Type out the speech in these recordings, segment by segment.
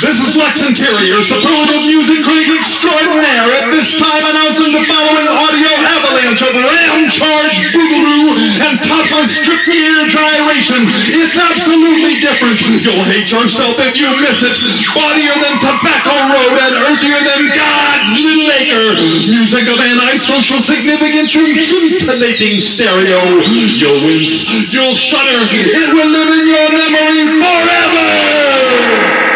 This is Lux Interior, superlative music critic extraordinaire, at this time announcing the following audio avalanche of ram charge boogaloo and topless strip gear gyration. It's absolutely different. You'll hate yourself if you miss it. Bodier than Tobacco Road and earthier than God's Little Acre. Music of antisocial significance from scintillating stereo. You'll wince, you'll shudder, it will live in your memory forever!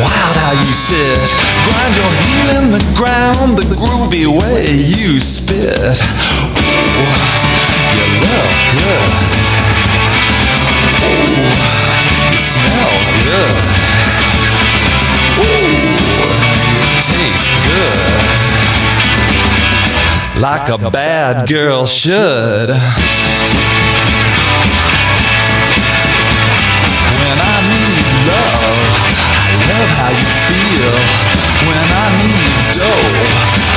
Wild how you sit. Grind your heel in the ground, the groovy way you spit. Ooh, you look good. Ooh, you smell good. Ooh, you taste good like a bad girl should. Love how you feel. When I need dough,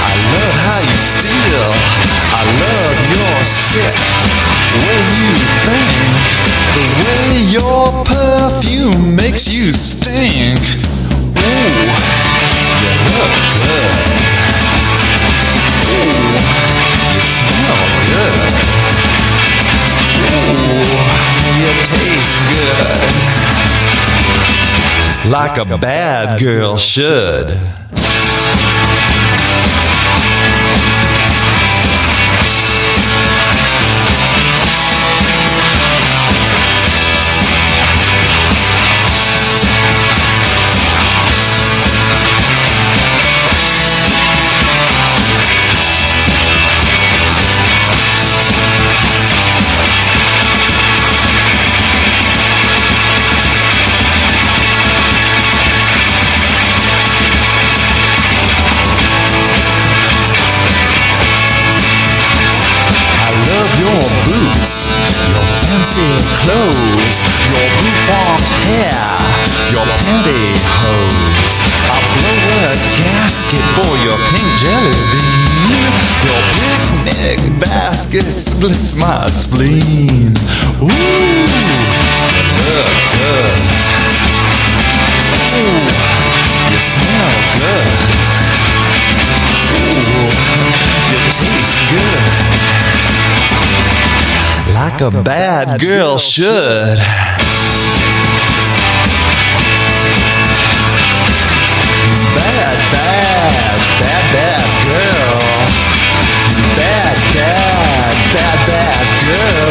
I love how you steal. I love your sick way you think. The way your perfume makes you stink. Ooh, you look good. Ooh, you smell good. Ooh, you taste good. Like a bad girl should. Clothes, your bouffant hair, your pantyhose. A gasket for your pink jelly bean. Your picnic basket splits my spleen. Ooh, look good. Ooh, you smell good. Ooh, you taste good like a bad girl should. Bad, bad, bad, bad girl. Bad, bad, bad, bad girl.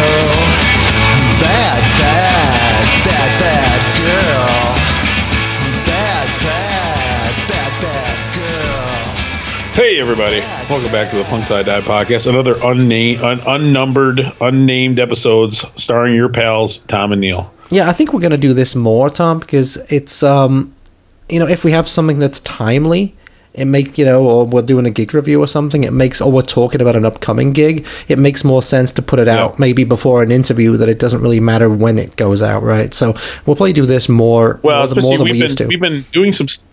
Everybody! Welcome back to the Punk I Die podcast. Another unnamed, un- unnumbered, unnamed episodes starring your pals Tom and Neil. Yeah, I think we're gonna do this more, Tom, because it's um, you know, if we have something that's timely, it make you know, or we're doing a gig review or something, it makes, or we're talking about an upcoming gig, it makes more sense to put it out maybe before an interview that it doesn't really matter when it goes out, right? So we'll probably do this more, Well, more, than- more than we've we been used to. we've been doing some. s-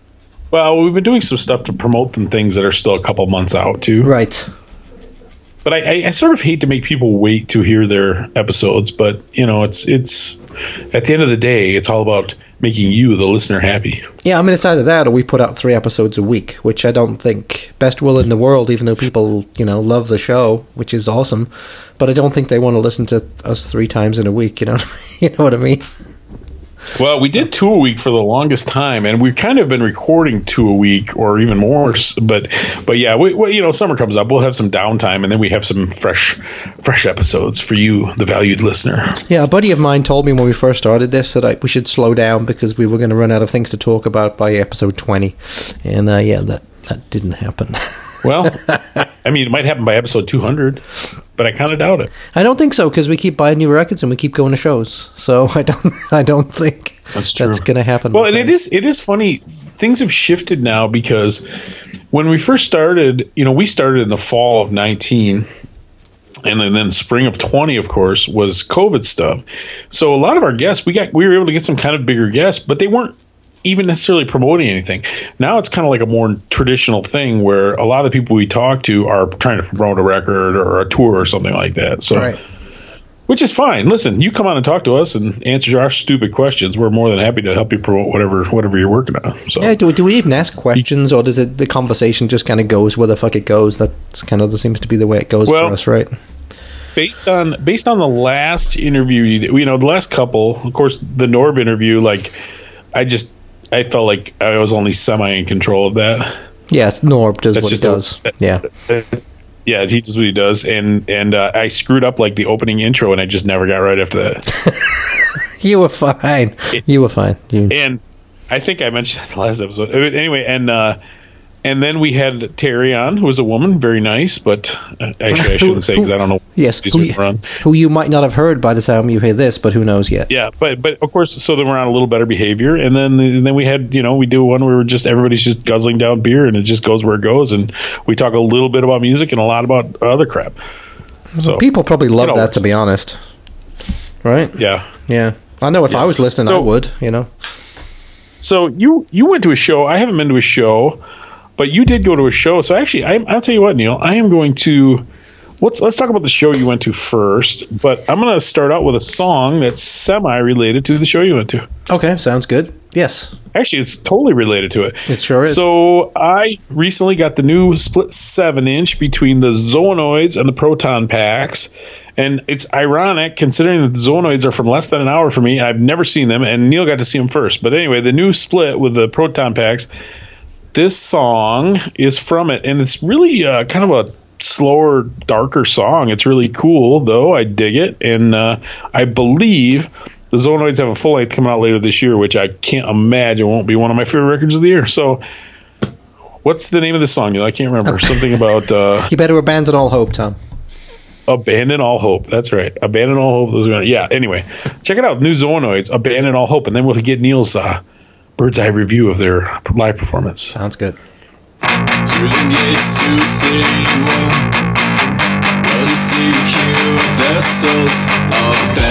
Well, we've been doing some stuff to promote them things that are still a couple months out too. Right. But I, I, I sort of hate to make people wait to hear their episodes. But you know, it's it's at the end of the day, it's all about making you, the listener, happy. Yeah, I mean, it's either that or we put out three episodes a week, which I don't think best will in the world, even though people, you know, love the show, which is awesome. But I don't think they want to listen to us three times in a week, you know, you know what I mean? Well, we did two a week for the longest time, and we've kind of been recording two a week or even more. But, but yeah, we, we, you know, summer comes up, we'll have some downtime, and then we have some fresh, fresh episodes for you, the valued listener. Yeah, a buddy of mine told me when we first started this that I, we should slow down because we were going to run out of things to talk about by episode 20. And uh, yeah, that, that didn't happen. Well, I mean, it might happen by episode two hundred, but I kind of doubt it. I don't think so because we keep buying new records and we keep going to shows. So I don't I don't think That's that's going to happen. Well, and it is it is funny. Things have shifted now because when we first started, you know, we started in the fall of 19 and then, then spring of 20 of course was covid stuff so a lot of our guests we got we were able to get some kind of bigger guests but they weren't even necessarily promoting anything now it's kind of like a more traditional thing where a lot of the people we talk to are trying to promote a record or a tour or something like that so Right. which is fine listen you come on and talk to us and answer our stupid questions we're more than happy to help you promote whatever whatever you're working on so Yeah, do, do we even ask questions, or does it the conversation just kind of goes where the fuck it goes? That's kind of seems to be the way it goes Well- for us, right? based on based on the last interview you you know the last couple of course the norb interview like i just i felt like i was only semi in control of that Yeah, it's Norb does That's what he just a- does. yeah, yeah he does what he does and and uh, i screwed up like the opening intro and i just never got right after that you were fine. You were fine. You, and i think i mentioned that the last episode anyway and uh and then we had Terry on, who was a woman, very nice, but uh, actually I shouldn't say because I don't know. yes, who, run. who you might not have heard by the time you hear this, but who knows yet? Yeah, but but of course, so then we're on a little better behavior, and then and then we had you know we do one where we're just everybody's just guzzling down beer, and it just goes where it goes, and we talk a little bit about music and a lot about other crap. So People probably love It all that, to be honest. Right? yeah. Yeah. I know if I was listening, I would. You know. So you you went to a show. I haven't been to a show, but you did go to a show. So actually, I, I'll tell you what, Neil. I am going to let's let's talk about the show you went to first. But I'm going to start out with a song that's semi related to the show you went to. Okay, sounds good. Yes, Actually, it's totally related to it. it sure is. So I recently got the new split seven inch between the Zoanoids and the Proton packs. And it's ironic considering that the Zoanoids are from less than an hour for me. I've never seen them, and Neil got to see them first. But anyway, the new split with the Proton packs, this song is from it, and it's really uh, kind of a slower, darker song. It's really cool, though. I dig it, and uh, I believe the Zoanoids have a full length coming out later this year, which I can't imagine won't be one of my favorite records of the year. So, what's the name of the song? Neil? I can't remember. Something about uh, you better abandon all hope, Tom. abandon all hope. That's right, abandon all hope. Those are yeah. Anyway, check it out. New Zoanoids, abandon all hope, and then we'll get Neil's uh, bird's eye review of their live performance. Sounds good. Through the gates to a city wall Where the secret their souls Abandon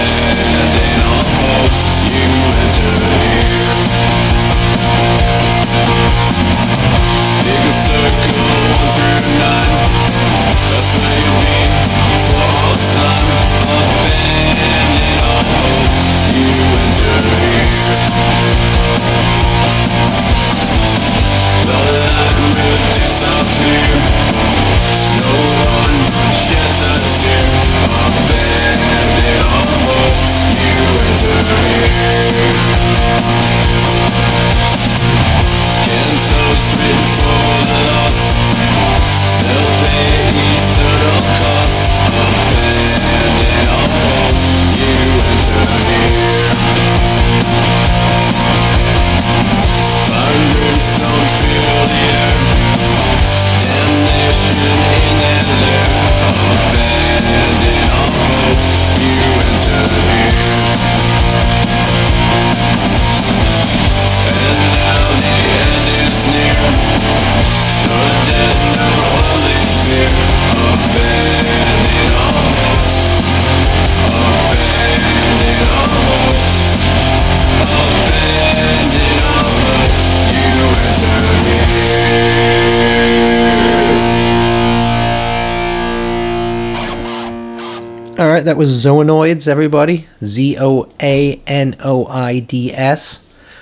was Zoanoids, everybody. Z O A N O I D S,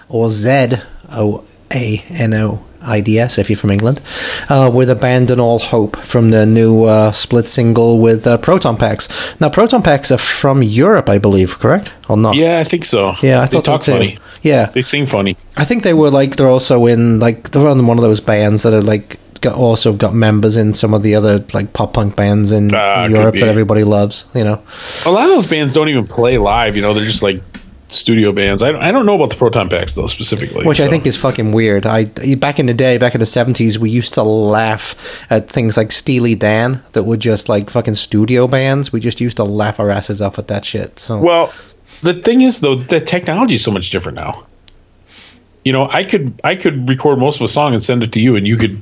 or Z O A N O I D S if you're from England, uh, with Abandon All Hope from the new uh, split single with uh, Proton Packs. Now, Proton Packs are from Europe, I believe, correct? Or not? Yeah, I think so. Yeah, I they thought so talk too. funny. Yeah, They sing funny. I think they were like they're also in like they're on one of those bands that are like got also got members in some of the other like pop punk bands in, Ah, in Europe that everybody loves. You know, A lot of those bands don't even play live. You know, they're just like studio bands. I don't, I don't know about the Proton Packs though specifically. which I think is fucking weird. I back in the day, back in the seventies, we used to laugh at things like Steely Dan that were just like fucking studio bands. We just used to laugh our asses off at that shit. So Well, the thing is though, the technology is so much different now. You know, I could I could record most of a song and send it to you, and you could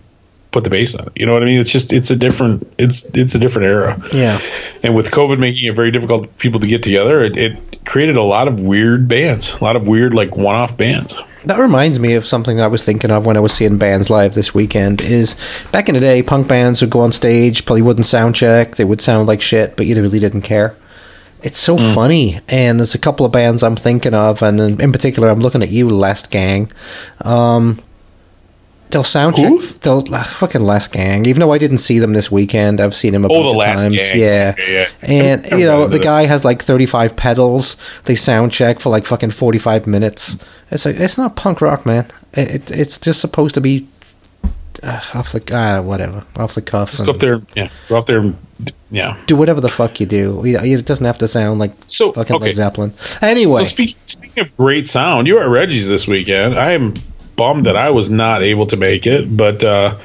put the bass on it. You know what I mean? It's just it's a different it's it's a different era. Yeah. And with COVID making it very difficult for people to get together, it, it created a lot of weird bands, a lot of weird like one-off bands. That reminds me of something that I was thinking of when I was seeing bands live this weekend. Is back in the day, punk bands would go on stage, probably wouldn't sound check, they would sound like shit, but you really didn't care. It's so funny, and there's a couple of bands I'm thinking of, and in, in particular, I'm looking at you, Last Gang. Um, they'll sound check. Who? They'll uh, fucking Last Gang. Even though I didn't see them this weekend, I've seen him a Oh, bunch of times. Gang. Yeah, Okay, yeah. and I you know the guy has like 35 pedals. They sound check for like fucking 45 minutes. It's like it's not punk rock, man. It, it it's just supposed to be uh, off the uh, whatever off the cuff. Just go up there, yeah, go up there, yeah. Do whatever the fuck you do. You It doesn't have to sound like So, fucking okay. Led Zeppelin. Anyway, So speak, speaking of great sound, you were at Reggie's this weekend. I am bummed that I was not able to make it, but uh,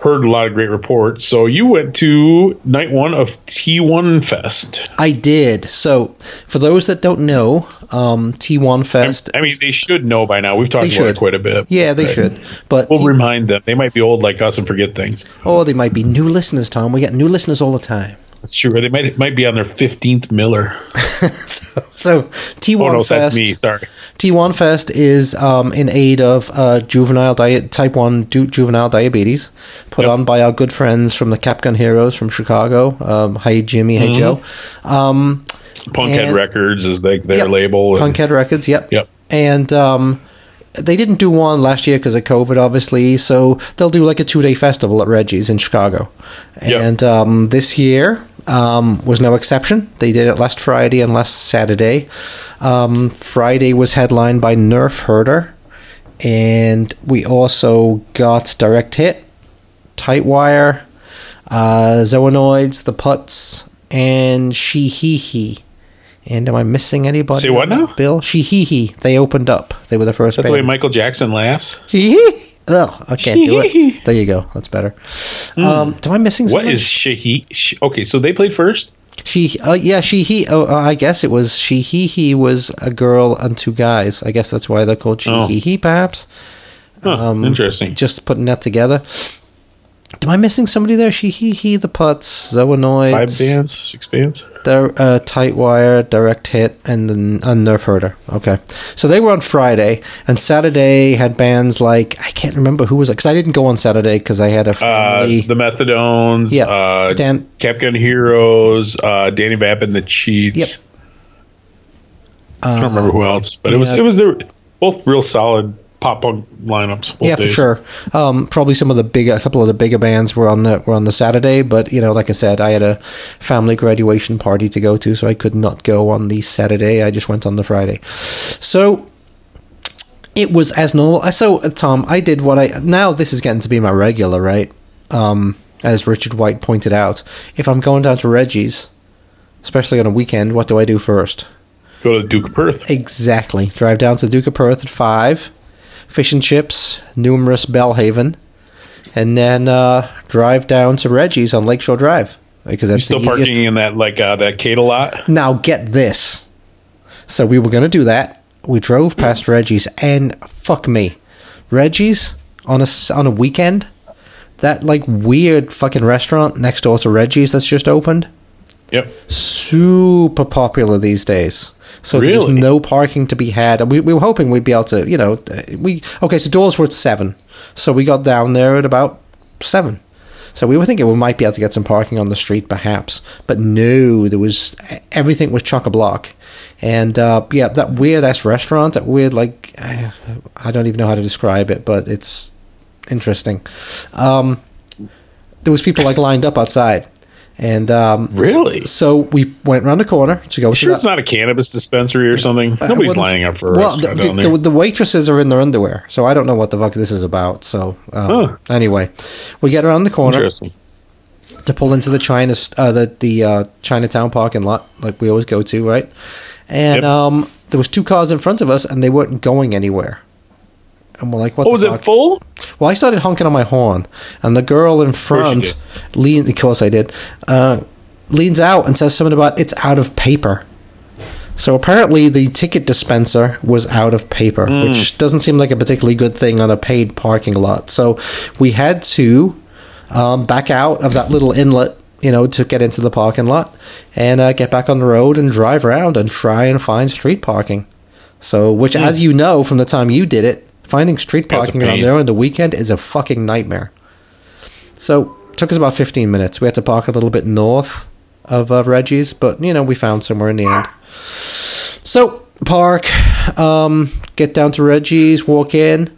heard a lot of great reports. So you went to night one of T1 Fest. I did. So for those that don't know, um, T1 Fest. I mean, they should know by now. We've talked about it quite a bit. yeah, they Right. should. But We'll T- remind them. They might be old like us and forget things. oh, they might be new listeners, Tom. We get new listeners all the time. That's true. They might it might be on their fifteenth Miller. so, so T1 Oh no, Fest. that's me. Sorry. T1 Fest is um, in aid of uh, juvenile diet, type 1 du- juvenile diabetes, put Yep. on by our good friends from the Capgun Heroes from Chicago. Um, hey, Jimmy. Hey, Joe. Um, Punkhead And- Records is like their Yep. label. and- Punkhead Records, yep. Yep. And um, they didn't do one last year because of COVID, obviously. So they'll do like a two day festival at Reggie's in Chicago. Yep. And um, this year um, was no exception. They did it last Friday and last Saturday. Um, Friday was headlined by Nerf Herder. And we also got Direct Hit, Tightwire, uh, Zoanoids, The Putts, and She Hee Hee. And am I missing anybody? Say what now? Bill? She Hee Hee. They opened up. They were the first That's the way. Michael Jackson laughs. She Hee. Ugh, I can't do it. There you go. That's better. Um, am I missing. Something? is Shahi? Sh- okay, so they played first. She, uh, yeah, she, he. Oh, uh, I guess it was she, he, he was a girl and two guys. I guess that's why they're called she, Oh. he, he. Perhaps Huh, Um, interesting. just putting that together. Am I missing somebody there? She, he, he, the putts, Zoanoids, Five bands, six bands. Di- uh, Tightwire, Direct Hit, and then uh, Nerf Herder. Okay, so they were on Friday, and Saturday had bands like I can't remember who was it because I didn't go on Saturday because I had a Uh, the Methadones, Yeah, uh, Dan- Capgun Heroes, uh, Dan Vapid and the Cheats. Yep. I don't remember who else, but it was it was their both real solid pop lineups. yeah, for sure. Um, probably some of the big, a couple of the bigger bands were on the were on the Saturday, but you know, like I said, I had a family graduation party to go to, so I could not go on the Saturday. I just went on the Friday. So it was as normal. So uh, Tom, I did what I now. This is getting to be my regular, right? Um, as Richard White pointed out, if I'm going down to Reggie's, especially on a weekend, what do I do first? Go to Duke of Perth. Exactly. Drive down to Duke of Perth at five, fish and chips, numerous Belhaven, and then uh, drive down to Reggie's on Lakeshore Drive because that's still the easiest. parking in that like uh, that Cato lot? Now get this. So we were going to do that. We drove past Reggie's, and fuck me, Reggie's on a on a weekend. That like weird fucking restaurant next door to Reggie's that's just opened. Yep. super popular these days. So there was no parking to be had. We, we were hoping we'd be able to, you know, we okay. So doors were at seven, so we got down there at about seven. So we were thinking we might be able to get some parking on the street, perhaps, but no, there was everything was chock a block, and uh, yeah, that weird ass restaurant, that weird like I don't even know how to describe it, but it's interesting. Um, there was people like lined up outside, and um, Really? so we went around the corner to go to Sure, that. it's not a cannabis dispensary or something. Nobody's wouldn't- lining up for well, the, down the, the, the waitresses are in their underwear, so I don't know what the fuck this is about. So um, Huh. anyway, we get around the corner to pull into the China uh, the the uh, Chinatown parking lot, like we always go to, right? And Yep. um, there was two cars in front of us, and they weren't going anywhere. And we're like, "What Oh, was fuck?" it full? Well, I started honking on my horn, and the girl in front leans. Of course, I did. Uh, leans out and says something about it's out of paper. So apparently, the ticket dispenser was out of paper, which doesn't seem like a particularly good thing on a paid parking lot. So we had to um, back out of that little inlet, you know, to get into the parking lot and uh, get back on the road and drive around and try and find street parking. So, which, as you know from the time you did it, finding street Yeah, it's a parking around there on the weekend is a fucking nightmare. So, took us about 15 minutes. We had to park a little bit north of uh, Reggie's, but, you know, we found somewhere in the end. So, park, um, get down to Reggie's, walk in.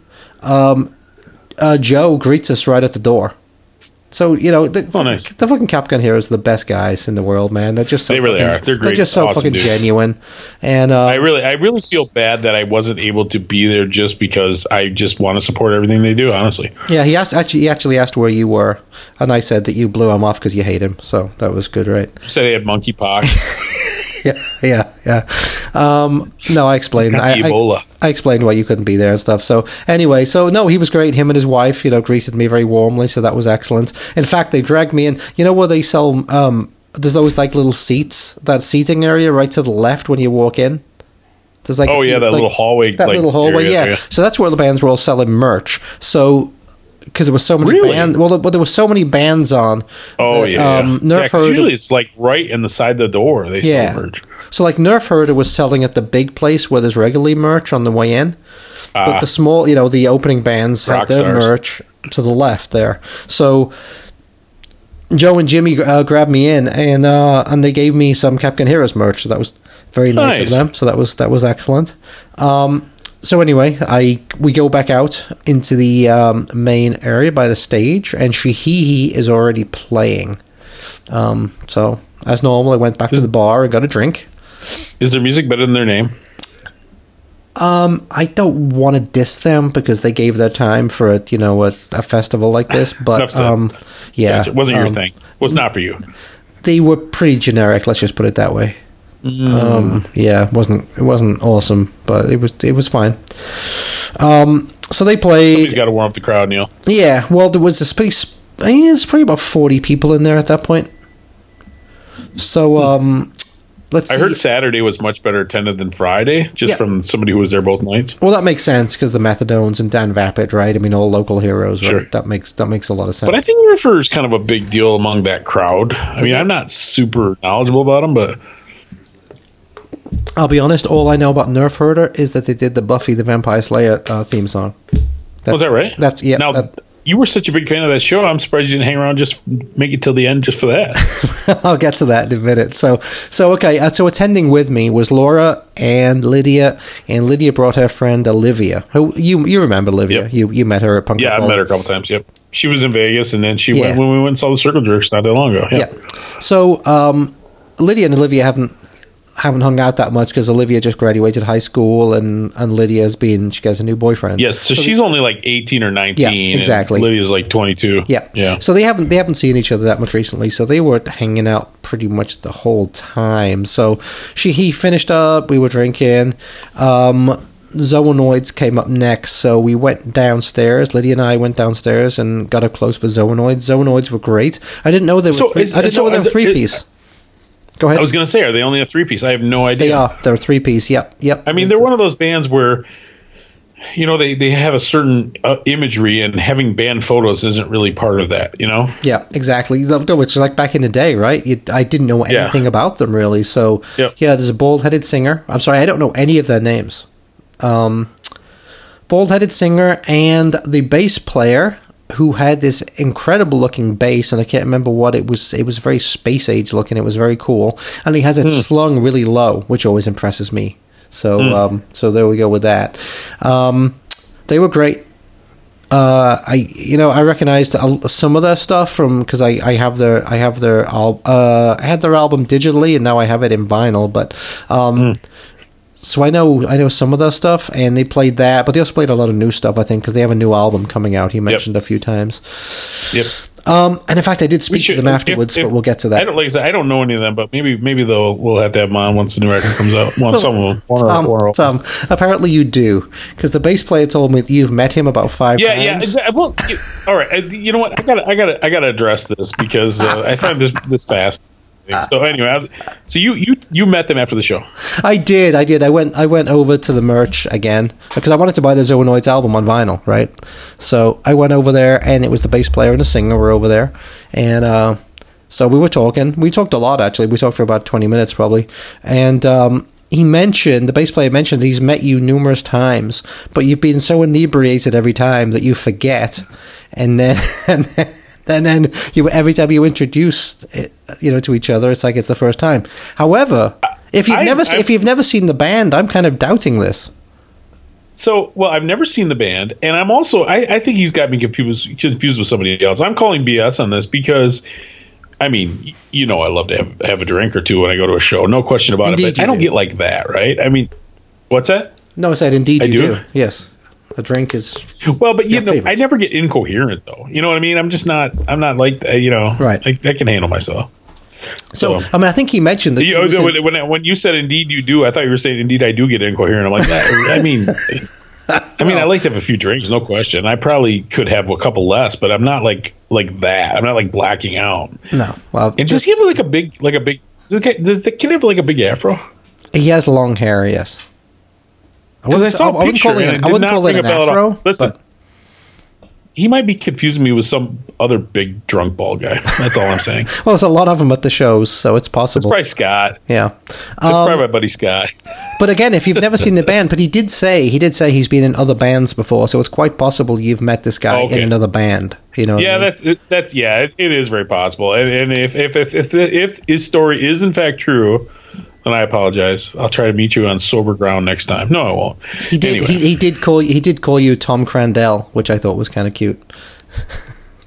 Um, uh, Joe greets us right at the door. So you know the, Oh, nice. the fucking Capgun Heroes are the best guys in the world, man. They're just so They really fucking- are. They're great. just so Awesome fucking dudes. genuine, and uh, I really, I really feel bad that I wasn't able to be there just because I just want to support everything they do. Honestly, yeah, he asked actually he actually asked where you were, and I said that you blew him off because you hate him. So that was good, right? said they had monkeypox, Yeah, yeah, yeah. Um, no, I explained. I, I- Ebola. I explained why you couldn't be there and stuff. So anyway, so no, he was great. Him and his wife, you know, greeted me very warmly. So that was excellent. In fact, they dragged me in. You know where they sell? Um, there's always like little seats. That seating area right to the left when you walk in. There's like Oh, few- yeah, that like- little hallway, That like, little hallway, area, yeah. yeah. So that's where the bands were all selling merch. So. Because there was so many Really? bands, well, there, well, there was so many bands on. Oh that, yeah, um, yeah. Herder- usually it's like right in the side of the door. They Yeah. sell merch. So like Nerf Herder was selling at the big place where there's regularly merch on the way in, but Ah. the small, you know, the opening bands had their stars. merch to the left there. So Joe and Jimmy uh, grabbed me in, and uh, and they gave me some Capgun Heroes merch. So that was very nice, Nice. of them. So that was that was excellent. Um, so anyway, I we go back out into the um, main area by the stage, and Shihihi is already playing. Um, so as normal, I went back to the bar and got a drink. Is their music better than their name? Um, I don't want to diss them because they gave their time for a you know a, a festival like this, but um, yeah, it wasn't your um, thing. Was not for you. They were pretty generic. Let's just put it that way. Mm. Um, yeah, it wasn't it wasn't awesome, but it was it was fine. Um, so they played. Somebody's got to warm up the crowd, Neil. Yeah, well, there was a space. there's probably about forty people in there at that point. So um, let's. I see. heard Saturday was much better attended than Friday, just Yeah. from somebody who was there both nights. Well, that makes sense because the Methadones and Dan Vapid, right? I mean, all local heroes, Sure. right? That makes that makes a lot of sense. But I think River is kind of a big deal among that crowd. I mean, I'm not super knowledgeable about them, but I'll be honest. All I know about Nerf Herder is that they did the Buffy the Vampire Slayer uh, theme song. That- was that right? That's yeah. Now, that- you were such a big fan of that show. I'm surprised you didn't hang around just make it till the end just for that. I'll get to that in a minute. So, so okay. Uh, so attending with me was Laura and Lydia, and Lydia brought her friend Olivia. Who you you remember Olivia? Yep. You you met her at Punk yeah, I met her a couple times. Yep, she was in Vegas, and then she Yeah. went when we went and saw the Circle Jerks not that long ago. Yeah. So um, Lydia and Olivia haven't haven't hung out that much because Olivia just graduated high school, and and Lydia's been she has a new boyfriend. Yes, so, she's only like 18 or 19. Yeah, exactly. Lydia's like 22. Yeah. Yeah. So they haven't they haven't seen each other that much recently. So they were hanging out pretty much the whole time. So she he finished up. We were drinking. Um, Zoanoids came up next, so we went downstairs. Lydia and I went downstairs and got up close for Zoanoids. Zoanoids were great. I didn't know they were. So three, is- I didn't so know they were three piece. Go ahead. I was going to say, are they only a three piece? I have no idea. they are. They're three piece. Yep. Yep. I mean, It's- they're one of those bands where, you know, they, they have a certain uh, imagery, and having band photos isn't really part of that, you know? Yeah, exactly. No, It's like back in the day, right? You, I didn't know Yeah. anything about them really. So Yep. yeah, there's a bald-headed singer. I'm sorry, I don't know any of their names. Um, bald-headed singer and the bass player who had this incredible-looking bass, and I can't remember what it was. It was very space age looking. It was very cool, and he has it slung really low, which always impresses me. So um, so there we go with that. Um, they were great uh, I you know I recognized some of their stuff from because I, I have their I have their al- uh, I had their album digitally and now I have it in vinyl but um so I know I know some of their stuff and they played that but they also played a lot of new stuff I think because they have a new album coming out he mentioned a few times Yep. um and in fact I did speak to them afterwards if- but we'll get to that. I that don't like I said, I don't know any of them, but maybe maybe they'll we'll have to have them on once the new record comes out. Well, some of them. One or- Tom, one or- Tom, apparently you do because the bass player told me that you've met him about five Yeah, times. yeah. Exactly. Well, you- all right. uh, You know what? I got to I got to I got to address this because uh, I find this this fast. Anything. so anyway, I, so you you you met them after the show. I did, I did. I went, I went over to the merch again because I wanted to buy the Zoanoids album on vinyl, right? So I went over there, and it was the bass player and the singer were over there, and uh, so we were talking. We talked a lot actually. We talked for about twenty minutes probably, and um, he mentioned the bass player mentioned he's met you numerous times, but you've been so inebriated every time that you forget, and then and then. And then you, every time you introduce, it, you know, to each other, it's like it's the first time. However, if you've I- never I- if you've never seen the band, I'm kind of doubting this. So, well, I've never seen the band, and I'm also I, I think he's got me confused confused with somebody else. I'm calling BS on this because, I mean, you know, I love to have have a drink or two when I go to a show, no question about Indeed it. But I don't do. get like that, right? I mean, what's that? No, I said indeed I you do? do. Yes, a drink is Well, but you know, favorite. I never get incoherent though. You know what I mean? I'm just not. I'm not like. Uh, you know, Right. I, I can handle myself. so. So- I mean, I think he mentioned that. You, he in- when, when when you said indeed you do, I thought you were saying indeed I do get incoherent. I'm like, that, I mean, I mean, I like to have a few drinks, no question. I probably could have a couple less, but I'm not like like that. I'm not like blacking out. no, well, And does he have like a big like a big? Does the, does the kid have like a big afro? he has long hair. Yes, Because I saw a I wouldn't call it. it I wouldn't call it an a bell at afro. Listen, but he might be confusing me with some other big drunk ball guy. That's all I'm saying. well, there's a lot of them at the shows, so it's possible. It's probably Scott. yeah. It's Um, probably my buddy Scott. But again, if you've never seen the band, but he did say he did say he's been in other bands before, so it's quite possible you've met this guy Oh, Okay. in another band. You know? what I Yeah, mean? that's that's yeah, it, it is very possible. And, and if if if if, if his story is in fact true, then I apologize. I'll try to meet you on sober ground next time. No, I won't. he did. Anyway. He, he did call he did call you Tom Crandell, which I thought was kind of cute.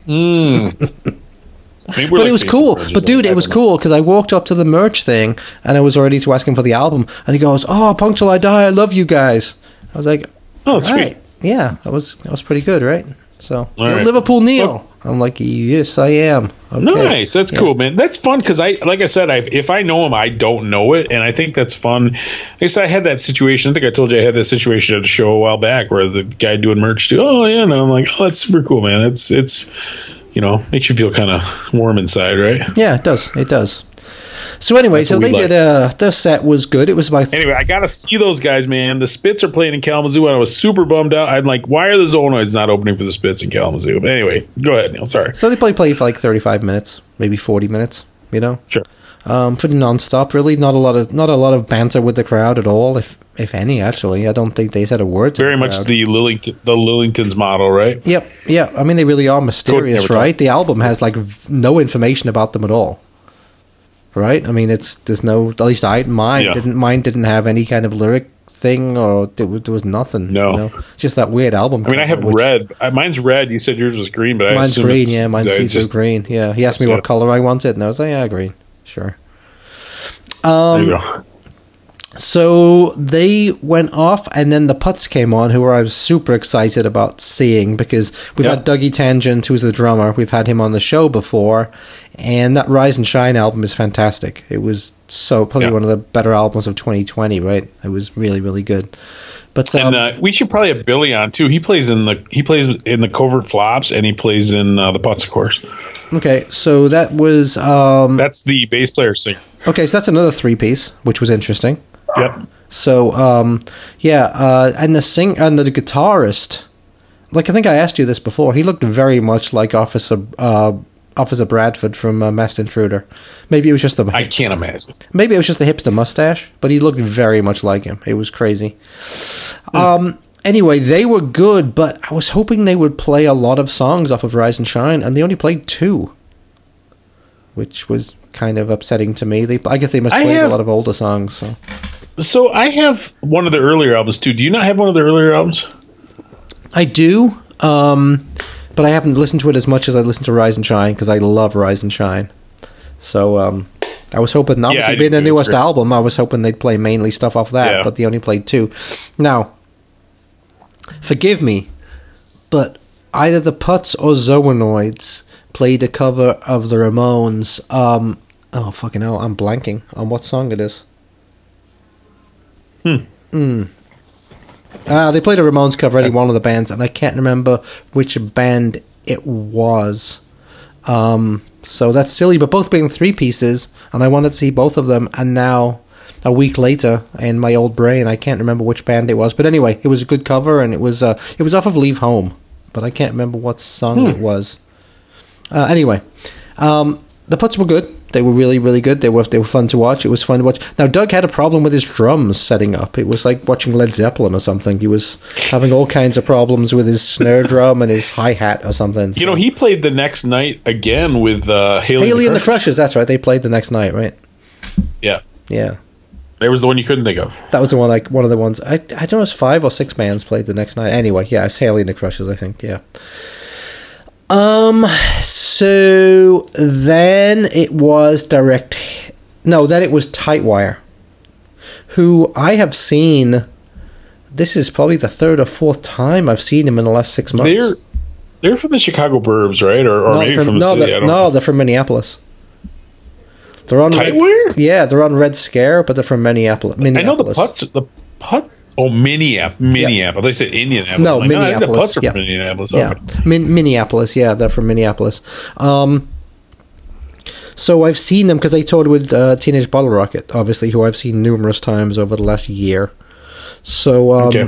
Hmm. Maybe But like it was cool. But dude, it was I cool because I walked up to the merch thing and I was already to ask him for the album, and he goes, "Oh, Punk Till I Die, I love you guys." I was like. Oh, that's "Right, sweet. yeah, that was that was pretty good, right?" So All right. Liverpool Neil, I'm like, "Yes, I am." Okay. Nice. That's cool, man. That's fun because I, like I said, I, if I know him, I don't know it, and I think that's fun. I guess I had that situation. I think I told you I had that situation at a show a while back where the guy doing merch too. Oh yeah, and I'm like, oh, that's super cool, man. It's it's, you know, makes you feel kind of warm inside, right? Yeah, it does. It does. So anyway, That's so they we did. Uh, their set was good. It was about Anyway, I gotta see those guys, man. The Spits are playing in Kalamazoo, and I was super bummed out. I'm like, why are the Zoanoids not opening for the Spits in Kalamazoo? But anyway, go ahead, Neil. Sorry. so they play play for like thirty five minutes, maybe forty minutes. You know, Sure. um, pretty nonstop. Really, not a lot of not a lot of banter with the crowd at all, if if any. Actually, I don't think they said a word. To Very the much crowd. the Lillington, the Lillingtons model, right? Yep, yeah. I mean, they really are mysterious, never right? The album has like v- no information about them at all, right? I mean, it's there's no. At least I mine Yeah. didn't mine didn't have any kind of lyric thing or there, was- nothing. No. you know? just that weird album. I mean, I have which- red. Mine's red. You said yours was green, but I Mine's green, yeah. Mine's it's see-through green. Yeah, he asked me what color I wanted, and I was like, yeah, green, sure. There you um, go. So they went off, and then the Putts came on, who I was super excited about seeing because we've Yeah. had Dougie Tangent, who's the drummer. We've had him on the show before, and that Rise and Shine album is fantastic. It was so probably Yeah. one of the better albums of 2020, right? It was really, really good. But um, And uh, we should probably have Billy on too. He plays in the he plays in the covert flops, and he plays in uh, the putts, of course. okay, so that was um, That's the bass player singer. okay. So that's another three piece, which was interesting. Yep. So um, yeah, uh, and the sing and the guitarist, like I think I asked you this before, he looked very much like Officer uh, Officer Bradford from uh, Masked Intruder. Maybe it was just the I can't imagine. maybe it was just the hipster mustache, but he looked very much like him. It was crazy. Um. Anyway, they were good, but I was hoping they would play a lot of songs off of Rise and Shine, and they only played two, which was kind of upsetting to me. They, I guess they must play a lot of older songs. So. So I have one of the earlier albums too. Do you not have one of the earlier albums? I do, um, but I haven't listened to it as much as I listened to Rise and Shine because I love Rise and Shine. So um, I was hoping, obviously, I being the newest great. album, I was hoping they'd play mainly stuff off that, Yeah. but they only played two. Now, forgive me, but either the Putts or Zoanoids played a cover of the Ramones. Um, oh, fucking hell, I'm blanking on what song it is. Hmm. Uh, they played a Ramones cover, any one of the bands, and I can't remember which band it was. Um, so that's silly, but both being three pieces, and I wanted to see both of them, and now a week later, in my old brain, I can't remember which band it was, but anyway, it was a good cover, and it was uh, it was off of Leave Home, but I can't remember what song it was. Uh, anyway, um, the putts were good. They were really, really good. They were they were fun to watch. It was fun to watch. Now Doug had a problem with his drums setting up. It was like watching Led Zeppelin or something. He was having all kinds of problems with his snare drum and his hi hat or something. You know, he played the next night again with uh, Hayley, Hayley and the Crush. Crushes. That's right. They played the next night, right? Yeah, Yeah, there was the one you couldn't think of. that was the one. Like one of the ones. I I don't know. It's five or six bands played the next night. Anyway, yeah, it's Hayley and the Crushes. I think. Yeah. Um. So then it was direct. No, then it was Tightwire, who I have seen. This is probably the third or fourth time I've seen him in the last six months. They're they're from the Chicago Burbs, right? Or, or maybe from, from the no, city. They're, no, know. they're from Minneapolis. They're on Red, Tightwire? yeah, they're on Red Scare, but they're from Minneapolis. Minneapolis. I know the putts. The putts. Oh, Minneapolis. Minneapolis. They said Indianapolis. No, like, think Minneapolis, the putts are yeah. from Minneapolis. Yeah, Min- Minneapolis. Yeah, they're from Minneapolis. Um, so I've seen them because I toured with uh, Teenage Bottle Rocket, obviously, who I've seen numerous times over the last year. So um, Okay.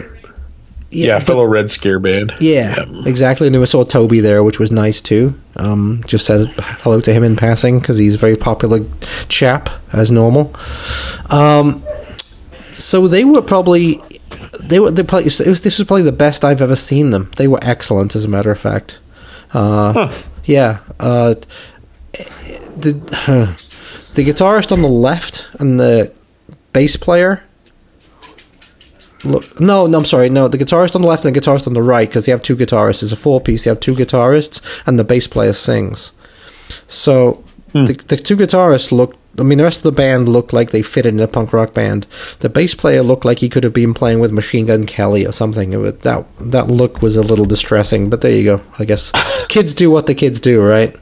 Yeah, but- fellow Red Scare band. yeah, exactly. And we saw Toby there, which was nice too. Um, just said hello to him in passing because he's a very popular chap as normal. Um, so they were probably they were they probably it was, this was probably the best I've ever seen them. They were excellent, as a matter of fact. Uh, Yeah, uh, the the guitarist on the left and the bass player. Look, no, no, I'm sorry. No, the guitarist on the left and the guitarist on the right, because they have two guitarists. It's a four piece. You have two guitarists, and the bass player sings. So Hmm. the, the two guitarists looked I mean, the rest of the band looked like they fitted in a punk rock band. The bass player looked like he could have been playing with Machine Gun Kelly or something. Was, that that look was a little distressing, but there you go. I guess kids do what the kids do, right?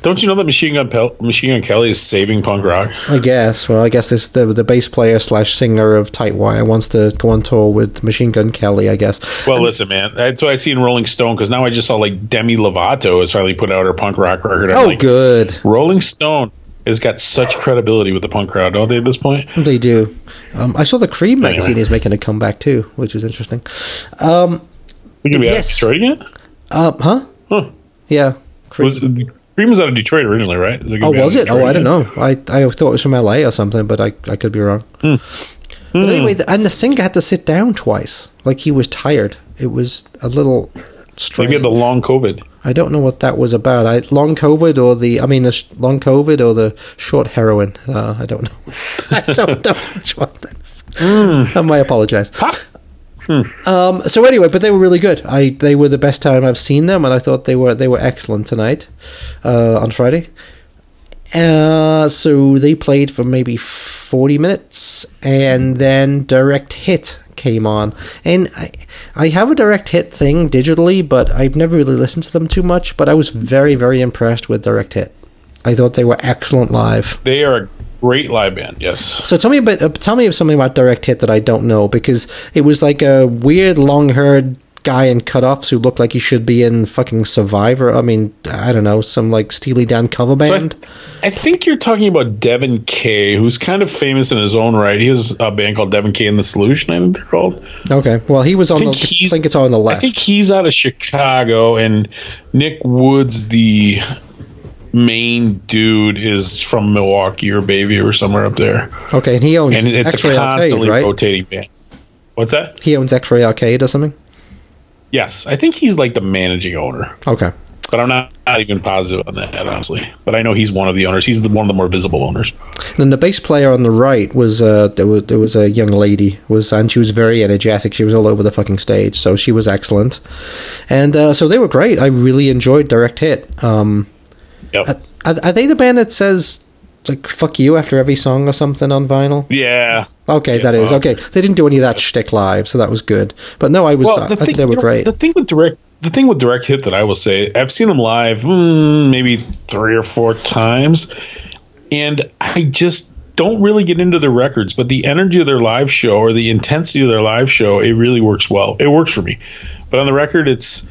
Don't you know that Machine Gun Pel- Machine Gun Kelly is saving punk rock? I guess. Well, I guess this the the bass player slash singer of Tightwire wants to go on tour with Machine Gun Kelly. I guess. Well, listen, man. That's what I see in Rolling Stone because now I just saw like Demi Lovato has finally put out her punk rock record. I'm Oh, like, good. Rolling Stone has got such credibility with the punk crowd, don't they? At this point, They do. Um, I saw the Creem Anyway. magazine is making a comeback too, which is interesting. Um, we gonna be out of Detroit again. uh, huh? Huh. Yeah. Creem. Was Creem was out of Detroit originally, right? Oh, was it? Oh, Detroit I don't know. I I thought it was from LA or something, but I I could be wrong. Hmm. But anyway, and the singer had to sit down twice, like he was tired. It was a little strange. Maybe had the long COVID. I don't know what that was about. I, long COVID or the, I mean, the sh- long COVID or the short heroin. Uh, I don't know. I don't know which one that is. I might apologize. Um, so anyway, but they were really good. I they were the best time I've seen them, and I thought they were they were excellent tonight uh, on Friday. Uh, so they played for maybe 40 minutes and then direct hit came on and I, I have a direct hit thing digitally but i've never really listened to them too much but i was very very impressed with direct hit i thought they were excellent live They are a great live band. Yes. so tell me a bit uh, tell me something about direct hit that i don't know because it was like a weird long haired guy in cutoffs who looked like he should be in fucking survivor i mean i don't know some like steely dan cover So I, band I think you're talking about Devon Kay, who's kind of famous in his own right. He has a band called Devon Kay and the Solution. I think they're called. Okay. Well, he was on I the. think I think it's on the left. I think he's out of Chicago, and Nick Woods, the main dude, is from Milwaukee or Bayview or somewhere up there. okay, and he owns And it's a X-Ray Arcade, constantly right? rotating band. What's that? He owns X-Ray Arcade or something. Yes, I think he's like the managing owner, Okay. but I'm not, not even positive on that honestly. But I know he's one of the owners. He's the, one of the more visible owners. And then the bass player on the right was uh there was there was a young lady was and she was very energetic. She was all over the fucking stage, so she was excellent. And uh, so they were great. I really enjoyed Direct Hit. Um, Yep. are, are they the band that says like "fuck you" after every song or something on vinyl? yeah. Okay, Yeah, that is okay. They didn't do any of that shtick live, so that was good. But no, I was I, think they were know, great. The thing with direct, the thing with direct hit that I will say, I've seen them live mm, maybe three or four times, and I just don't really get into their records. But the energy of their live show or the intensity of their live show, it really works well. It works for me. But on the record, it's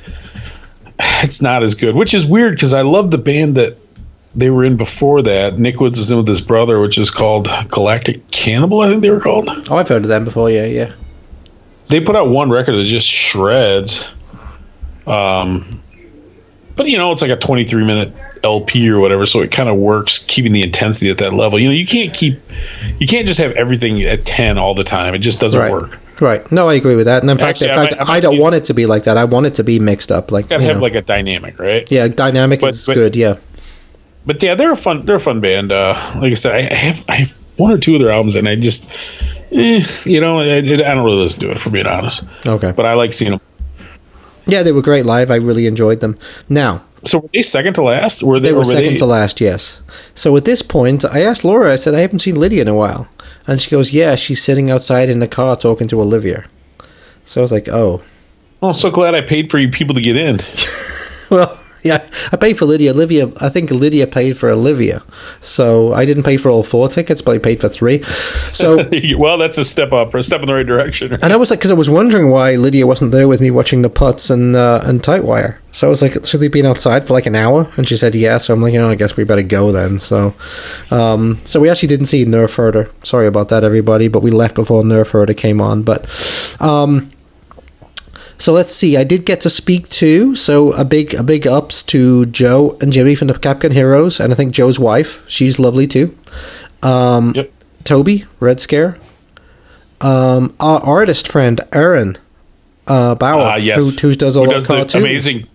it's not as good, which is weird because I love the band that they were in before that. Nick Woods is in with his brother, which is called Galactic Cannibal. I think they were called. Oh, I've heard of them before. Yeah, yeah. They put out one record that just shreds. Um, but you know, it's like a 23 minute LP or whatever, so it kind of works keeping the intensity at that level. You know, you can't keep, you can't just have everything at 10 all the time. It just doesn't Right. work. Right. No, I agree with that. And in fact, Actually, in I fact, might- I I, don't use- want it to be like that. I want it to be mixed up. Like, Gotta you have know. like a dynamic, right? yeah, dynamic But- is but- good. Yeah. but yeah, they're a fun they're a fun band. Uh, like I said, I, I have I have one or two of their albums, and I just eh, you know I, I don't really listen to it for being honest. Okay. But I like seeing them. Yeah, they were great live. I really enjoyed them. Now, So were they second to last? Were they, They or were second to last, yes. So at this point, I asked Laura, I said, I haven't seen Lydia in a while. And she goes, Yeah, she's sitting outside in the car talking to Olivia. So I was like, Oh. I'm so glad I paid for you people to get in. Well, yeah, I paid for Lydia. Olivia, I think Lydia paid for Olivia. So I didn't pay for all four tickets, but I paid for three. So, well, that's a step up, or a step in the right direction. and I was like, because I was wondering why Lydia wasn't there with me watching the putts and uh, and Tightwire. So I was like, should they been outside for like an hour? And she said, yeah. So I'm like, oh, I guess we better go then. So, um, so we actually didn't see Nerf Herder. Sorry about that, everybody. But we left before Nerf Herder came on. But, um, so let's see. I did get to speak to so a big a big ups to Joe and Jimmy from the Capgun Heroes, and I think Joe's wife. She's lovely too. Um, Yep. Toby Red Scare. Um, our artist friend Aaron uh, Bauer, Ah, yes. who, who does all Who does the cartoons. amazing,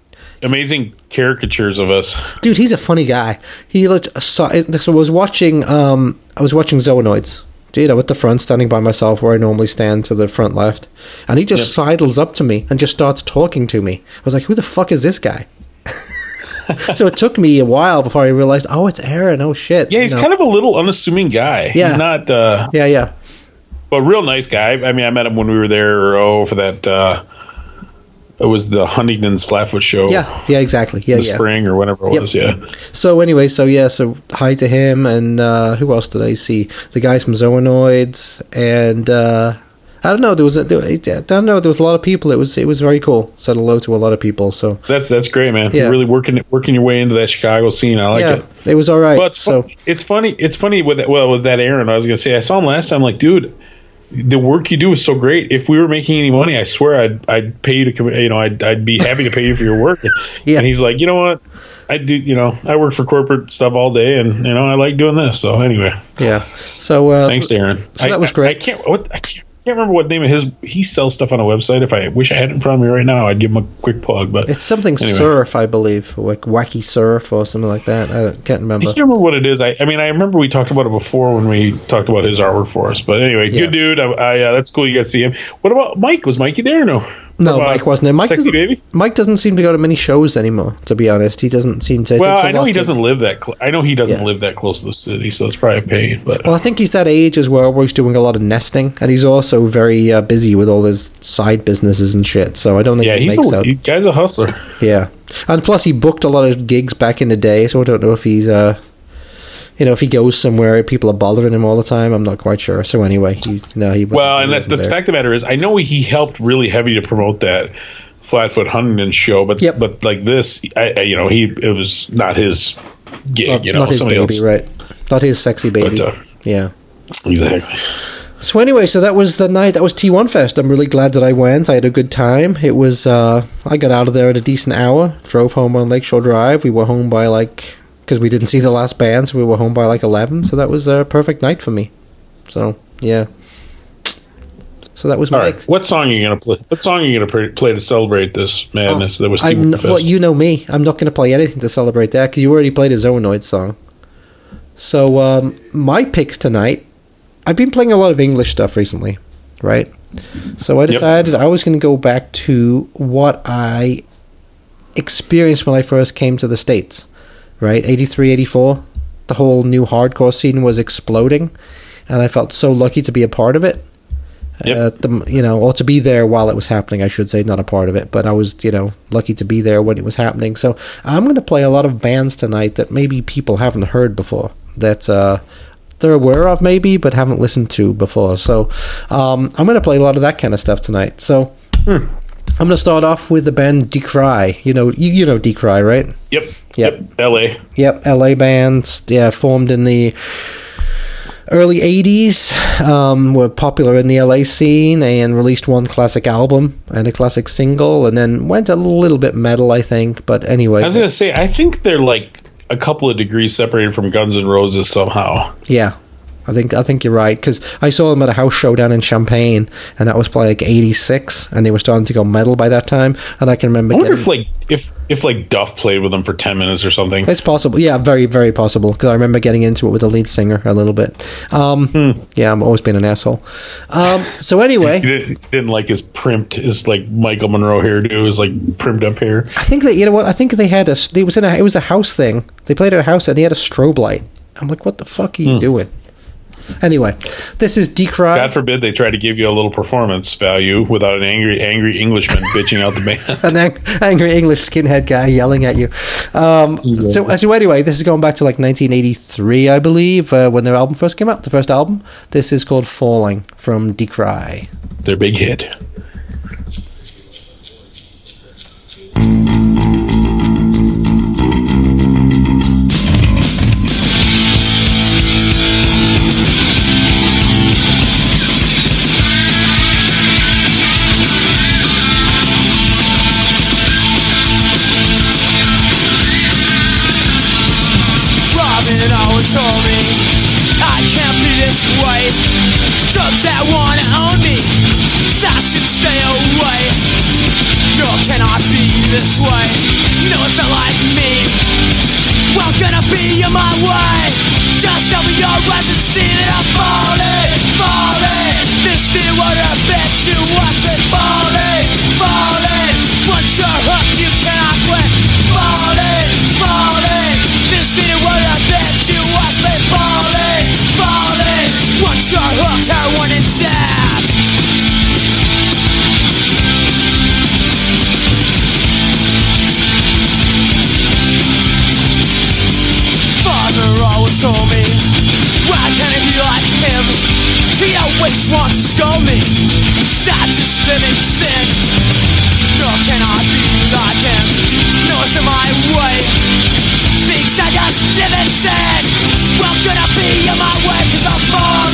amazing caricatures of us. Dude, he's a funny guy. He looked. So I was watching. Um, I was watching Zoanoids. You know, at the front, standing by myself where I normally stand to the front left, and he just sidles up to me and just starts talking to me. I was like, "Who the fuck is this guy?" so it took me a while before I realized, "Oh, it's Aaron." Oh shit! Yeah, he's kind of a little unassuming guy. Yeah. He's not, uh, yeah, yeah, but real nice guy. I mean, I met him when we were there. Oh, for that. Uh, it was the Huntington's Flatfoot show. yeah, yeah. Exactly. Yeah, the yeah. spring or whenever it Yep. was. Yeah. So anyway, so yeah, so hi to him and uh, who else did I see? The guys from Zoanoids and uh, I don't know. There was a, there, I don't know. There was a lot of people. It was it was very cool. Said hello to a lot of people. So That's that's great, man. Yeah. You're really working working your way into that Chicago scene. I like yeah, it. it was all right. Well, it's, so fun- it's funny. It's funny with that, well with that Aaron. I was gonna say I saw him last time. Like, dude, the work you do is so great. If we were making any money, I swear I'd I'd pay you to come. You know, I'd I'd be happy to pay you for your work. Yeah. And he's like, you know what? I do. You know, I work for corporate stuff all day, and you know, I like doing this. So anyway, yeah, so uh, thanks, Aaron. so that I- was I- great. I, can't. What I can't. Can't remember what name of his. He sells stuff on a website. If I wish I had it in front of me right now, I'd give him a quick plug. But It's something Anyway. surf, I believe, like wacky surf or something like that. I don't- can't remember. I can't remember what it is. I, I mean, I remember we talked about it before when we talked about his artwork for us. But anyway, Yeah. good dude. I, I uh, that's cool. You got to see him. What about Mike? Was Mikey there? or No. No, uh, Mike wasn't there. Mike Sexy doesn't, baby. Mike doesn't seem to go to many shows anymore. To be honest, he doesn't seem to. Well, I know he to- doesn't live that. Cl- I know he doesn't Yeah. live that close to the city, so it's probably a pain. But Well, I think he's that age as well where he's doing a lot of nesting, and he's also very uh, busy with all his side businesses and shit. So I don't think yeah, he he's makes a out. he, guy's a hustler. Yeah, and plus he booked a lot of gigs back in the day, so I don't know if he's uh, you know, if he goes somewhere, people are bothering him all the time. I'm not quite sure. So anyway, he no, he Well, and that's the there. fact of the matter is, I know he helped really heavy to promote that Flatfoot Huntington show, but Yep. but like this, I, I you know, he it was not his gig. Not, you know, not his somebody baby, else. right? Not his sexy baby. But, uh, yeah. Exactly. So anyway, so that was the night. That was T1 Fest. I'm really glad that I went. I had a good time. It was. uh I got out of there at a decent hour. Drove home on Lakeshore Drive. We were home by like because we didn't see the last band, so we were home by like 11. So that was a perfect night for me. So yeah. So that was All my. right. What song are you gonna play? What song are you gonna play, play to celebrate this madness that was I'm, well, you know me. I'm not going to play anything to celebrate that because you already played a Zoanoid song. So um, my picks tonight. I've been playing a lot of English stuff recently, right? So I decided I was going to go back to what I experienced when I first came to the states, right? 83, 84. The whole new hardcore scene was exploding, and I felt so lucky to be a part of it. Yep. Uh, the, you know, or to be there while it was happening, I should say, not a part of it, but I was, you know, lucky to be there when it was happening. So I'm going to play a lot of bands tonight that maybe people haven't heard before, that uh, they're aware of maybe, but haven't listened to before. So um, I'm going to play a lot of that kind of stuff tonight. So I'm gonna start off with the band Decry. You know, you, you know Decry, right? Yep. Yep. L.A. Yep, LA band. Yeah, formed in the early 80s. Um, were popular in the LA scene and released one classic album and a classic single, and then went a little bit metal, I think. But anyway, I was gonna say, I think they're like a couple of degrees separated from Guns N' Roses somehow. yeah. I think I think you're right because I saw them at a house show down in Champaign, and that was probably like '86, and they were starting to go metal by that time. And I can remember I wonder getting, if like if if like Duff played with them for ten minutes or something. It's possible. Yeah, very, very possible. Because I remember getting into it with the lead singer a little bit. Um, Hmm. Yeah, I'm always being an asshole. Um, so He anyway, didn't, didn't like his primped, his like Michael Monroe hairdo, his like primed up hair. I think that you know what? I think they had a. It was in a. It was a house thing. They played at a house and they had a strobe light. I'm like, what the fuck are you doing? Anyway, this is Decry. God forbid they try to give you a little performance value without an angry, angry Englishman bitching out the band. an ang- angry English skinhead guy yelling at you. Um, so, so anyway, this is going back to like 1983, I believe, uh, when their album first came out. The first album. This is called "Falling" from Decry. Their big hit. This way. You know it's not like me. Well, gonna be in my way. Just open your eyes and see that I'm falling, falling. This deal would have bet you watch me falling. Father always told me, why can't I be like him? He always wants to scold me. Just live in sin. No, cannot be like him. No, it's in my way. Because I just live in sin. Well, gonna be in my way, cause I'm falling,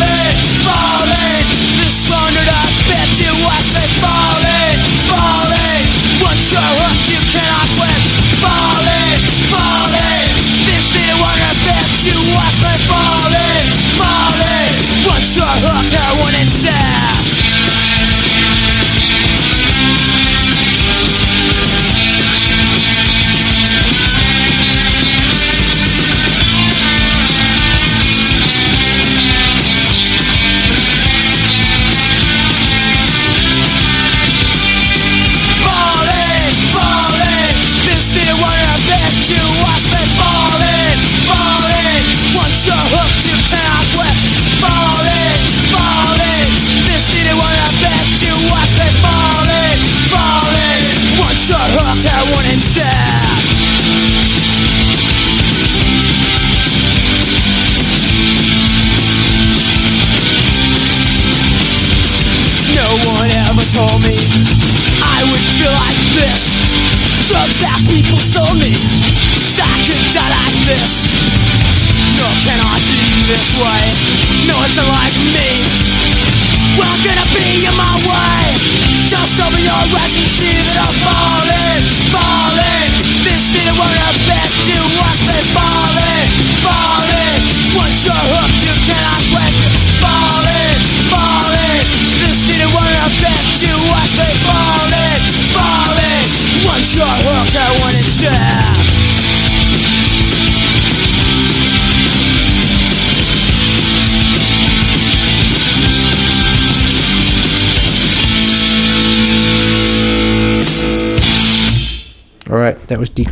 you're hooked, heroin and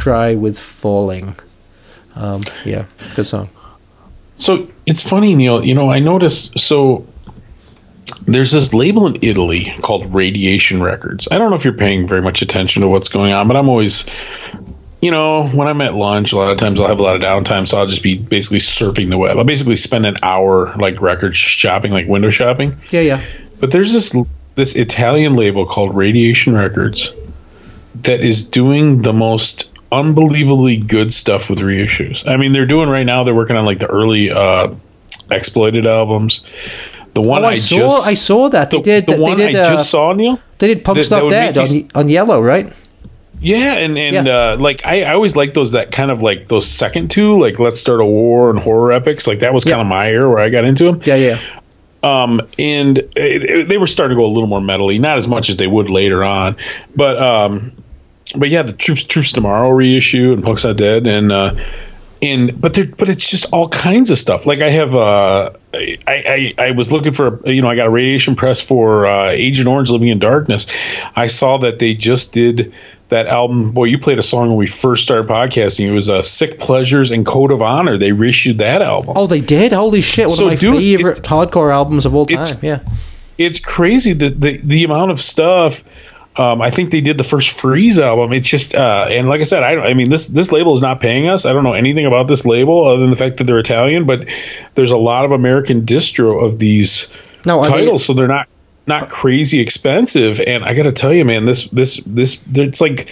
Decry with "Falling." Um, yeah, good song. So it's funny, Neil. You know, I noticed. So there's this label in Italy called Radiation Records. I don't know if you're paying very much attention to what's going on, but I'm always, you know, when I'm at lunch, a lot of times I'll have a lot of downtime, so I'll just be basically surfing the web. I'll basically spend an hour like record shopping, like window shopping. Yeah, yeah. But there's this this Italian label called Radiation Records that is doing the most unbelievably good stuff with reissues. I mean, they're doing right now. They're working on like the early uh, exploited albums. The one Oh, I, I, saw. just I saw that they the, did. the they one did. I uh, just saw, Neil. they did. Punk's Not Dead on, me- on yellow, right? Yeah, and and Yeah. Uh, like I, I always like those that kind of like those second two, like Let's Start a War and horror epics. Like that was kind of my era where I got into them. Yeah, yeah. Um, and it, it- they were starting to go a little more metally, not as much as they would later on, but um, but yeah, the Troops Troops Tomorrow reissue and Punk's Not Dead and uh, and but there but it's just all kinds of stuff. Like I have uh, I, I I was looking for you know I got a radiation press for uh, Agent Orange Living in Darkness. I saw that they just did that album. Boy, you played a song when we first started podcasting. It was uh, Sick Pleasures and Code of Honor. They reissued that album. Oh, they did. Holy shit! One So, of my dude, favorite hardcore albums of all time. Yeah. it's crazy the the, the amount of stuff. Um, I think they did the first Freeze album. It's just, uh, and like I said, I don't. I mean, this this label is not paying us. I don't know anything about this label other than the fact that they're Italian. But there's a lot of American distro of these No, are they- titles, so they're not not crazy expensive. And I got to tell you, man, this this this it's like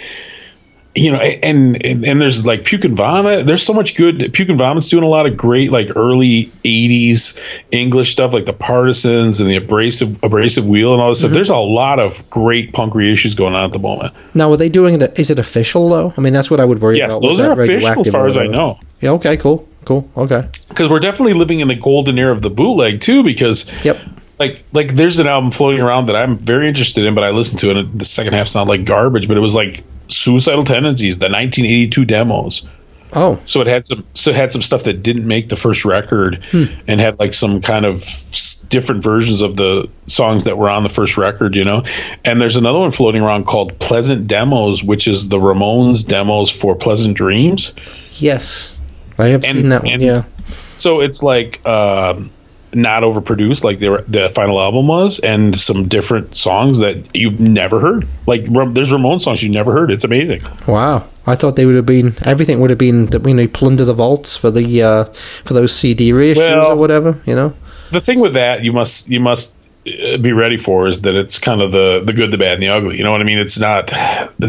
you know, and, and and there's like Puke and Vomit. There's so much good. Puke and Vomit's doing a lot of great like early '80s English stuff, like the Partisans and the Abrasive Abrasive Wheel and all this stuff. Mm-hmm. There's a lot of great punk reissues going on at the moment. Now, are they doing Is it official though? I mean, that's what I would worry Yes, about. with those are official as far as I know. Yeah. Okay. Cool. Cool. Okay. Because we're definitely living in the golden era of the bootleg too. Because Yep. like like there's an album floating around that I'm very interested in, but I listened to it. and The second half sounded like garbage, but it was like Suicidal Tendencies, the 1982 demos. Oh. So it had some so it had some stuff that didn't make the first record, and had like some kind of s- different versions of the songs that were on the first record, you know. And there's another one floating around called Pleasant Demos, which is the Ramones demos for Pleasant Dreams. Yes. I have And- seen that one. Yeah. So it's like um, not overproduced like the the final album was, and some different songs that you've never heard. Like there's Ramon songs you never heard. It's amazing. Wow. I thought they would have been everything would have been you know plunder the vaults for the uh for those CD reissues Well- or whatever. You know. the thing with that you must you must uh, be ready for is that it's kind of the the good the bad and the ugly you know what i mean it's not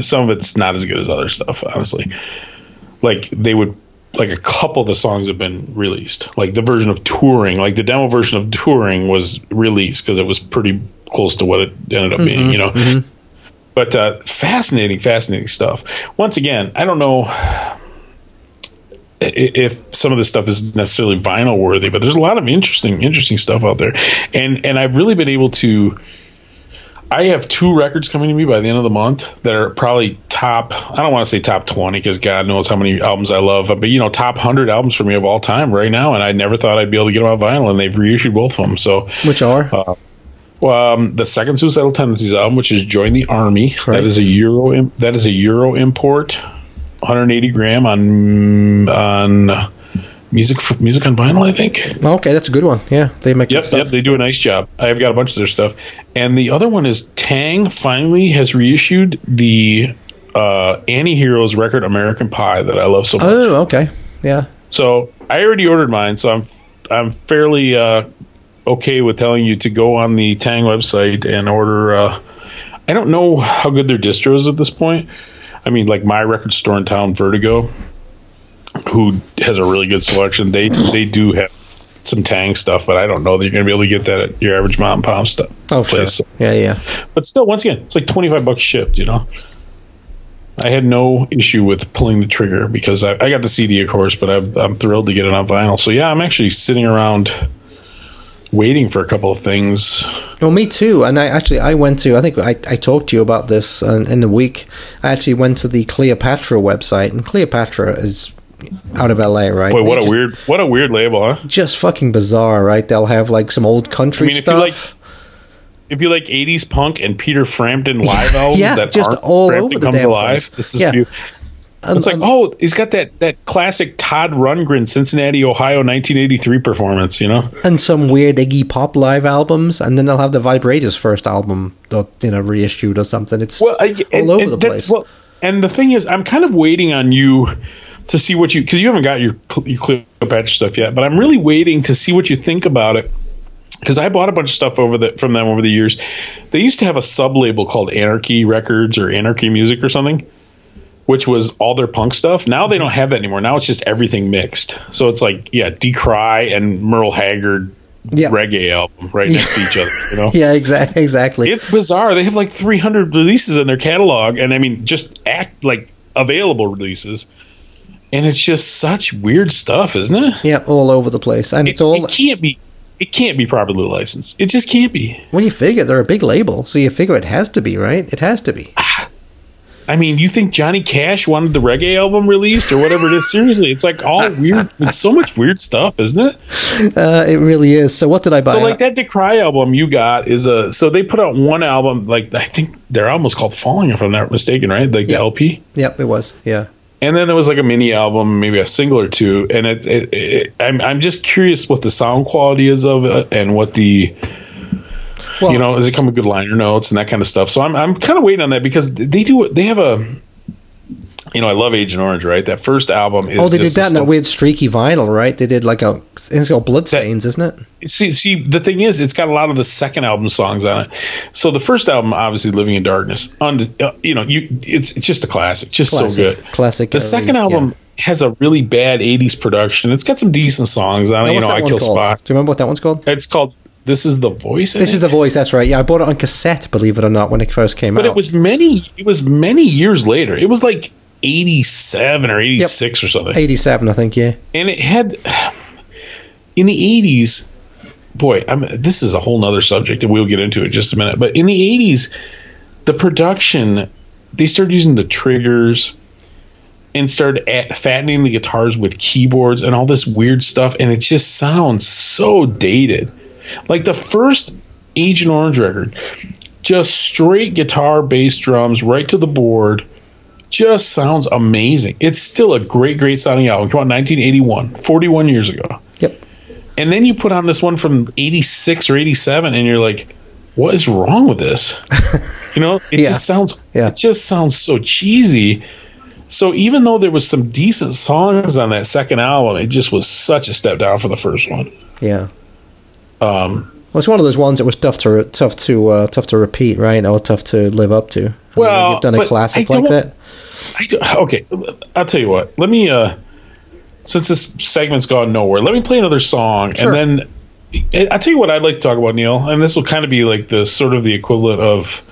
some of it's not as good as other stuff honestly like they would like a couple of the songs have been released. Like the version of touring like the demo version of touring was released because it was pretty close to what it ended up being you know? But uh, fascinating fascinating stuff. Once again i don't know if some of this stuff is necessarily vinyl worthy, but there's a lot of interesting interesting stuff out there, and and I've really been able to. I have two records coming to me by the end of the month that are probably top. I don't want to say top twenty because God knows how many albums I love, but you know, top hundred albums for me of all time right now, and I never thought I'd be able to get them on vinyl, and they've reissued both of them. So, Which are well, um, the second Suicidal Tendencies album, which is Join the Army, Right. that is a Euro. im- That is a Euro import, 180 gram on on music music on vinyl. I think. okay. That's a good one. Yeah, they make Yep, good stuff. yep, they do a nice job. I've got a bunch of their stuff, and the other one is Taang. Finally, has reissued the uh, Anti-Heroes record American Pie that I love so much. Oh, okay. Yeah. So I already ordered mine, so I'm I'm fairly uh, okay with telling you to go on the Taang website and order. Uh, I don't know how good their distro is at this point. I mean, like my record store in town, Vertigo, who has a really good selection. They they do have some Taang stuff, but I don't know that you're going to be able to get that at your average mom and pop stuff. Oh, sure. place. Yeah, yeah. But still, once again, it's like 25 bucks shipped, you know. I had no issue with pulling the trigger because I, I got the CD, of course, but I'm, I'm thrilled to get it on vinyl. So, yeah, I'm actually sitting around waiting for a couple of things. Well, me too. And I actually I went to I think I, I talked to you about this uh, in the week. I actually went to the Cleopatra website, and Cleopatra is out of LA, right? Boy, They what a just- weird, what a weird label, huh? just fucking bizarre, right? They'll have like some old country I mean, if you stuff. like- If you like 80s punk and Peter Frampton live albums Yeah, that just all Frampton over the comes alive, place. this is Yeah. And- It's like, and- oh, he's got that that classic Todd Rundgren Cincinnati, Ohio, 1983 performance. You know, and some weird Iggy Pop live albums, and then they'll have the Vibrators first album, that, you know, reissued or something. It's well, I, all and, over and the place. Well, and the thing is, I'm kind of waiting on you to see what you because you haven't got your your Cleopatra stuff yet, but I'm really waiting to see what you think about it because I bought a bunch of stuff over the from them over the years. They used to have a sub label called Anarchy Records or Anarchy Music or something, which was all their punk stuff. Now they don't have that anymore. Now it's just everything mixed. So it's like yeah, Decry and Merle Haggard Yeah. reggae album right next to each other. You know. Yeah, exactly. Exactly. It's bizarre. They have like 300 releases in their catalog, and I mean, just act like available releases. And it's just such weird stuff, isn't it? yeah, all over the place, and it's all it can't be. It can't be properly licensed. It just can't be. when you figure they're a big label, so you figure it has to be right. It has to be. I mean, you think Johnny Cash wanted the reggae album released or whatever it is? Seriously, it's like all weird. It's so much weird stuff, isn't it? Uh, it really is. So what did I buy? So like that Decry album you got is a. So they put out one album. Like I think their album was called Falling, if I'm not mistaken, right? Like the LP. Yep, it was. Yeah. And then there was like a mini album, maybe a single or two, and it's it, it, I'm I'm just curious what the sound quality is of it and what the Well, you know does it come with good liner notes and that kind of stuff. So I'm I'm kind of waiting on that because they do they have a you know I love Agent Orange right that first album is oh, they did that in stuff- weird streaky vinyl, right? They did like a. It's called Bloodstains, isn't it? see, see the thing is it's got a lot of the second album songs on it so the first album obviously living in darkness und- uh, you know you it's it's just a classic just so good Classic. the second album yeah. has a really bad 80s production it's got some decent songs on it you know i kill called? spot Do you remember what that one's called? it's called this is the voice This is the voice. That's right. Yeah, I bought it on cassette. Believe it or not, when it first came but out. But it was many it was many years later it was like 87 or 86 or something eighty-seven, I think. Yeah. and it had in the 80s boy I'm, this is a whole nother subject and we'll get into in just a minute but in the 80s the production they started using the triggers and started at, fattening the guitars with keyboards and all this weird stuff and it just sounds so dated like the first agent orange record just straight guitar bass drums right to the board just sounds amazing it's still a great great sounding album come on, in 1981 41 years ago Yep. and then you put on this one from 86 or 87 and you're like what is wrong with this you know it Yeah. just sounds Yeah. it just sounds so cheesy so even though there was some decent songs on that second album it just was such a step down for the first one Yeah. um Well, it's one of those ones that was tough to tough to uh, tough to repeat, right? Or tough to live up to. I mean, Well, you've done a classic like that. Okay i'll tell you what let me uh since this segment's gone nowhere let me play another song Sure. and then i'll tell you what i'd like to talk about neil and this will kind of be like the sort of the equivalent of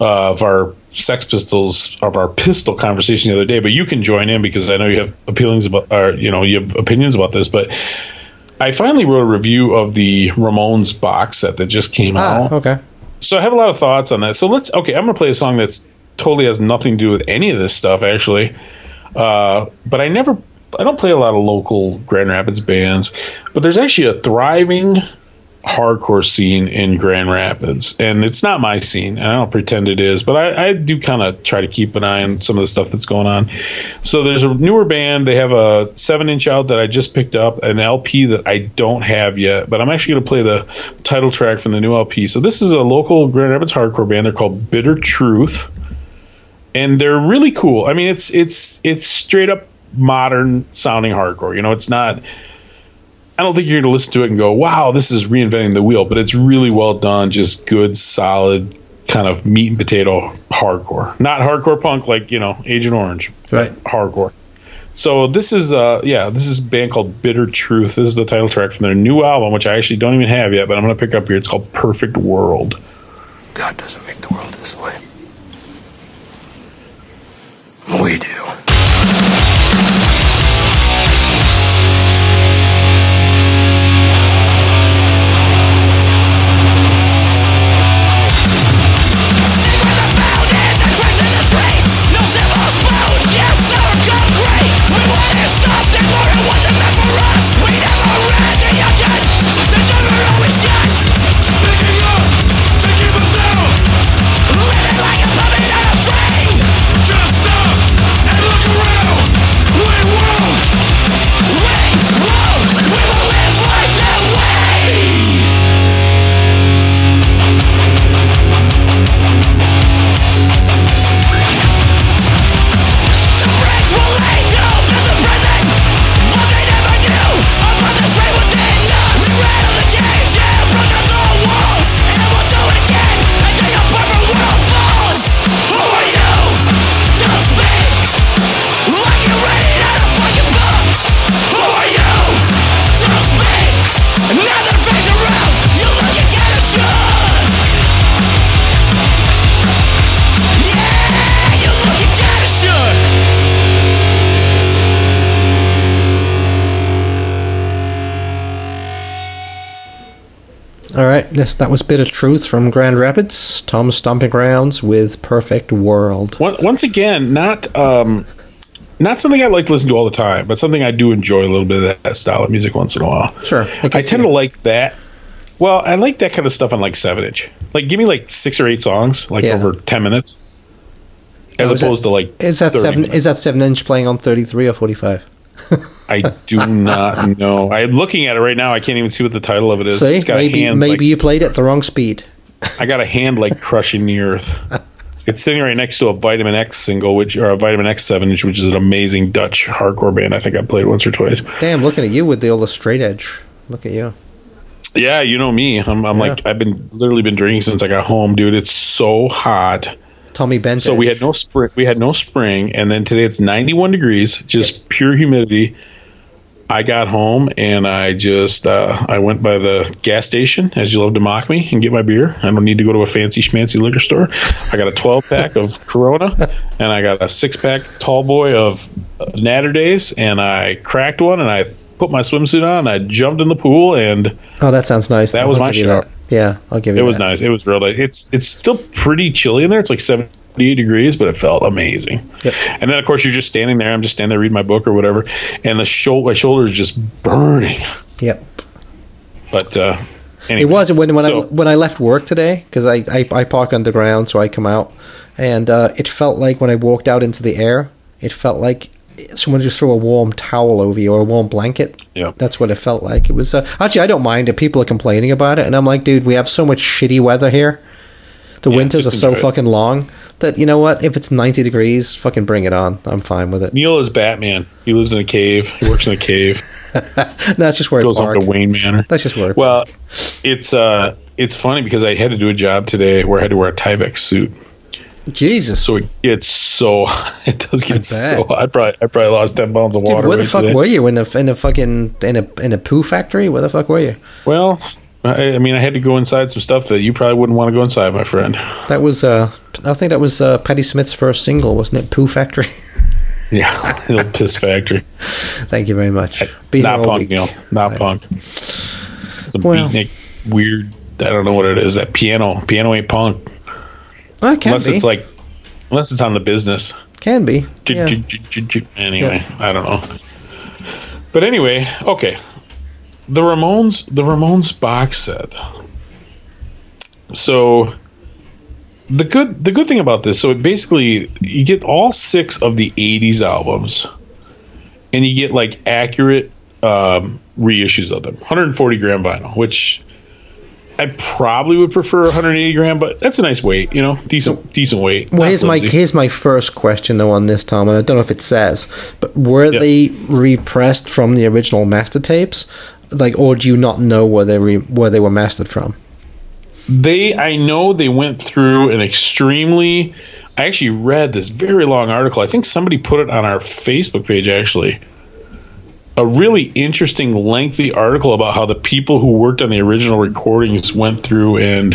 uh, of our sex pistols of our pistol conversation the other day but you can join in because i know you have opinions about or you know you have opinions about this but i finally wrote a review of the ramones box set that just came Ah, out okay. so I have a lot of thoughts on that. So let's okay. I'm gonna play a song that's totally has nothing to do with any of this stuff actually. Uh, but I never, I don't play a lot of local Grand Rapids bands. But there's actually a thriving hardcore scene in Grand Rapids, and it's not my scene. And I don't pretend it is, but I, I do kind of try to keep an eye on some of the stuff that's going on. So there's a newer band. They have a seven inch out that I just picked up, an LP that I don't have yet, but I'm actually going to play the title track from the new LP. So this is a local Grand Rapids hardcore band. They're called Bitter Truth, and they're really cool. I mean, it's it's it's straight up modern sounding hardcore. You know, it's not. I don't think you're going to listen to it and go, "Wow, this is reinventing the wheel," but it's really well done. Just good, solid, kind of meat and potato hardcore. Not hardcore punk like you know Agent Orange, Right. hardcore. So this is uh yeah, this is a band called Bitter Truth. This is the title track from their new album, which I actually don't even have yet, but I'm gonna pick up here. It's called Perfect World. God doesn't make the world this way. We do. All right, yes, that was Bitter Truth from Grand Rapids. Tom's Stomping Grounds with Perfect World. Once again, not um, not something I like to listen to all the time, but something I do enjoy a little bit of that style of music once in a while. Sure, I I, tend to like that. Well, I like that kind of stuff on like seven inch. Like, give me like six or eight songs, like Yeah. over ten minutes, as Oh, is that- opposed to like Is that seven? minutes. Is that seven inch playing on thirty three or forty five? I do not know. I'm looking at it right now. I can't even see what the title of it is. See, it's got maybe maybe like, you played it at the wrong speed. I got a hand like crushing the earth. It's sitting right next to a Vitamin X single, which or a Vitamin X seven inch, which is an amazing Dutch hardcore band. I think I played once or twice. Damn, looking at you with the old straight edge. Look at you. Yeah, you know me. I'm, I'm Yeah. like I've been literally been drinking since I got home, dude. It's so hot. Tommy Bent. So we had no spring. We had no spring, and then today it's 91 degrees, just pure humidity. I got home and I just uh, I went by the gas station, as you love to mock me, and get my beer. I don't need to go to a fancy schmancy liquor store. I got a 12 pack of Corona, and I got a six pack tall boy of uh, Natter Days, and I cracked one, and I put my swimsuit on, I jumped in the pool, and Oh, that sounds nice. That I'll was my shower. that. Yeah, I'll give you it was nice. It was real nice. It's it's still pretty chilly in there. It's like 78 degrees, but it felt amazing. Yep. And then of course you're just standing there. I'm just standing there reading my book or whatever, and the shoulder my shoulder is just burning. Yep. But uh, It was when when I when I left work today because I, I I park underground, so I come out, and uh, it felt like when I walked out into the air, it felt like someone just threw a warm towel over you or a warm blanket. Yeah. That's what it felt like. It was uh, actually I don't mind if people are complaining about it, and I'm like, dude, we have so much shitty weather here. The Yeah, winters are so it. fucking long that you know what? If it's 90 degrees, fucking bring it on. I'm fine with it. Neil is Batman. He lives in a cave. He works in a cave. That's just where I Goes up to Wayne Manor. That's just where. Well, it's uh, it's funny because I had to do a job today where I had to wear a Tyvek suit. Jesus. So it gets so it does get bet. so. I probably I probably lost ten pounds of Dude, water. where the fuck today. were you in the in a fucking in a in a poo factory? Where the fuck were you? Well, I, I mean, I had to go inside some stuff that you probably wouldn't want to go inside, my friend. That was uh I think that was uh Patti Smith's first single, wasn't it? Poo Factory. Yeah, little piss factory. Thank you very much. Be Not punk. Neil. Not punk. Some Well- beatnik, weird. I don't know what it is. That piano, piano ain't punk. Well, it Unless be. it's like, unless it's on the business. can be. Yeah. Anyway, I don't know. But anyway, okay. The Ramones, the Ramones box set. So the good the good thing about this, so it basically you get all six of the '80s albums, and you get like accurate um, reissues of them, 140 gram vinyl, which I probably would prefer 180 gram, but that's a nice weight, you know, decent decent weight. Well, here's my here's my first question though on this, Tom, and I don't know if it says, but were Yeah. they repressed from the original master tapes, like, or do you not know where they re- where they were mastered from? they i know they went through an extremely i actually read this very long article i think somebody put it on our facebook page actually a really interesting lengthy article about how the people who worked on the original recordings went through and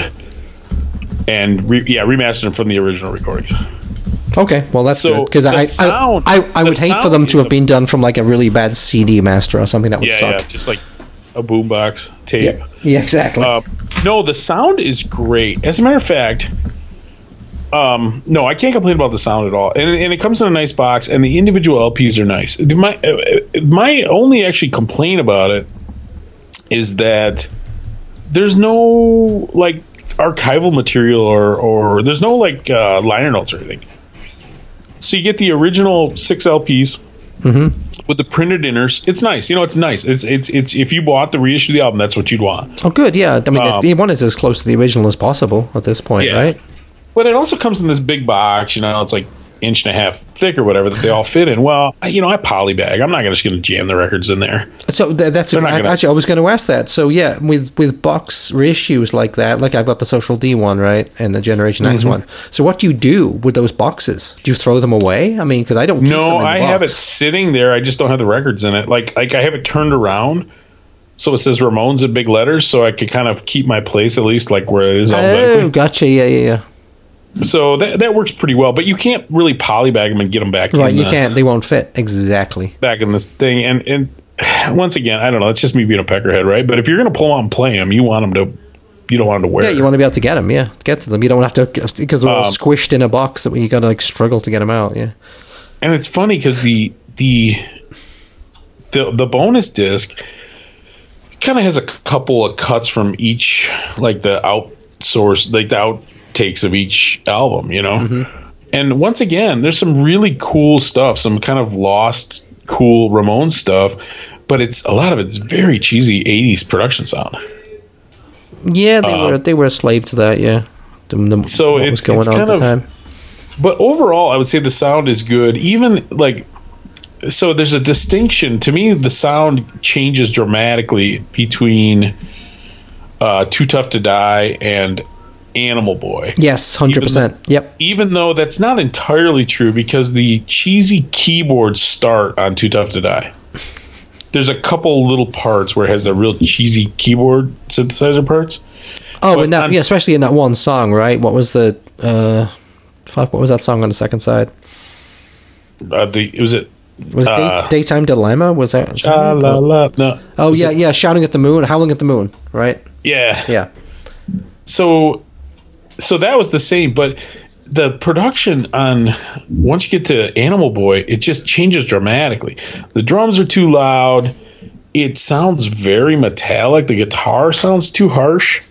and re, yeah remastered them from the original recordings Okay, well that's So, good because I, sound- I I, I would hate for them to have been done from like a really bad CD master or something that would yeah suck. yeah just like a boombox tape Yeah, yeah, exactly. Uh, no, the sound is great. As a matter of fact, um, no, I can't complain about the sound at all. And, and it comes in a nice box, and the individual LPs are nice. My uh, my only actually complaint about it is that there's no like archival material or or there's no like uh, liner notes or anything. So you get the original six LPs with the printed inners. It's nice. You know, it's nice. It's it's it's if you bought the reissue of the album, that's what you'd want. oh, good. Yeah, I mean, um, you want it as close to the original as possible at this point, Yeah. right? But it also comes in this big box, you know, it's like inch and a half thick or whatever that they all fit in. Well, I, you know, I polybag. I'm not gonna just going to jam the records in there. So th- that's a, gonna- actually I was going to ask that. So yeah, with with box reissues like that, like I've got the Social D one, right, and the Generation X Mm-hmm. one. So what do you do with those boxes? Do you throw them away? I mean, because I don't. No, I have it sitting there. I just don't have the records in it. Like like I have it turned around. So it says Ramones in big letters, so I could kind of keep my place at least like where it is Oh, alphabetically. gotcha. Yeah, yeah, yeah. So that that works pretty well. But you can't really polybag them and get them back. Right, in you the- can't. They won't fit exactly. back in this thing. And and once again, I don't know. It's just me being a peckerhead, right? But if you're gonna pull out and play them, you want them to you don't want them to wear. Yeah, you want to be able to get them. Yeah, get to them. You don't have to because they're all Um, squished in a box that you got to like struggle to get them out. Yeah. and it's funny because the the the the bonus disc kind of has a couple of cuts from each like the outsource like the outtakes of each album you know and once again there's some really cool stuff some kind of lost cool Ramon stuff but it's a lot of it's very cheesy 80s production sound Yeah, they were they were a slave to that. Yeah. The, the, Uh, So what it's- was going on at the of- time? but overall i would say the sound is good even like so there's a distinction to me the sound changes dramatically between uh too tough to die and animal boy Yes, hundred percent. Yep. even though that's not entirely true because the cheesy keyboards start on too tough to die there's a couple little parts where it has the real cheesy keyboard synthesizer parts Oh, But and that I'm- yeah, especially in that one song, right? What was the uh, fuck? What was that song on the second side? uh, the was it Was it Uh, Day, Daytime Dilemma? Was that? was that la, la, no oh Was yeah, it- yeah, shouting at the moon, howling at the moon, right? yeah Yeah. so so that was the same but the production on once you get to animal boy it just changes dramatically. The drums are too loud. It sounds very metallic. The guitar sounds too harsh.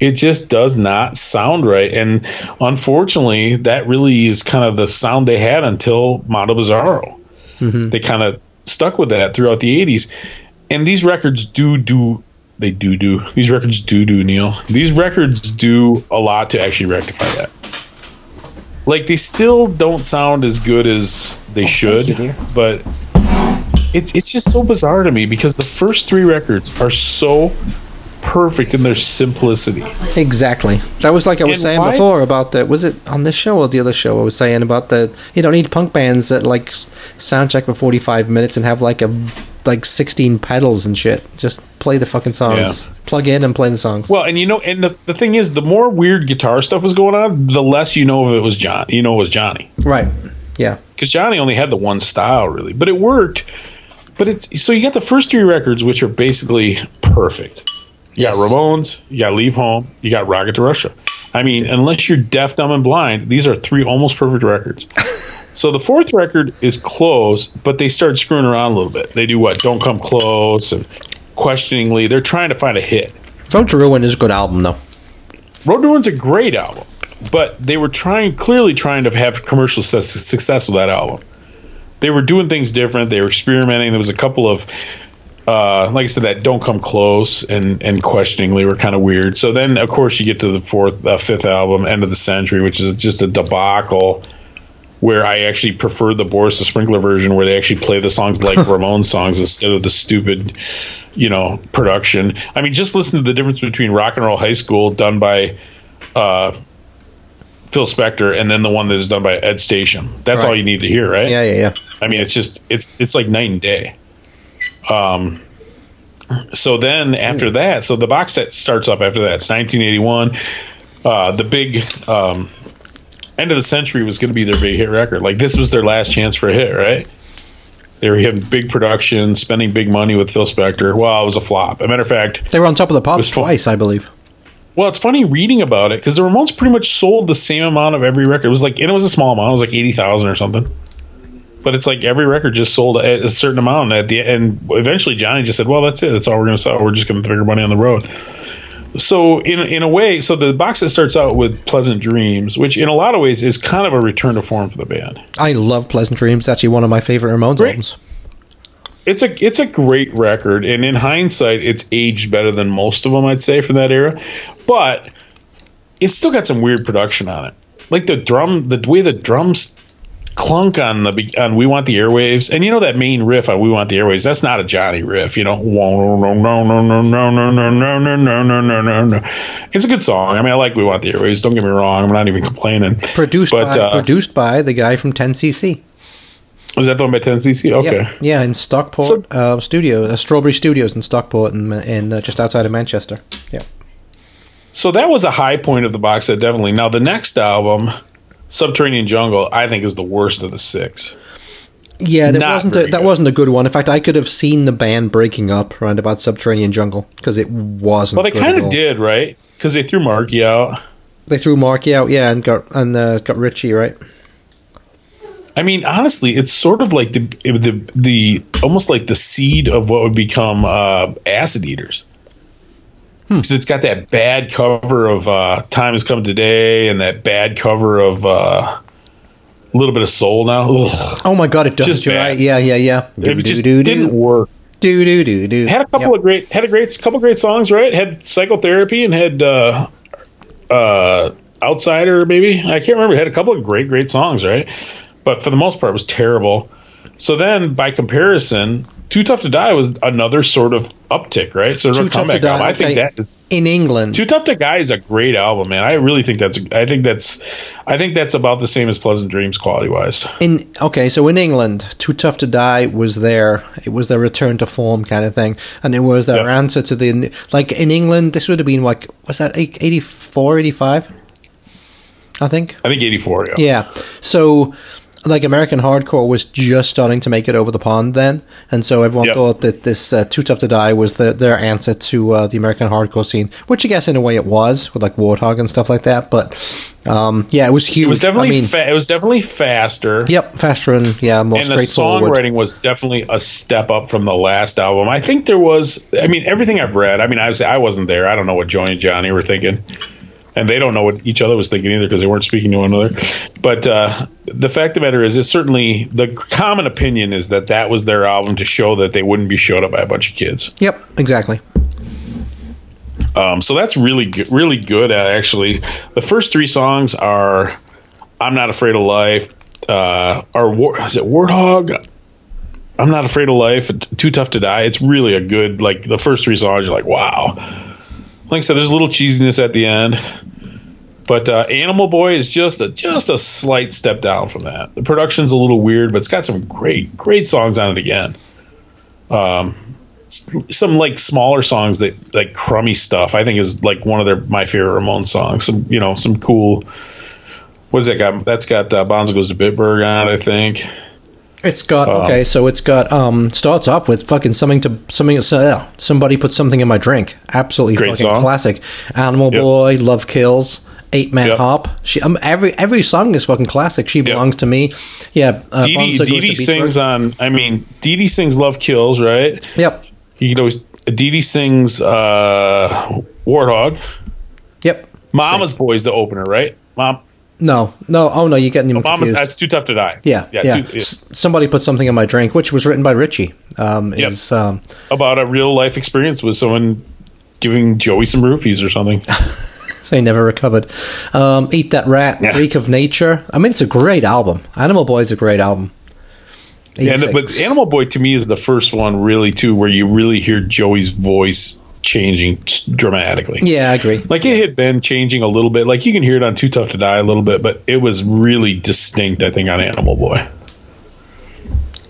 It just does not sound right and unfortunately that really is kind of the sound they had until mondo bizarro. Mm-hmm. They kind of stuck with that throughout the 80s and these records do do they do do these records do do neil. These records do a lot to actually rectify that. Like they still don't sound as good as they oh, should you, but it's it's just so bizarre to me because the first three records are so perfect in their simplicity. Exactly. That was like I was And saying before is- about the was it on this show or the other show I was saying about the you don't need punk bands that like sound check for 45 minutes and have like a like 16 pedals and shit. Just play the fucking songs. Yeah. Plug in and play the songs. well and you know and the, the thing is the more weird guitar stuff was going on the less you know if it was john you know it was johnny right. Yeah. because Johnny only had the one style really, but it worked. But it's so you got the first three records, which are basically perfect. You Yes. got Ramones, you got Leave Home, you got Rocket to Russia. I mean, unless you're deaf, dumb, and blind, these are three almost perfect records. so the fourth record is close, but they start screwing around a little bit. They do what? Don't come close and questioningly. They're trying to find a hit. Road to Ruin is a good album though. Road to Ruin's a great album, but they were trying, clearly trying to have commercial success with that album. They were doing things different. They were experimenting. There was a couple of, uh, like I said, that don't come close and and questioningly were kind of weird. So then, of course, you get to the fourth, uh, fifth album, End of the Century, which is just a debacle. Where I actually prefer the Boris the Sprinkler version, where they actually play the songs like Ramon songs instead of the stupid, you know, production. I mean, just listen to the difference between Rock and Roll High School done by uh, Phil Spector and then the one that is done by Ed Stasium. That's all you need to hear, right? Yeah, yeah, yeah. I mean, it's just it's it's like night and day. Um. So then after that, so the box set starts up after that. It's 1981. Uh, the big um, end of the century was going to be their big hit record. Like this was their last chance for a hit, right? They were having big production, spending big money with Phil Spector. Well, it was a flop. As a matter of fact, They were on top of the pops twice, I believe. well, it's funny reading about it because the Ramones pretty much sold the same amount of every record. It was like, and it was a small amount. It was like eighty thousand or something. But it's like every record just sold a, a certain amount. At the and eventually Johnny just said, "Well, that's it. That's all we're going to sell. We're just going to throw your money on the road." So in in a way, so the box set starts out with "Pleasant Dreams," which in a lot of ways is kind of a return to form for the band. I love Pleasant Dreams. It's actually one of my favorite Ramones Great. albums. it's a it's a great record, and in hindsight, it's aged better than most of them, I'd say, from that era. But it's still got some weird production on it, like the drum, the way the drums clunk on the on we want the airwaves. And you know that main riff on we want the airwaves? That's not a johnny riff you know? It's a good song. I mean i like we want the airwaves. Don't get me wrong. I'm not even complaining. Produced but, by uh, produced by the guy from 10cc was that the one by 10cc okay. Yep. yeah in stockport so, uh, studio uh, strawberry studios in stockport and, and uh, just outside of manchester. Yeah. So that was a high point of the box set definitely. Now the next album Subterranean Jungle, I think is the worst of the six. Yeah, that Not wasn't a, that good. wasn't a good one. In fact, I could have seen the band breaking up around about Subterranean Jungle because it wasn't. Well, they kind of did, right? Because they threw Marky out. They threw Marky out, yeah, and got and uh, got Richie right. I mean, honestly, it's sort of like the the the almost like the seed of what would become uh, Acid Eaters. Because it's got that bad cover of uh, "Time Has Come Today" and that bad cover of uh, a little bit of Soul now. Ugh. Oh my god, it does. Just You're bad. right. Yeah, yeah, yeah. It just didn't work. Do do do do. Had a couple of great, had a great, couple great songs, right? Had psychotherapy and had uh, uh, outsider, maybe I can't remember. Had a couple of great, great songs, right? But for the most part, it was terrible. So then, by comparison, Too Tough to Die was another sort of uptick, right? So Too a Tough to comeback Die, album. I think okay. that is in England. Too Tough to Die is a great album, man. I really think that's. I think that's. I think that's about the same as Pleasant Dreams quality wise. In okay, so in England, Too Tough to Die was there. it was their return to form kind of thing, and it was their Yeah. answer to the like in England. This would have been like was that 84, 85? I think. I think eighty four. Yeah. Yeah. So, like, American hardcore was just starting to make it over the pond then, and so everyone Yep. thought that this uh, "Too Tough to Die" was the, their answer to uh, the American hardcore scene, which I guess in a way it was with like Warthog and stuff like that. But um, yeah, it was huge. It was definitely. I mean, fa- it was definitely faster. yep, faster and yeah, more and the songwriting was definitely a step up from the last album. I think there was. I mean, everything I've read. I mean, I was, I wasn't there. I don't know what Joey and Johnny were thinking, and they don't know what each other was thinking either because they weren't speaking to one another. But uh, the fact of the matter is, it's certainly the common opinion is that that was their album to show that they wouldn't be showed up by a bunch of kids. Yep, exactly. Um, so that's really good, really good. At actually, the first three songs are "I'm Not Afraid of Life," uh, or War, is it Warthog? I'm not afraid of life. Too tough to die. It's really a good like the first three songs. You're like, wow. Like I said, there's a little cheesiness at the end, but uh, Animal Boy is just a just a slight step down from that. The production's a little weird, but it's got some great great songs on it again. Um, some like smaller songs that like crummy stuff. I think is like one of their my favorite Ramones songs. Some you know some cool. What is that got? That's got uh, Bonzo goes to Bitburg on it. I think. It's got okay, so it's got um starts off with fucking something to something. So, somebody put something in my drink. Absolutely fucking song. classic. Animal Yep. Boy, Love Kills, Ape Man Yep. Hop. She um, every every song is fucking classic. She belongs to me. Yeah, uh, Dee Dee, Goes Dee Dee sings on. I mean, Dee Dee sings "Love Kills," right? Yep, You could always. Dee Dee sings uh, "Warthog." yep. Mama's Boy is the opener, right? Mom, No, no. Oh no, you're getting them Mama's. confused. That's too tough to die. yeah, yeah. too- S- somebody put something in my drink, which was written by Richie. Um, Yep. is um, about a real life experience with someone giving Joey some roofies or something. so he never recovered. Um, Eat That Rat, Yeah. Freak of Nature. I mean, it's a great album. Animal Boy is a great album. and but Animal Boy to me is the first one really too where you really hear Joey's voice changing dramatically. Yeah, I agree. Like it had been changing a little bit. Like you can hear it on Too Tough to Die a little bit, but it was really distinct. I think on Animal Boy.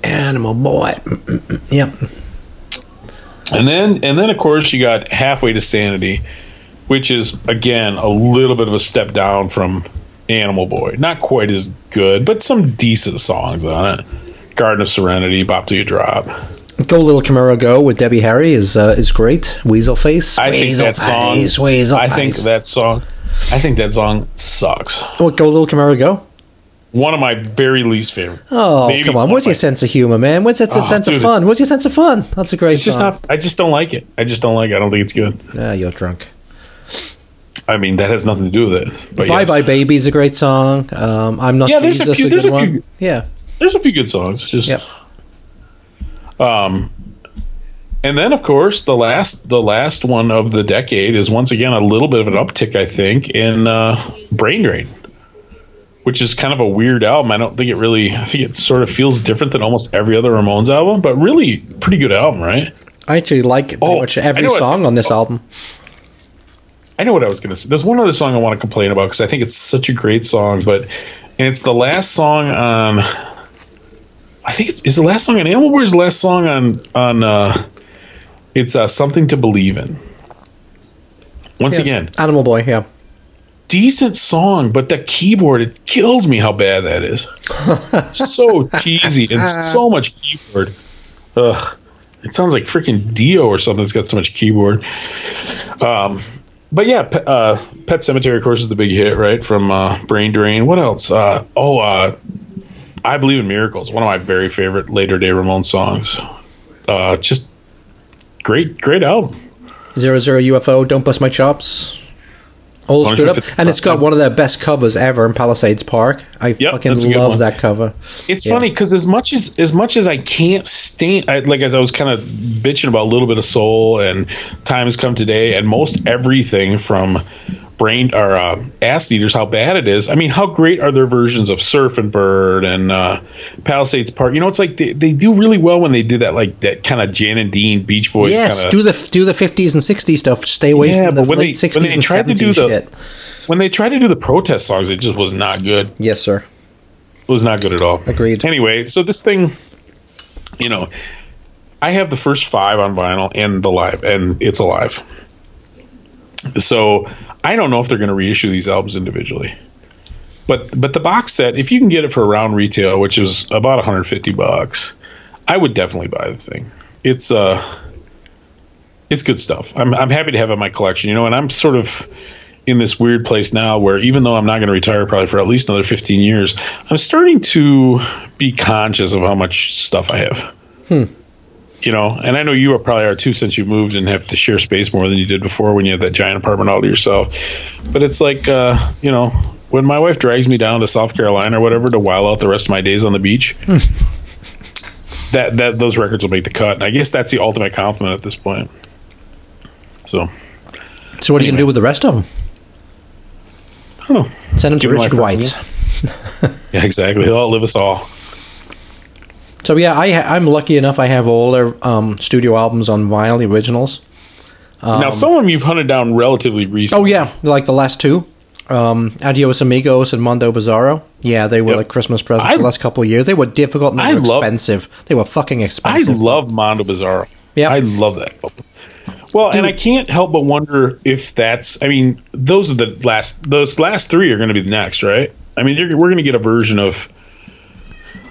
Animal Boy. Mm, mm, mm, yep. And then and then of course you got Halfway to Sanity, which is again a little bit of a step down from Animal Boy. Not quite as good, but some decent songs on it. Garden of Serenity, Bop Till You Drop. Go Little Camaro Go with Debbie Harry is uh, is great. Weasel Face. I think that song. Face, Weasel I think Face. that song. I think that song sucks. What, Go Little Camaro Go? One of my very least favorite. Oh, Maybe come on. Where's your my- sense of humor, man? Where's that Oh, sense of fun? Where's your sense of fun? That's a great It's just song. not. I just don't like it. I just don't like it. I don't think it's good. Yeah, you're drunk. I mean, that has nothing to do with it. But Bye yes. Bye Baby is a great song. Um, I'm not Yeah, there's a few- a there's good a few- one. Yeah. There's a few good songs. Just Yep. Um, and then of course the last the last one of the decade is once again a little bit of an uptick, I think, in uh, Brain Drain, which is kind of a weird album. I don't think it really. I think it sort of feels different than almost every other Ramones album, but really pretty good album, right? I actually like pretty Oh, much every song on this album. I know what I was going to say. There's one other song I want to complain about because I think it's such a great song, but and it's the last song on. I think it's is the last song on Animal Boy. or is the last song on on. uh It's uh, something to believe in. Once Yeah. again, Animal Boy, yeah. decent song, but the keyboard it kills me how bad that is. so cheesy and so much keyboard. Ugh. It sounds like freaking Dio or something that's got so much keyboard. Um, but yeah, uh, Pet Sematary, of course, is the big hit, right? From uh, Brain Drain. What else? Uh, oh, uh, I Believe in Miracles, one of my very favorite later day Ramones songs. Uh, just great, great album. Zero Zero UFO, Don't Bust My Chops. All screwed up, and it's got one of their best covers ever in Palisades Park. I Yep, fucking that's a good love that cover. It's Yeah. funny because as much as as much as I can't stand, I, like as I was kind of bitching about a little bit of soul and time has come today, and most everything from brain or uh, ass eaters, how bad it is. I mean, how great are their versions of Surfin' Bird and uh, Palisades Park? You know, it's like they, they do really well when they do that like that kind of Jan and Dean Beach Boys. yes, kinda, do the do the fifties and sixties stuff. Stay away Yeah, from the but when late sixties and tried to do seventies shit. when they tried to do the protest songs, it just was not good. Yes, sir. It was not good at all. Agreed. Anyway, so this thing, you know, I have the first five on vinyl and the live, and it's alive. So I don't know if they're going to reissue these albums individually, but but the box set, if you can get it for around retail, which is about 150 bucks, I would definitely buy the thing. It's uh, it's good stuff. I'm I'm happy to have it in my collection, you know, and I'm sort of in this weird place now where even though I'm not going to retire probably for at least another 15 years, I'm starting to be conscious of how much stuff I have. You know, and I know you are probably are too since you moved and have to share space more than you did before when you had that giant apartment all to yourself. But it's like, uh, you know, when my wife drags me down to South Carolina or whatever to while out the rest of my days on the beach, that that those records will make the cut. And I guess that's the ultimate compliment at this point. So So what are you gonna do with the rest of them? I don't know. Send them to Give 'em my Richard friends, White. Yeah, exactly. He'll outlive us all. So yeah, I ha- I'm lucky enough. I have all their um, studio albums on vinyl, the originals. now, some of them you've hunted down relatively recently. Oh yeah, like the last two, um, Adios Amigos and Mondo Bizarro. Yeah, they were Yep. like Christmas presents I- the last couple of years. They were difficult and they I were love- expensive. They were fucking expensive. I love Mondo Bizarro. Yeah. I love that. album. Well, and I can't help but wonder if that's. I mean, those are the last. Those last three are going to be the next, right? I mean, you're, we're going to get a version of.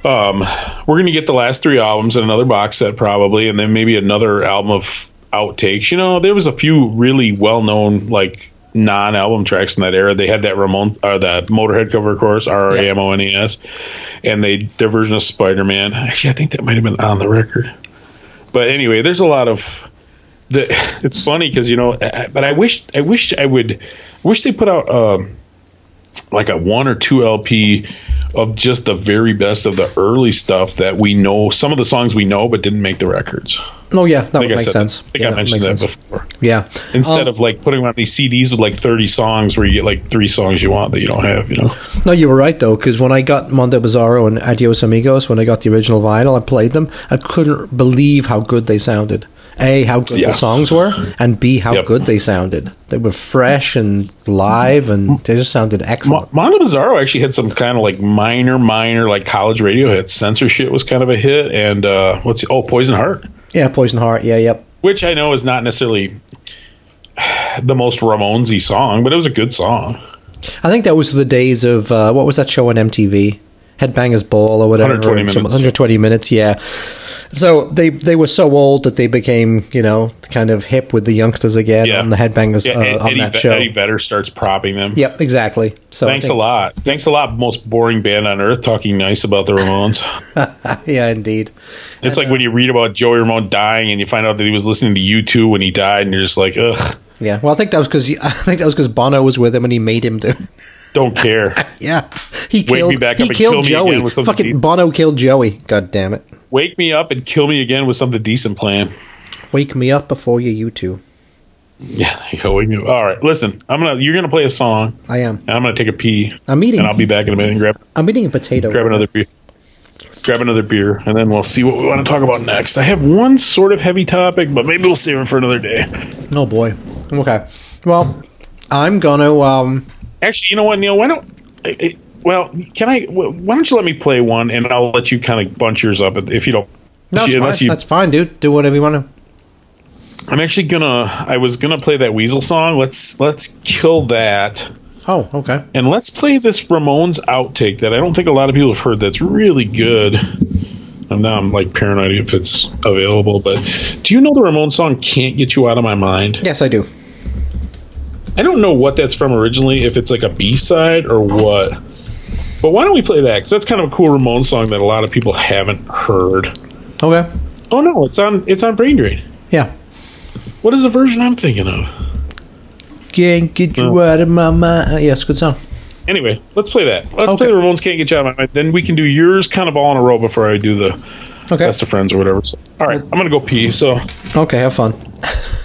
Um, we're going to get the last three albums and another box set probably, and then maybe another album of outtakes. You know, there was a few really well-known like non-album tracks in that era. They had that Ramon or that Motorhead cover, of course, R A M O N E S, and they their version of Spider-Man. Actually, I think that might have been on the record. But anyway, there's a lot of the. It's funny because you know, but I wish I wish I would wish they put out um, like a one or two LP of just the very best of the early stuff that we know. Some of the songs we know, but didn't make the records. Oh yeah, that I would I make said sense. I think yeah, I mentioned that sense. before. Yeah. Instead Um, of like putting on these CDs with like 30 songs where you get like three songs you want that you don't have, you know. No, you were right though, because when I got Mondo Bizarro and Adios Amigos, when I got the original vinyl, I played them. I couldn't believe how good they sounded. A, how good Yeah. the songs were, and B, how Yep. good they sounded. They were fresh and live, and they just sounded Mo- excellent. Mondo Bizarro actually had some kind of like minor, minor like college radio hits. Censorshit was kind of a hit, and uh, what's oh Poison Heart, Yeah, Poison Heart. Yeah, yep. which I know is not necessarily the most Ramonesy song, but it was a good song. I think that was the days of uh, what was that show on MTV? Headbangers Ball or whatever. 120 minutes. 120 minutes, yeah. So they they were so old that they became, you know, kind of hip with the youngsters again Yeah, on the Headbangers Yeah, uh, on Eddie, that show. Eddie Vedder starts propping them. Yep, exactly. So Thanks a lot. Thanks a lot. Most boring band on earth talking nice about the Ramones. Yeah, indeed. It's like when you read about Joey Ramone dying and you find out that he was listening to U2 when he died, and you're just like, ugh, Yeah. Well, I think that was because I think that was because Bono was with him and he made him do. Don't care. yeah, he Wake killed. me back he up and killed kill me Joey. again with Fucking decent. Bono killed Joey. God damn it! Wake me up and kill me again with something decent planned. Wake me up before you you two. Yeah, there you go. Wake me up. All right, listen. I'm gonna. You're gonna play a song, I am. and I'm gonna take a pee, I'm eating. and I'll be back in a minute and grab I'm eating a potato. grab another beer. Grab another beer, and then we'll see what we want to talk about next. I have one sort of heavy topic, but maybe we'll save it for another day. Oh boy. Okay. Well, I'm gonna. Um. Actually, you know what, Neil? Why don't? I- I- Well, can I? Why don't you let me play one, and I'll let you kind of bunch yours up if you don't. No, fine. you, That's fine, dude. Do whatever you want to. I'm actually gonna. I was gonna play that Weasel song. Let's let's kill that. Oh, okay. And let's play this Ramones outtake that I don't think a lot of people have heard. That's really good. And now I'm like paranoid if it's available. But do you know the Ramones song "Can't Get You Out of My Mind"? Yes, I do. I don't know what that's from originally. If it's like a B side or what. But why don't we play that? Because that's kind of a cool Ramones song that a lot of people haven't heard. Okay. Oh no, it's on it's on Brain Drain. Yeah. What is the version I'm thinking of? Can't get you Oh. out of my mind. Uh, yes, good song. Anyway, let's play that. Let's Okay. play the Ramones "Can't Get You Out of My Mind." Then we can do yours kind of all in a row before I do the Okay. best of friends or whatever. So, all right, I'm gonna go pee. So Okay, have fun.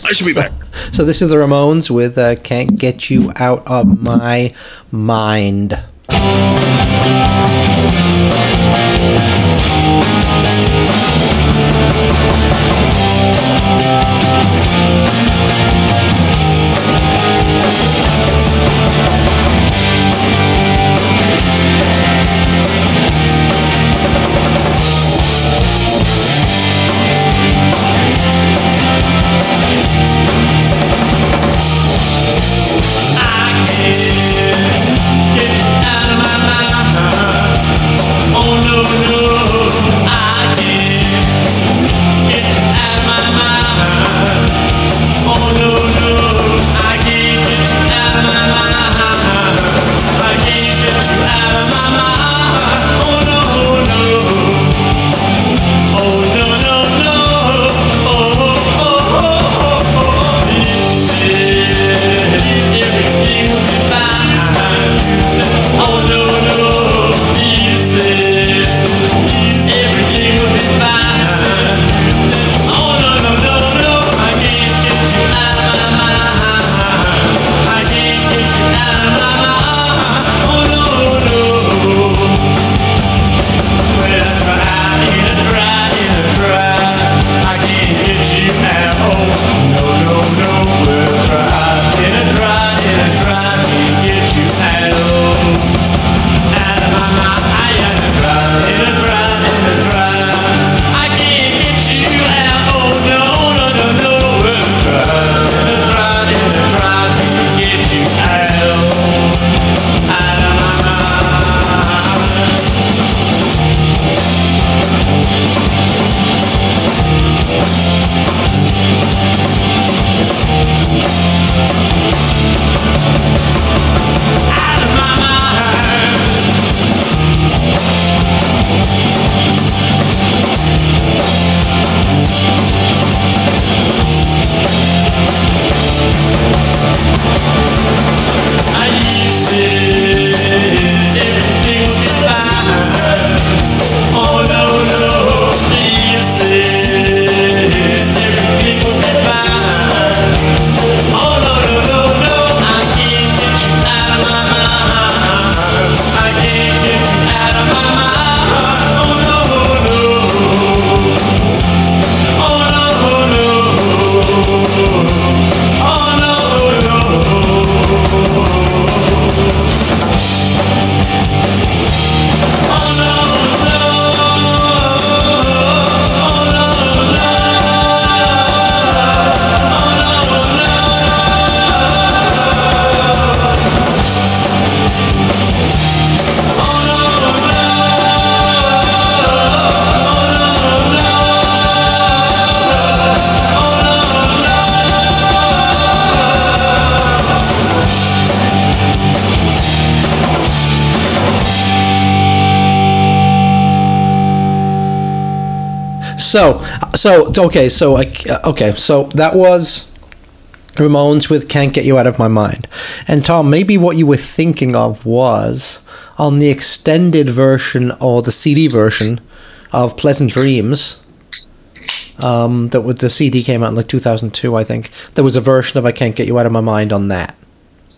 I should be back. So this is the Ramones with uh, "Can't Get You Out of My Mind." Oh no. So, so okay, so I, okay, so that was Ramones with "Can't Get You Out of My Mind." And Tom, maybe what you were thinking of was on the extended version or the CD version of "Pleasant Dreams." Um, that was the CD came out in like 2002, I think. There was a version of "I Can't Get You Out of My Mind" on that.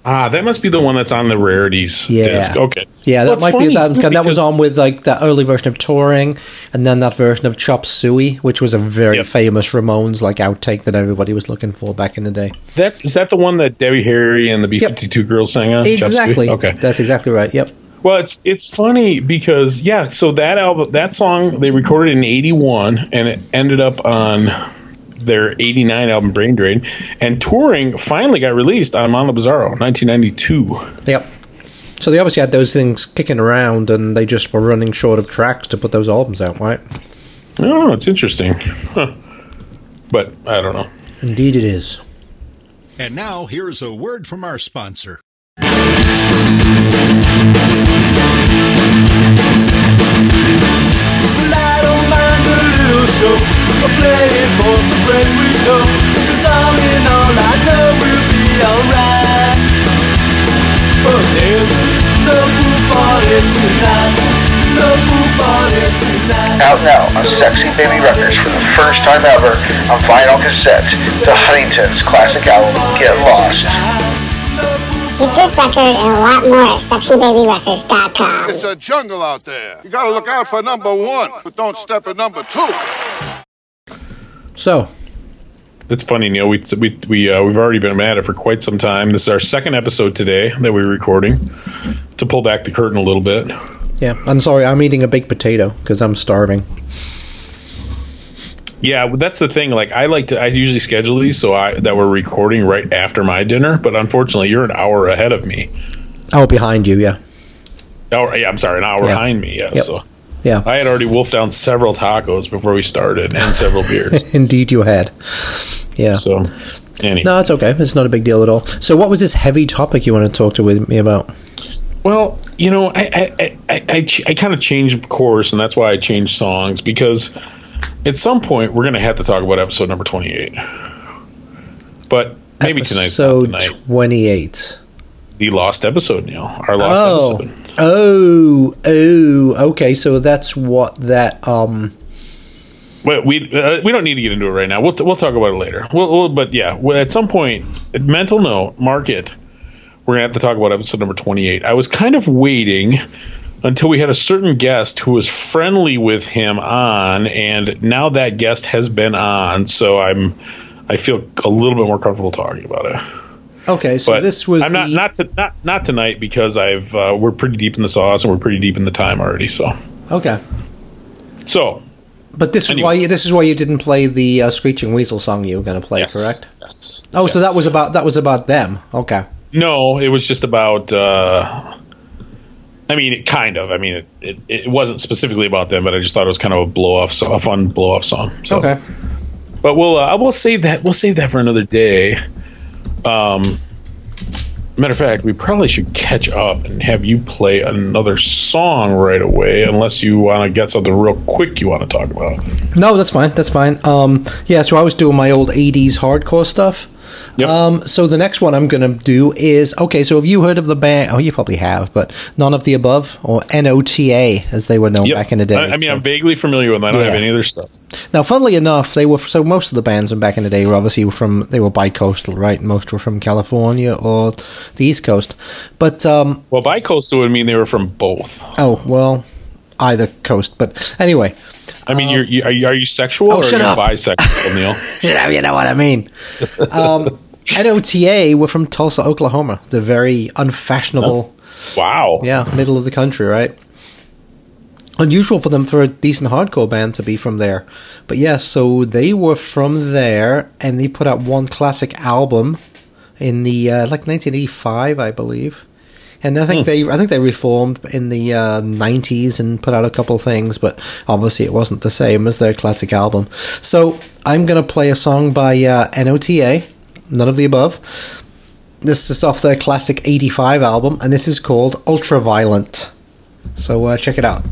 Ah, that must be the one that's on the rarities Yeah. disc. Okay. Yeah, that it's might be that. too, That was on with like the early version of touring, and then that version of Chop Suey, which was a very Yep. famous Ramones like outtake that everybody was looking for back in the day. That is that the one that Debbie Harry and the B fifty two girls sang on? Chop Suey? Exactly. Okay. That's exactly right. Yep. Well, it's it's funny because yeah, so that album, that song, they recorded in '81, and it ended up on their '89 album Brain Drain, and touring finally got released on Mondo Bizarro, 1992. Yep. So they obviously had those things kicking around, and they just were running short of tracks to put those albums out, right? Oh, it's interesting. Huh. But I don't know. Indeed, it is. And now, here's a word from our sponsor. Well, I don't mind a little show. I'll play it for some friends we know. Cause all in all, I know we'll be alright. But there's no pool party tonight. No pool party tonight. Out now on Sexy Baby Records for the first time ever on vinyl cassette, the Huntington's classic album Get Lost. Get this record and a lot more at sexybabyrecords.com. It's a jungle out there. You gotta look out for number one, but don't step at number two. So, It's funny, Neil. We we we uh, we've already been mad at it for quite some time. This is our second episode today that we're recording. To pull back the curtain a little bit. yeah, I'm sorry, I'm eating a baked potato because I'm starving. Yeah, that's the thing. Like, I like to. I usually schedule these so I that we're recording right after my dinner. But unfortunately, you're an hour ahead of me. Oh, behind you, yeah. Hour, yeah, I'm sorry, an hour Yeah. behind me. Yeah, Yep. so Yeah, I had already wolfed down several tacos before we started and several beers. indeed you had. Yeah. So, anyway. No, it's okay. It's not a big deal at all. So, what was this heavy topic you want to talk to with me about? Well, you know, I I, I, I, I, kind of changed course, and that's why I changed songs because at some point we're going to have to talk about episode number twenty-eight. But maybe tonight's Episode tonight. 28. The lost episode, Neil. Our lost Oh. episode. Oh, oh, okay. So that's what that um we uh, we don't need to get into it right now. We'll we'll talk about it later. We'll, we'll but yeah, at some point, mental note, mark it. We're gonna have to talk about episode number twenty-eight. I was kind of waiting until we had a certain guest who was friendly with him on, and now that guest has been on, so I'm I feel a little bit more comfortable talking about it. Okay, so But this was I'm not the- not to, not not tonight because I've uh, we're pretty deep in the sauce and we're pretty deep in the time already. So Okay. so But this is why you, this is why you didn't play the uh, Screeching Weasel song you were going to play, yes, correct? Yes. Oh, so that was about that was about them. Okay. No, it was just about. Uh, I mean, it kind of. I mean, it, it, it wasn't specifically about them, but I just thought it was kind of a blow off, so, a fun blow off song. So, Okay. but we'll uh, we'll save that. We'll save that for another day. Um, matter of fact, we probably should catch up and have you play another song right away, unless you want to get something real quick you want to talk about. No, that's fine. That's fine. Um, yeah, so I was doing my old '80s hardcore stuff. Yep. Um, so the next one I'm going to do is okay. So have you heard of the band? Oh, you probably have, but none of the above, or NOTA as they were known Yep. back in the day. I, I mean, So- I'm vaguely familiar with them. I don't have any other stuff. Now, funnily enough, they were so most of the bands back in the day were obviously from they were bi-coastal, right? Most were from California or the East Coast. But um, Well, bi-coastal would mean they were from both. oh well, either coast. But anyway, I mean, you're, you, are you are you sexual Oh, or shut are you up. bisexual, Neil? you know, you know what I mean. Um, NOTA were from Tulsa, Oklahoma, the very unfashionable, Wow. yeah, middle of the country, right? Unusual for them for a decent hardcore band to be from there, but yes, so they were from there, and they put out one classic album in the uh, like 1985, I believe. And I think they, I think they reformed in the uh, '90s and put out a couple things, but obviously it wasn't the same as their classic album. So I'm gonna play a song by uh, NOTA, none of the above. This is off their classic '85 album, and this is called Ultraviolent. So uh, check it out.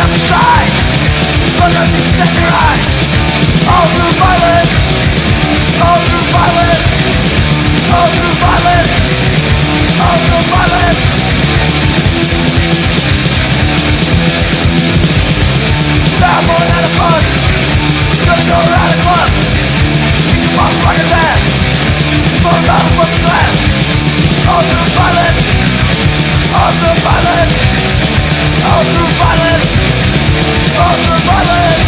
Up the. Look up and set your eyes. All through violence. All through violence. All through violence. All through violence. Stop on out of fun. Gonna go around the club. You can walk like a man. Full of what's glass. All through violence. All through violence all through violence, all through violence.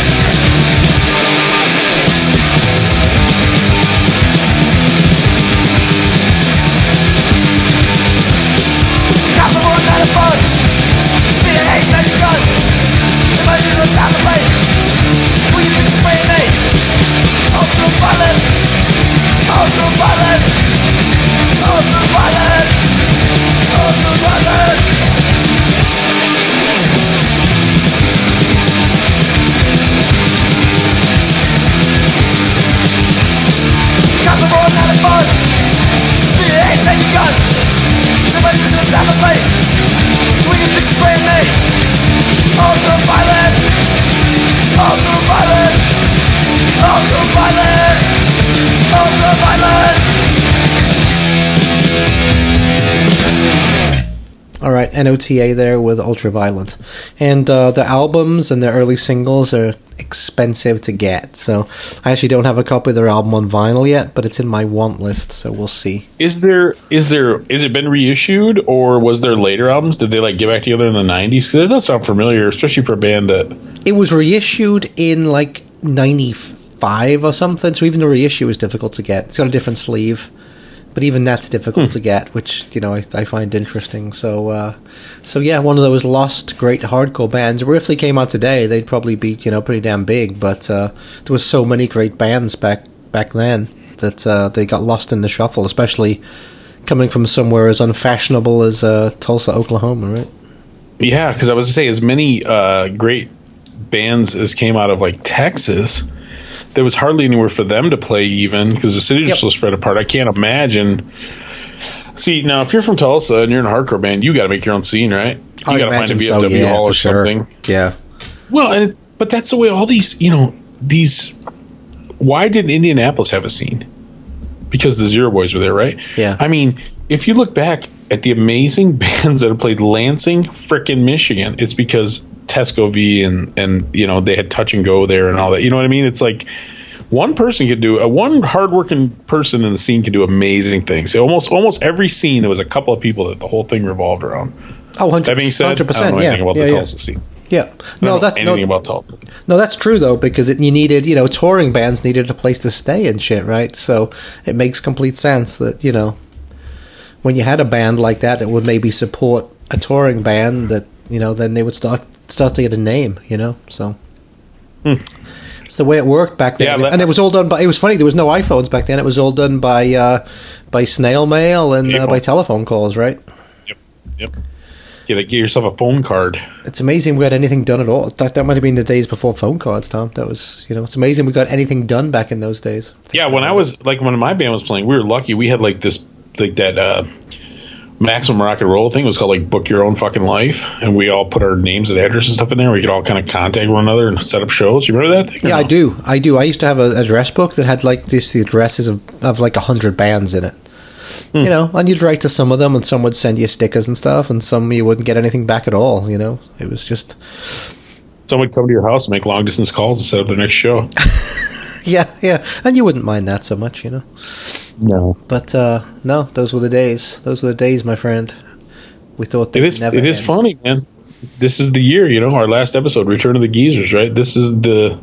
Capital of place. All through violence, all through violence, all through violence, all through violence. Got more, not a fun. The an ace, gun. NOTA there with Ultraviolent, and uh, the albums and the early singles are expensive to get. So I actually don't have a copy of their album on vinyl yet, but it's in my want list. So we'll see. Is there is there is it been reissued or was there later albums? Did they like get back together in the nineties? Because it does sound familiar, especially for a band that It was reissued in like '95 or something. So even the reissue is difficult to get. It's got a different sleeve. But even that's difficult to get, which you know I, I find interesting. So, uh, so yeah, one of those lost great hardcore bands. If they came out today, they'd probably be you know pretty damn big. But uh, there was so many great bands back back then that uh, they got lost in the shuffle, especially coming from somewhere as unfashionable as uh, Tulsa, Oklahoma, right? Yeah, because I was to say as many uh, great bands as came out of like Texas, there was hardly anywhere for them to play even because the cities Yep. are so spread apart. I can't imagine. See now, if you're from Tulsa and you're in a hardcore band, you got to make your own scene, right? You got to find a imagine so, yeah, hall or sure. something. Yeah. Well, and it's, but that's the way all these, you know, these. Why did Indianapolis have a scene? Because the Zero Boys were there, right? Yeah. I mean, if you look back at the amazing bands that have played Lansing, frickin' Michigan, it's because Tesco Vee and and you know they had Touch and Go there and all that. You know what I mean? It's like one person could do a one hardworking person in the scene could do amazing things. Almost almost every scene there was a couple of people that the whole thing revolved around. Oh, 100%. That being said, I don't know yeah. about yeah, the yeah. Tulsa scene. Yeah. No, that's no, anything about Tulsa. no, that's true though because it, you needed, you know, touring bands needed a place to stay and shit, right? So it makes complete sense that you know when you had a band like that that would maybe support a touring band that you know then they would start start to get a name, you know. So it's the way it worked back then, Hmm. Yeah, and it was all done by. It was funny there was no iPhones back then. It was all done by uh, by snail mail and uh, by telephone calls, right? Yep. Yep. Get, a, get yourself a phone card. It's amazing we got anything done at all. That, that might have been the days before phone cards, Tom. That was, you know, it's amazing we got anything done back in those days. Yeah, when I was like when my band was playing, we were lucky. We had like this like that uh maximum rock and roll thing was called like book your own fucking life and we all put our names and addresses and stuff in there we could all kind of contact one another and set up shows you remember that thing Yeah, I do. I do. I used to have an address book that had like this the addresses of, of like a hundred bands in it. You know, and you'd write to some of them, and some would send you stickers and stuff, and some you wouldn't get anything back at all. You know, it was just someone would come to your house and make long distance calls and set up their next show yeah, yeah, and you wouldn't mind that so much, you know. No But uh no, those were the days. Those were the days, my friend. We thought it they'd is never it is end. funny man this is the year you know our last episode return of the geezers right this is the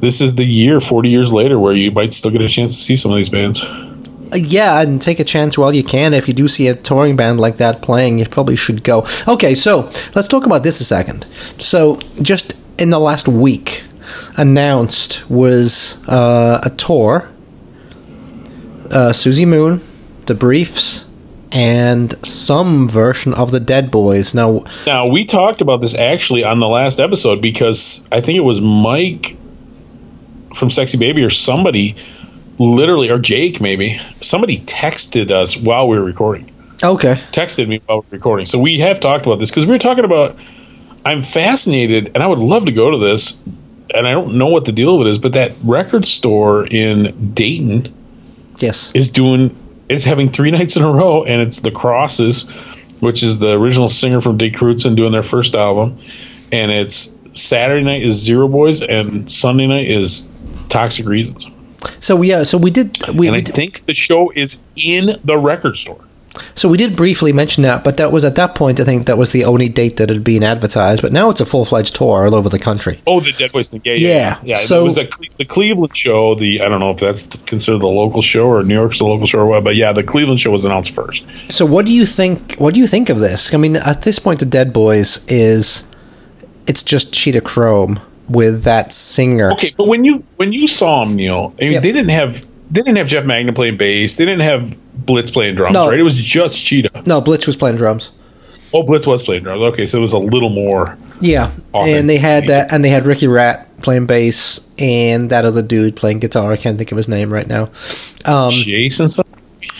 this is the year 40 years later where you might still get a chance to see some of these bands Uh, yeah, and take a chance while you can. If you do see a touring band like that playing, you probably should go. Okay, so let's talk about this a second. So, just in the last week, announced was uh, a tour. Uh, Suzi Moon, The Briefs, and some version of the Dead Boys. Now, Now we talked about this actually on the last episode because I think it was Mike from Sexy Baby or somebody, literally or Jake maybe somebody texted us while we were recording. okay, Texted me while we were recording. So we have talked about this because we were talking about. I'm fascinated, and I would love to go to this, and I don't know what the deal of it is, but that record store in Dayton yes, is doing is having three nights in a row, and it's the Crosses, which is the original singer from Dick Crutzen doing their first album, and it's Saturday night is Zero Boys, and Sunday night is Toxic Reasons, so yeah, so we did we, and I did- think the show is in the record store. So we did briefly mention that, but that was at that point. I think that was the only date that had been advertised. But now it's a full fledged tour all over the country. Oh, the Dead Boys thing, yeah, yeah, Yeah, so- it was the the Cleveland show. The I don't know if that's considered the local show or New York's the local show or what, but yeah, the Cleveland show was announced first. So what do you think? What do you think of this? I mean, at this point, the Dead Boys is it's just Cheetah Chrome with that singer. Okay, but when you when you saw them, Neil, I mean, Yeah. they didn't have they didn't have Jeff Magnum playing bass. They didn't have Blitz playing drums, No. right? It was just Cheetah. No, Blitz was playing drums. Oh, Blitz was playing drums. Okay, so it was a little more. Yeah, and they had that, and they had Ricky Rat playing bass, and that other dude playing guitar. I can't think of his name right now. Um, Jason. So,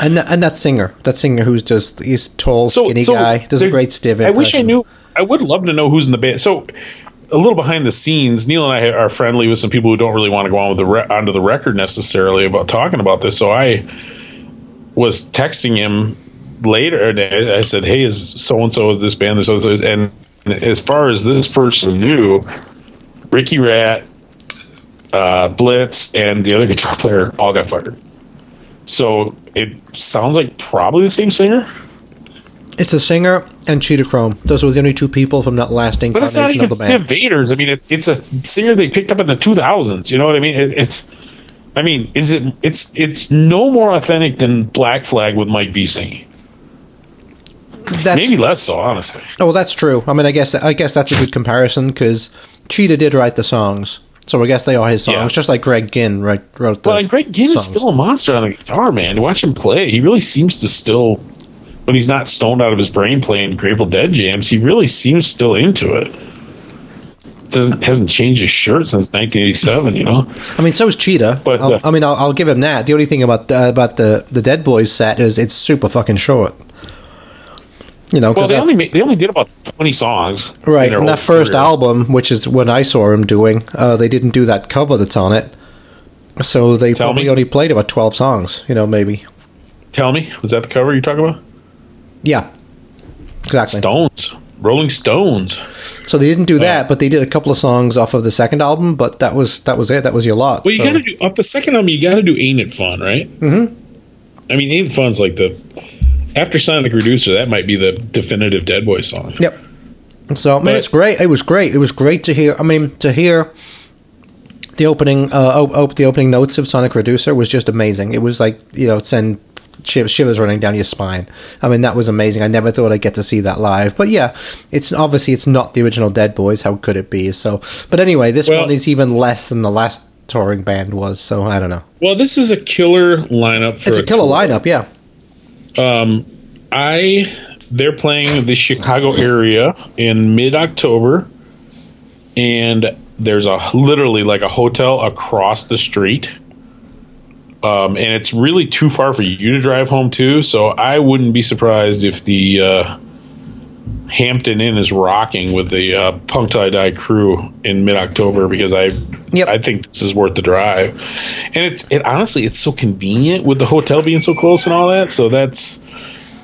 and that, and that singer, that singer who's just he's tall, skinny guy, does a great stiff. I wish I knew. I would love to know who's in the band. So, a little behind the scenes, Neil and I are friendly with some people who don't really want to go on with the re- onto the record necessarily about talking about this. So I was texting him later, and I said, "Hey, is so and so is this band? So and so?" And as far as this person knew, Ricky Rat, uh, Blitz, and the other guitar player all got fired. So it sounds like probably the same singer, It's a singer and Cheetah Chrome. Those were the only two people from that last but it's not incarnation even of the band. Vaders. I mean, it's it's a singer they picked up in the 2000s. You know what I mean? It, it's, I mean, is it? It's it's no more authentic than Black Flag with Mike V singing. That's, Maybe less so, honestly. Oh, well, that's true. I mean, I guess I guess that's a good comparison because Cheetah did write the songs, so I guess they are his songs. Yeah. Just like Greg Ginn wrote, wrote the. Well, and Greg Ginn is still a monster on the guitar, man. Watch him play, he really seems to still, when he's not stoned out of his brain playing Grateful Dead jams, he really seems still into it. Doesn't hasn't changed his shirt since 1987. You know, I mean, so is Cheetah. But, uh, I mean, I'll, I'll give him that. The only thing about uh, about the the Dead Boys set is it's super fucking short. You know, well they only made, they only did about 20 songs, right in that first career. album, which is when I saw him doing, uh, they didn't do that cover that's on it. So they Tell probably me. only played about twelve songs. You know, maybe. Tell me, was that the cover you're talking about? Yeah, exactly. Stones, Rolling Stones. So they didn't do that, but they did a couple of songs off of the second album. But that was that was it. That was your lot. Well, you So- got to do up the second album. You got to do "Ain't It Fun," right? Mm-hmm. I mean, "Ain't It Fun's like the after Sonic Reducer. That might be the definitive Dead Boy song. Yep. So I mean, But- it's great. It was great. It was great to hear. I mean, to hear the opening, uh, op- op- the opening notes of Sonic Reducer was just amazing. It was like you know, send shivers running down your spine. I mean, that was amazing. I never thought I'd get to see that live. But yeah, it's obviously it's not the original Dead Boys. How could it be? So, but anyway, this Well- one is even less than the last touring band was. So I don't know. Well, this is a killer lineup for It's a killer tour. lineup. Yeah. Um, I they're playing the Chicago area in mid October, and there's a literally like a hotel across the street. Um, and it's really too far for you to drive home too. so I wouldn't be surprised if the uh, Hampton Inn is rocking with the uh, Punk I Die crew in mid October because I Yep. I think this is worth the drive, and it's it honestly it's so convenient with the hotel being so close and all that. So that's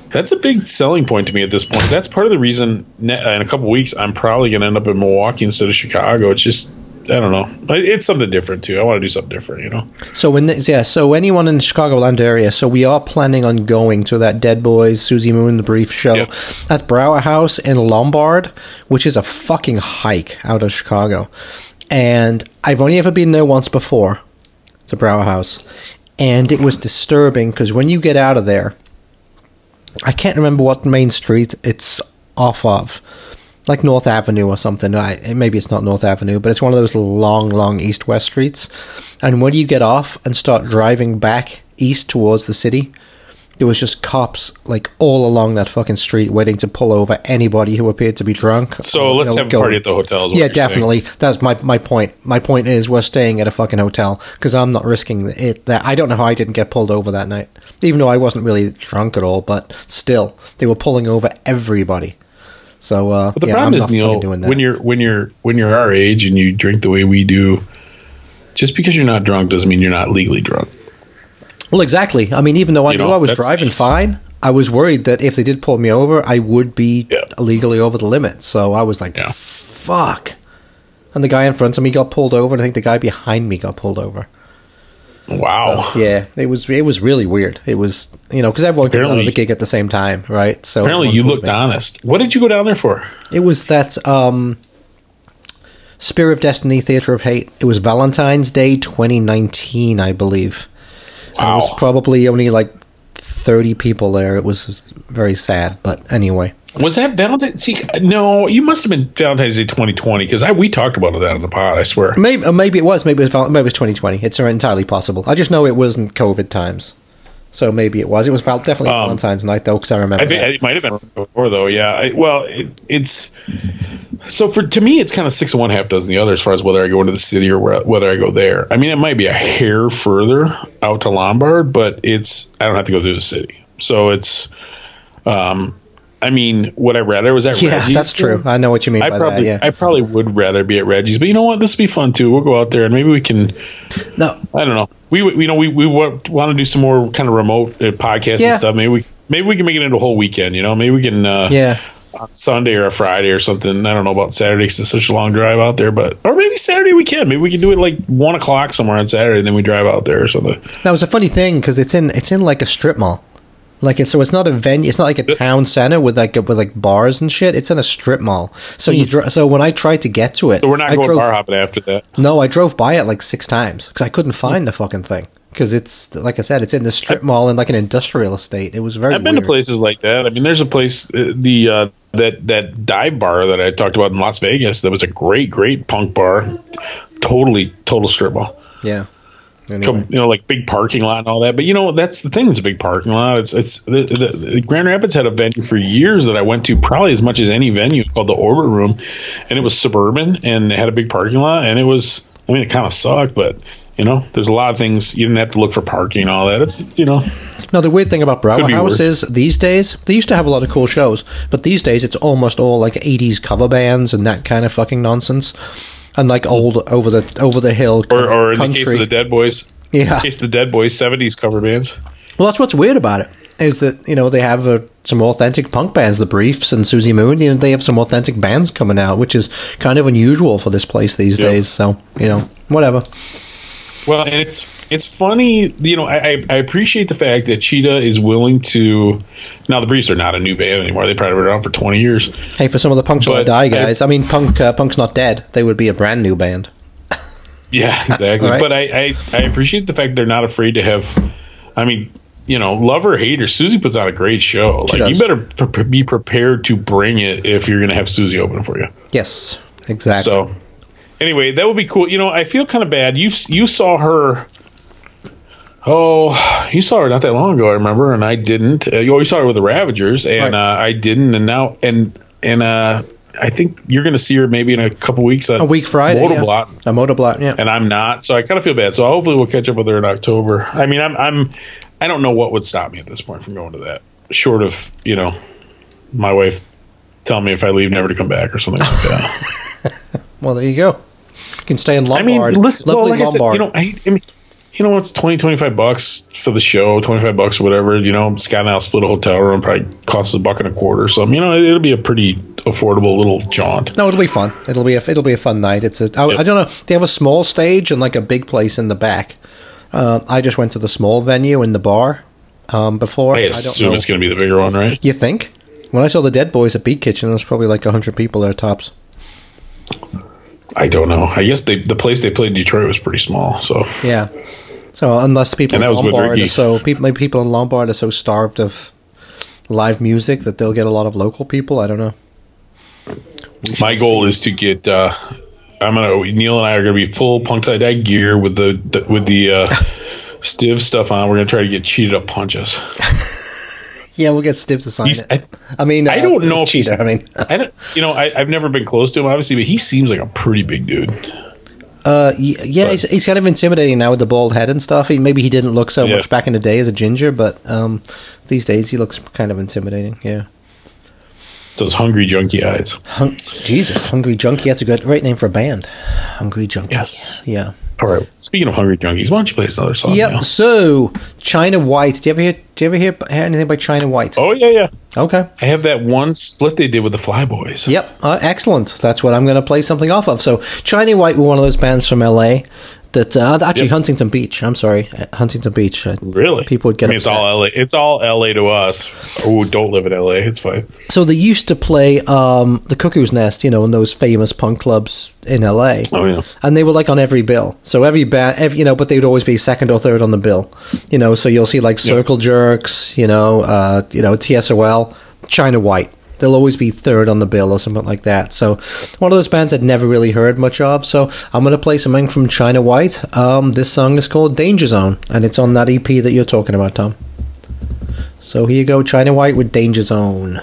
that's a big selling point to me at this point. That's part of the reason ne- in a couple weeks I'm probably going to end up in Milwaukee instead of Chicago. It's just I don't know. It's something different too. I want to do something different, you know. So when this, yeah, so anyone in the Chicagoland area, so we are planning on going to that Dead Boys, Suzi Moon, the Brief show Yep. at Brauer House in Lombard, which is a fucking hike out of Chicago. And I've only ever been there once before, the Brauer House, and it was disturbing because when you get out of there, I can't remember what main street it's off of. Like North Avenue or something. I, maybe it's not North Avenue, but it's one of those long, long east west streets. And when you get off and start driving back east towards the city, there was just cops like all along that fucking street waiting to pull over anybody who appeared to be drunk. So or, let's you know, have a party at the hotel. yeah, saying. definitely. That's my my point. My point is we're staying at a fucking hotel because I'm not risking it. That I don't know how I didn't get pulled over that night, even though I wasn't really drunk at all. But still, they were pulling over everybody. So, uh, But the yeah, problem I'm is, Neil, doing that. when you're when you're when you're our age and you drink the way we do, just because you're not drunk doesn't mean you're not legally drunk. well, exactly. I mean, even though I You knew know, I was driving fine, I was worried that if they did pull me over, I would be Yeah. illegally over the limit. So I was like, Yeah. "Fuck!" And the guy in front of me got pulled over, and I think the guy behind me got pulled over. Wow. Yeah, it was it was really weird. It was you know because everyone could go to the gig at the same time, right? So Apparently, you looked honest. What did you go down there for? It was that um, Spear of Destiny Theater of Hate. It was Valentine's Day 2019, I believe. And it was probably only like 30 people there. It was very sad, but anyway. Was that Valentine's? See, no, you must have been Valentine's Day 2020 because I we talked about it that on the pod. I swear. Maybe uh, maybe it was maybe it was val- maybe it was 2020. It's entirely possible. I just know it wasn't COVID times. So maybe it was. It was val- definitely Um, Valentine's night though cuz I remember. I think it might have been before though. Yeah. I, well, it, it's so for to me, it's kind of six and one half dozen the other as far as whether I go into the city or where, whether I go there. I mean, it might be a hair further out to Lombard, but it's I don't have to go through the city, so it's. Um, I mean, would I rather was at Yeah, Reggie's? that's true. I know what you mean I by probably, that. Yeah. I probably would rather be at Reggie's, but you know what? This would be fun too. We'll go out there and maybe we can. no. I don't know. We, we- you know, we we want to do some more kind of remote uh, podcasts Yeah. and stuff. Maybe we maybe we can make it into a whole weekend. You know, maybe we can. Uh, Yeah. on Sunday or a Friday or something. I don't know about Saturday 'cause it's such a long drive out there, but or maybe Saturday we can. Maybe we can do it like one o'clock somewhere on Saturday, and then we drive out there or something. That was a funny thing because it's in it's in like a strip mall, like it's so it's not a venue. It's not like a town center with like with like bars and shit. It's in a strip mall. So you dr- so when I tried to get to it, So we're not I going drove, bar hopping after that. No, I drove by it like six times because I couldn't find the fucking thing. Because it's like I said, it's in the strip mall in like an industrial estate. It was very. I've been to places like that. I mean, there's a place uh, the uh, that that dive bar that I talked about in Las Vegas. That was a great, great punk bar. Totally, total strip mall. Yeah. Anyway. you know, like big parking lot and all that. But you know, that's the thing. It's a big parking lot. It's it's the, the, the Grand Rapids had a venue for years that I went to, probably as much as any venue called the Orbit Room, and it was suburban and it had a big parking lot. And it was, I mean, it kind of sucked, but you know, there's a lot of things you didn't have to look for parking and all that. It's you know, No, the weird thing about Brauer House worse. is these days they used to have a lot of cool shows, but these days it's almost all like '80s cover bands and that kind of fucking nonsense, and like old over the over the hill or or in country. the case of the Dead Boys, Yeah. in the case of the Dead Boys, '70s cover bands. Well, that's what's weird about it is that you know they have uh, some authentic punk bands, the Briefs and Suzi Moon. You know they have some authentic bands coming out, which is kind of unusual for this place these Yeah. days. So you know, whatever. Well, and it's it's funny, you know. I, I I appreciate the fact that Cheetah is willing to. Now the Briefs are not a new band anymore. They probably been around for twenty years. Hey, for some of the punks that die guys, I, mean, punk uh, punk's not dead. They would be a brand new band. Yeah, exactly. Right. But I, I I appreciate the fact they're not afraid to have. I mean, you know, love or hate her, Suzi puts on a great show. She Like you better pre- be prepared to bring it if you're going to have Suzi open for you. Yes, exactly. So, anyway, that would be cool. You know, I feel kind of bad. You you saw her. Oh, you saw her not that long ago. I remember, and I didn't. Uh, you always saw her with the Ravagers, and Right. uh, I didn't. And now, and and uh, I think you're going to see her maybe in a couple weeks. A week Friday, yeah. Motorblot, a motorblot, yeah. and I'm not. So I kind of feel bad. So hopefully we'll catch up with her in October. I mean, I'm I'm I don't know what would stop me at this point from going to that. Short of you know, my wife telling me if I leave never to come back or something like that. Well, there you go. You can stay in Lombard. I mean, Lombard. listen, well, Lovely like I said, you know, I, I mean, you know, it's 20, 25 bucks for the show, 25 bucks or whatever. You know, Scott and I'll split a hotel room, probably costs a buck and a quarter or something. You know, it, it'll be a pretty affordable little jaunt. No, it'll be fun. It'll be a it'll be a fun night. It's a I, I don't know. They have a small stage and like a big place in the back. Uh, I just went to the small venue in the bar um, before. I don't assume know. it's going to be the bigger one, right? You think? When I saw the Dead Boys at Beat Kitchen, there was probably like hundred people there tops. I don't know. I guess they, the place they played in Detroit was pretty small. So Yeah. So unless people And in that was with Lombard are so people people in Lombard are so starved of live music that they'll get a lot of local people. I don't know. my goal is to get. Uh, I'm gonna Neil and I are gonna be full punk tie dye gear with the, the with the uh, stiff stuff on. We're gonna try to get cheated up punches. Yeah, we'll get Steve to sign He's- it. I, mean, I uh, don't know if he's- Cheetah. I mean, I don't, you know, I, I've never been close to him, obviously, but he seems like a pretty big dude. Uh, yeah, he's, he's kind of intimidating now with the bald head and stuff. He, maybe he didn't look so Yeah. much back in the day as a ginger, but um, these days he looks kind of intimidating. Yeah. Those hungry junkie eyes. Hung- Jesus, Hungry Junkie. That's a good, great name for a band. Hungry Junkie. Yes. Yeah. All right. Speaking of hungry junkies, why don't you play us another song? Yep. Neil? So, China White. Do you ever hear? Do you ever hear, hear anything by China White? Oh yeah, yeah. Okay. I have that one split they did with the Flyboys. Yep, uh, excellent. That's what I'm going to play something off of. So, China White were one of those bands from LA that uh, actually Yep. Huntington Beach. I'm sorry, uh, Huntington Beach. Uh, Really? People would get I mean, it's all LA. It's all LA to us who don't live in LA. It's fine. So they used to play um, the Cuckoo's Nest, you know, in those famous punk clubs in LA. Oh yeah. And they were like on every bill. So every band, every, you know, but they would always be second or third on the bill. You know, so you'll see like Circle Jerks, you know, uh, you know, TSOL, China White. They'll always be third on the bill or something like that. So one of those bands I'd never really heard much of. So I'm going to play something from China White. Um, this song is called Danger Zone, and it's on that EP that you're talking about, Tom. So here you go, China White with Danger Zone.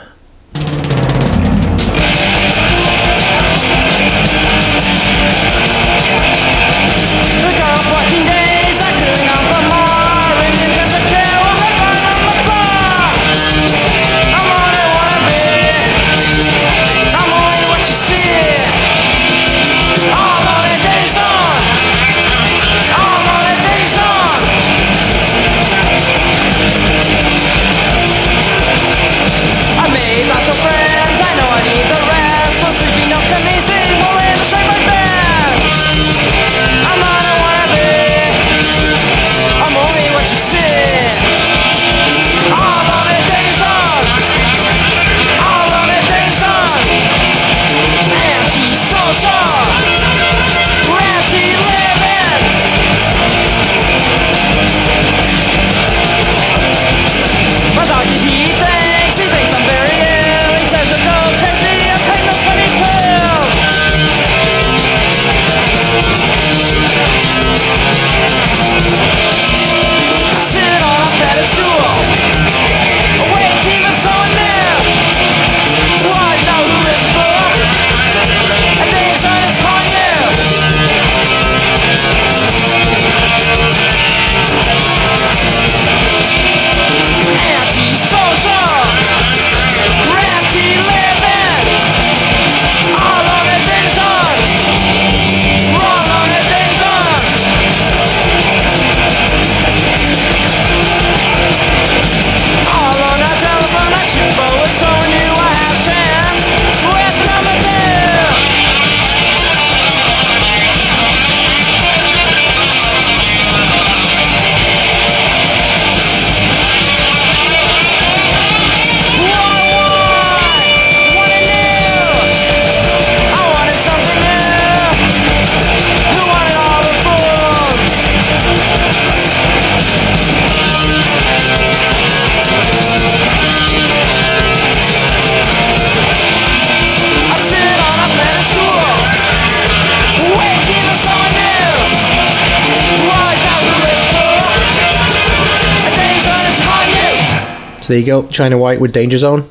There you go, China White with Danger Zone.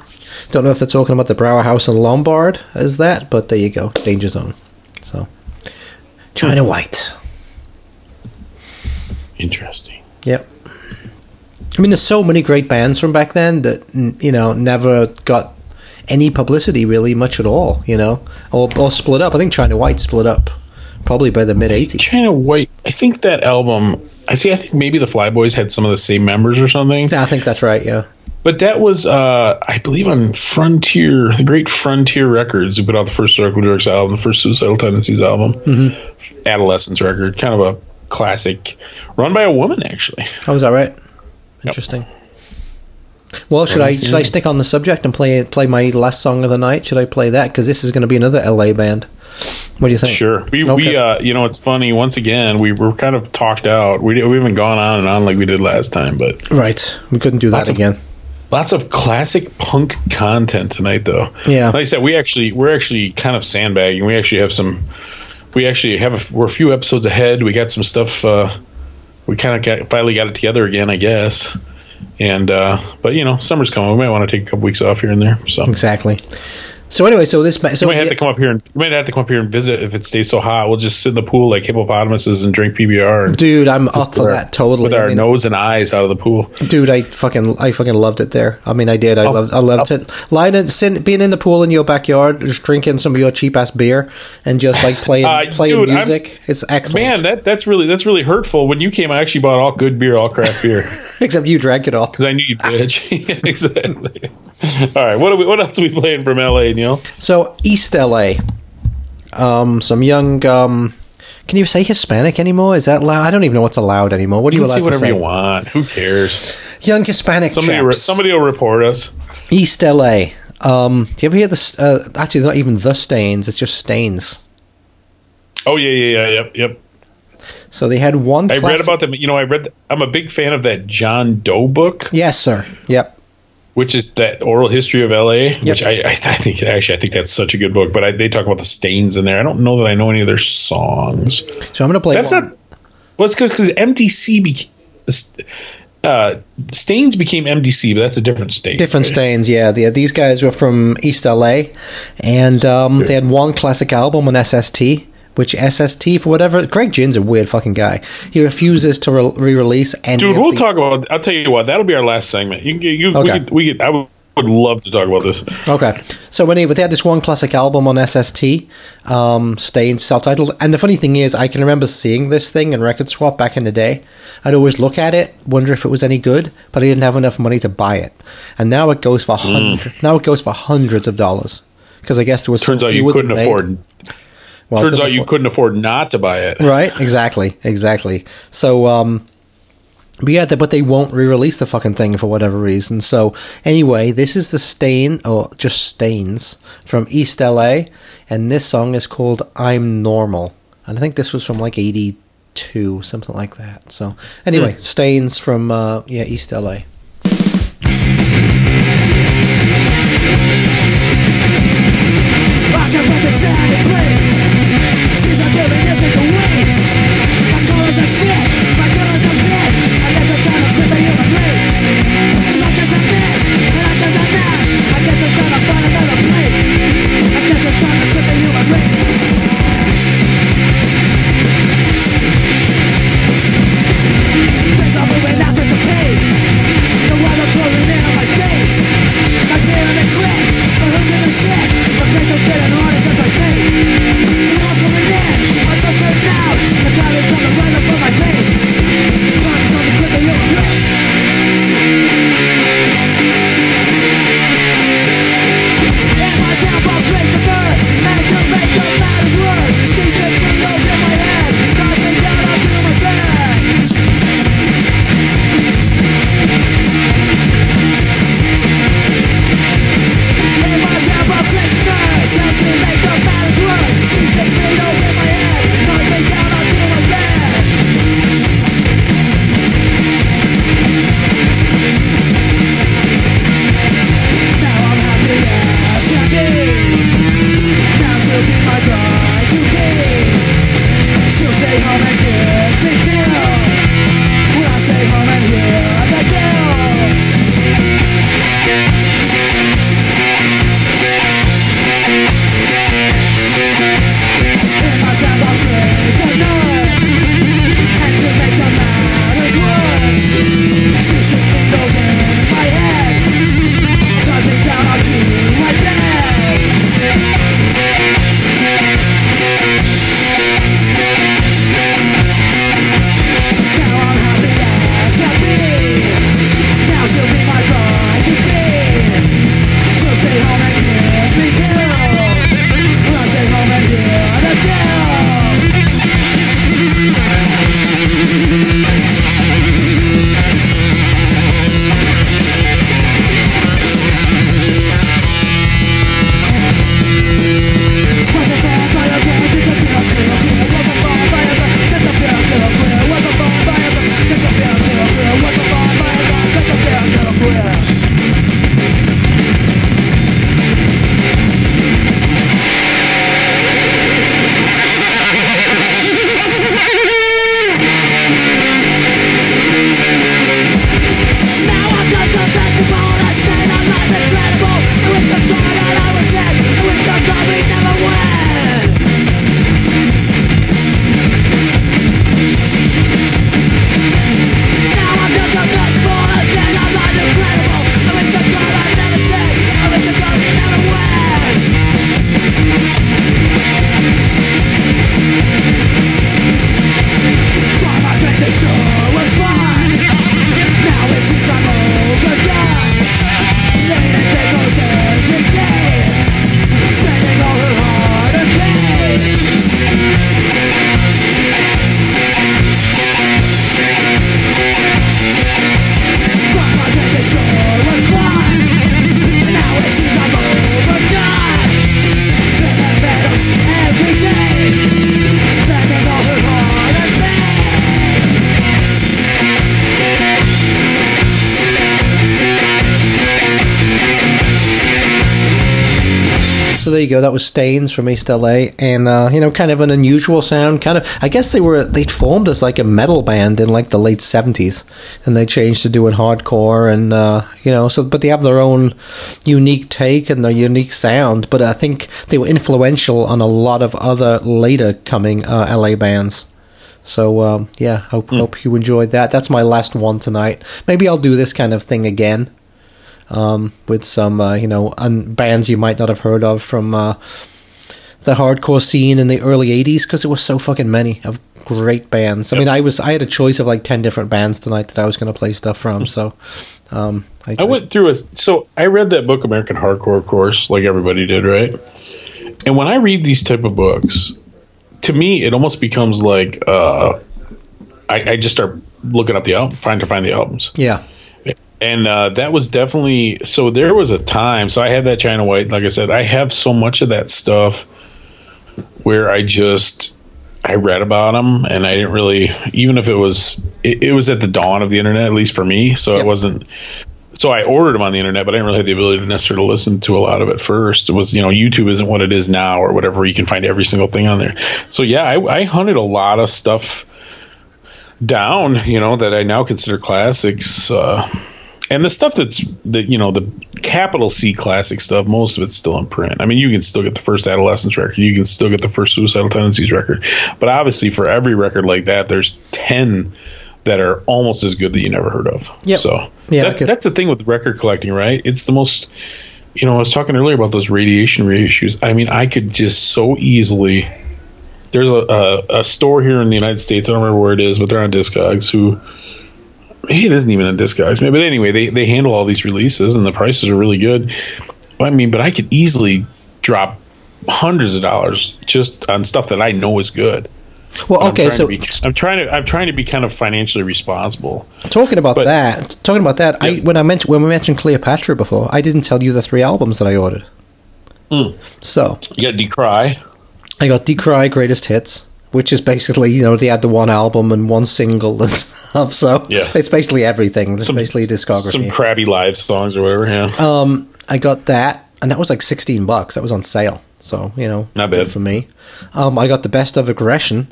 Don't know if they're talking about the Brauer House and Lombard as that, but there you go, Danger Zone. So China White. Interesting. Yep. I mean, there's so many great bands from back then that you know never got any publicity really much at all. You know, or, or split up. I think China White split up probably by the mid '80s. China White. I think that album. I see. I think maybe the Flyboys had some of the same members or something. Yeah, I think that's right. Yeah. But that was, uh, I believe, on Frontier, the great Frontier Records, who put out the first Circle Jerks album, the first Suicidal Tendencies album, Mm-hmm. Adolescents record, kind of a classic, run by a woman actually. Oh, is that right? Interesting. Well, should I should I stick on the subject and play play my last song of the night? Should I play that because this is going to be another LA band? What do you think? Sure. We, Okay. we uh, you know, it's funny. Once again, we were kind of talked out. We, we haven't gone on and on like we did last time, but Right. We couldn't do that Lots of- again. Lots of classic punk content tonight, though. Yeah. Like I said, we actually we're actually kind of sandbagging. We actually have some. We actually have a, we're a few episodes ahead. We got some stuff. Uh, we kind of got finally got it together again, I guess. And uh, but you know, summer's coming. We might want to take a couple weeks off here and there. So Exactly. So anyway, so this so you might have to come up here and you might have to come up here and visit if it stays so hot. We'll just sit in the pool like hippopotamuses and drink PBR. And dude, I'm up for our- that totally. with I our mean, nose and eyes out of the pool. Dude, I fucking, I fucking loved it there. I mean, I did. I Oh, loved, I loved it. Lying, sitting, being in the pool in your backyard, just drinking some of your cheap ass beer, and just like playing, Uh, playing dude, I'm music. It's excellent. Man, that that's really that's really hurtful. When you came, I actually bought all good beer, all craft beer, Except you drank it all. because I knew you bitch. exactly. All right, what are we? What else are we playing from LA, Neil? So East LA, um, some young. Um, can you say Hispanic anymore? Is that allowed? I don't even know what's allowed anymore. What do You you allowed say whatever you want. Who cares? Young Hispanic Somebody re- somebody will report us. East LA. Um, do you ever hear this? Uh, actually, not even the Stains. It's just Stains. Oh yeah, yeah, yeah, yep, yep. So they had one. I read about them. You know, I read. I'm a big fan of that John Doe book, Yes, sir. Yep. Which is that oral history of LA. Which I, I, I think actually I think that's such a good book. But I, they talk about the stains in there. I don't know that I know any of their songs. So I'm going to play. That's one. not. Well, it's because MDC became. Uh, Stains became MDC, but that's a different state. Different right? stains, yeah. The, these guys were from East LA, and um, they had one classic album on SST, which SST for whatever. Greg Ginn's a weird fucking guy. He refuses to re- re-release any. Dude, we'll the- talk about. I'll tell you what. That'll be our last segment. You, can get- you we Okay. could, we could, I would, would love to talk about this. Okay, so anyway, they had this one classic album on SST, um, Stains, self-titled. And the funny thing is, I can remember seeing this thing in Record Swap back in the day. I'd always look at it, wonder if it was any good, but I didn't have enough money to buy it. And now it goes for hundreds. Now it goes for hundreds of dollars because I guess there was Turns out you couldn't afford. Well, turns couldn't out you couldn't afford not to buy it. Right, exactly, exactly. So, um, but yeah, but they won't re-release the fucking thing for whatever reason. So anyway, this is the stain or just stains from East LA, and this song is called "I'm Normal," and I think this was from like '82, something like that. So anyway, stains from uh, yeah East LA. I can Colors Stains from East LA, and uh, you know, kind of an unusual sound. Kind of, I guess they were they formed as like a metal band in like the late seventies, and they changed to doing hardcore, and uh, you know, so but they have their own unique take and their unique sound. But I think they were influential on a lot of other later coming uh, LA bands. So um, yeah, hope hope you enjoyed that. That's my last one tonight. Maybe I'll do this kind of thing again um, with some uh, you know un- bands you might not have heard of from uh, the hardcore scene in the early '80s because there was so fucking many of great bands. I mean, I was I had a choice of like ten different bands tonight that I was going to play stuff from. So um, I, I went through a so I read that book American Hardcore of course like everybody did right and when I read these type of books to me it almost becomes like uh, I, I just start looking up the album trying to find the albums yeah. And uh, that was definitely so there was a time so I had that China White like I said I have so much of that stuff where I just I read about them and I didn't really even if it was it, it was at the dawn of the internet at least for me so Yep. it wasn't so I ordered them on the internet, but I didn't really have the ability to necessarily listen to a lot of it first. It was, you know, YouTube isn't what it is now or whatever. You can find every single thing on there. So yeah, I, I hunted a lot of stuff down, you know, that I now consider classics. Uh, and the stuff that's the you know the capital C classic stuff, most of it's still in print. I mean, you can still get the first Adolescents record, you can still get the first Suicidal Tendencies record, but obviously for every record like that, there's ten that are almost as good that you never heard of. Yep. So Yeah, that- that's the thing with record collecting, right? It's the most. You know, I was talking earlier about those radiation reissues. I mean, I could just so easily. There's a, a, a store here in the United States. I don't remember where it is, but they're on Discogs. Who it isn't even on Discogs. But anyway, they they handle all these releases, and the prices are really good. I mean, but I could easily drop hundreds of dollars just on stuff that I know is good. Well, okay, so be, I'm trying to I'm trying to be kind of financially responsible. talking about but- that, talking about that, I when I mentioned when we mentioned Cleopatra before, I didn't tell you the three albums that I ordered. Hmm. So You got Decry. I got Decry Greatest Hits, which is basically you know they had the one album and one single and stuff. So Yeah. it's basically everything. It's basically a discography. Some crabby live songs or whatever. Yeah. Um, I got that, and that was like sixteen bucks. That was on sale, so you know, Not good bad. for me. Um, I got the best of aggression.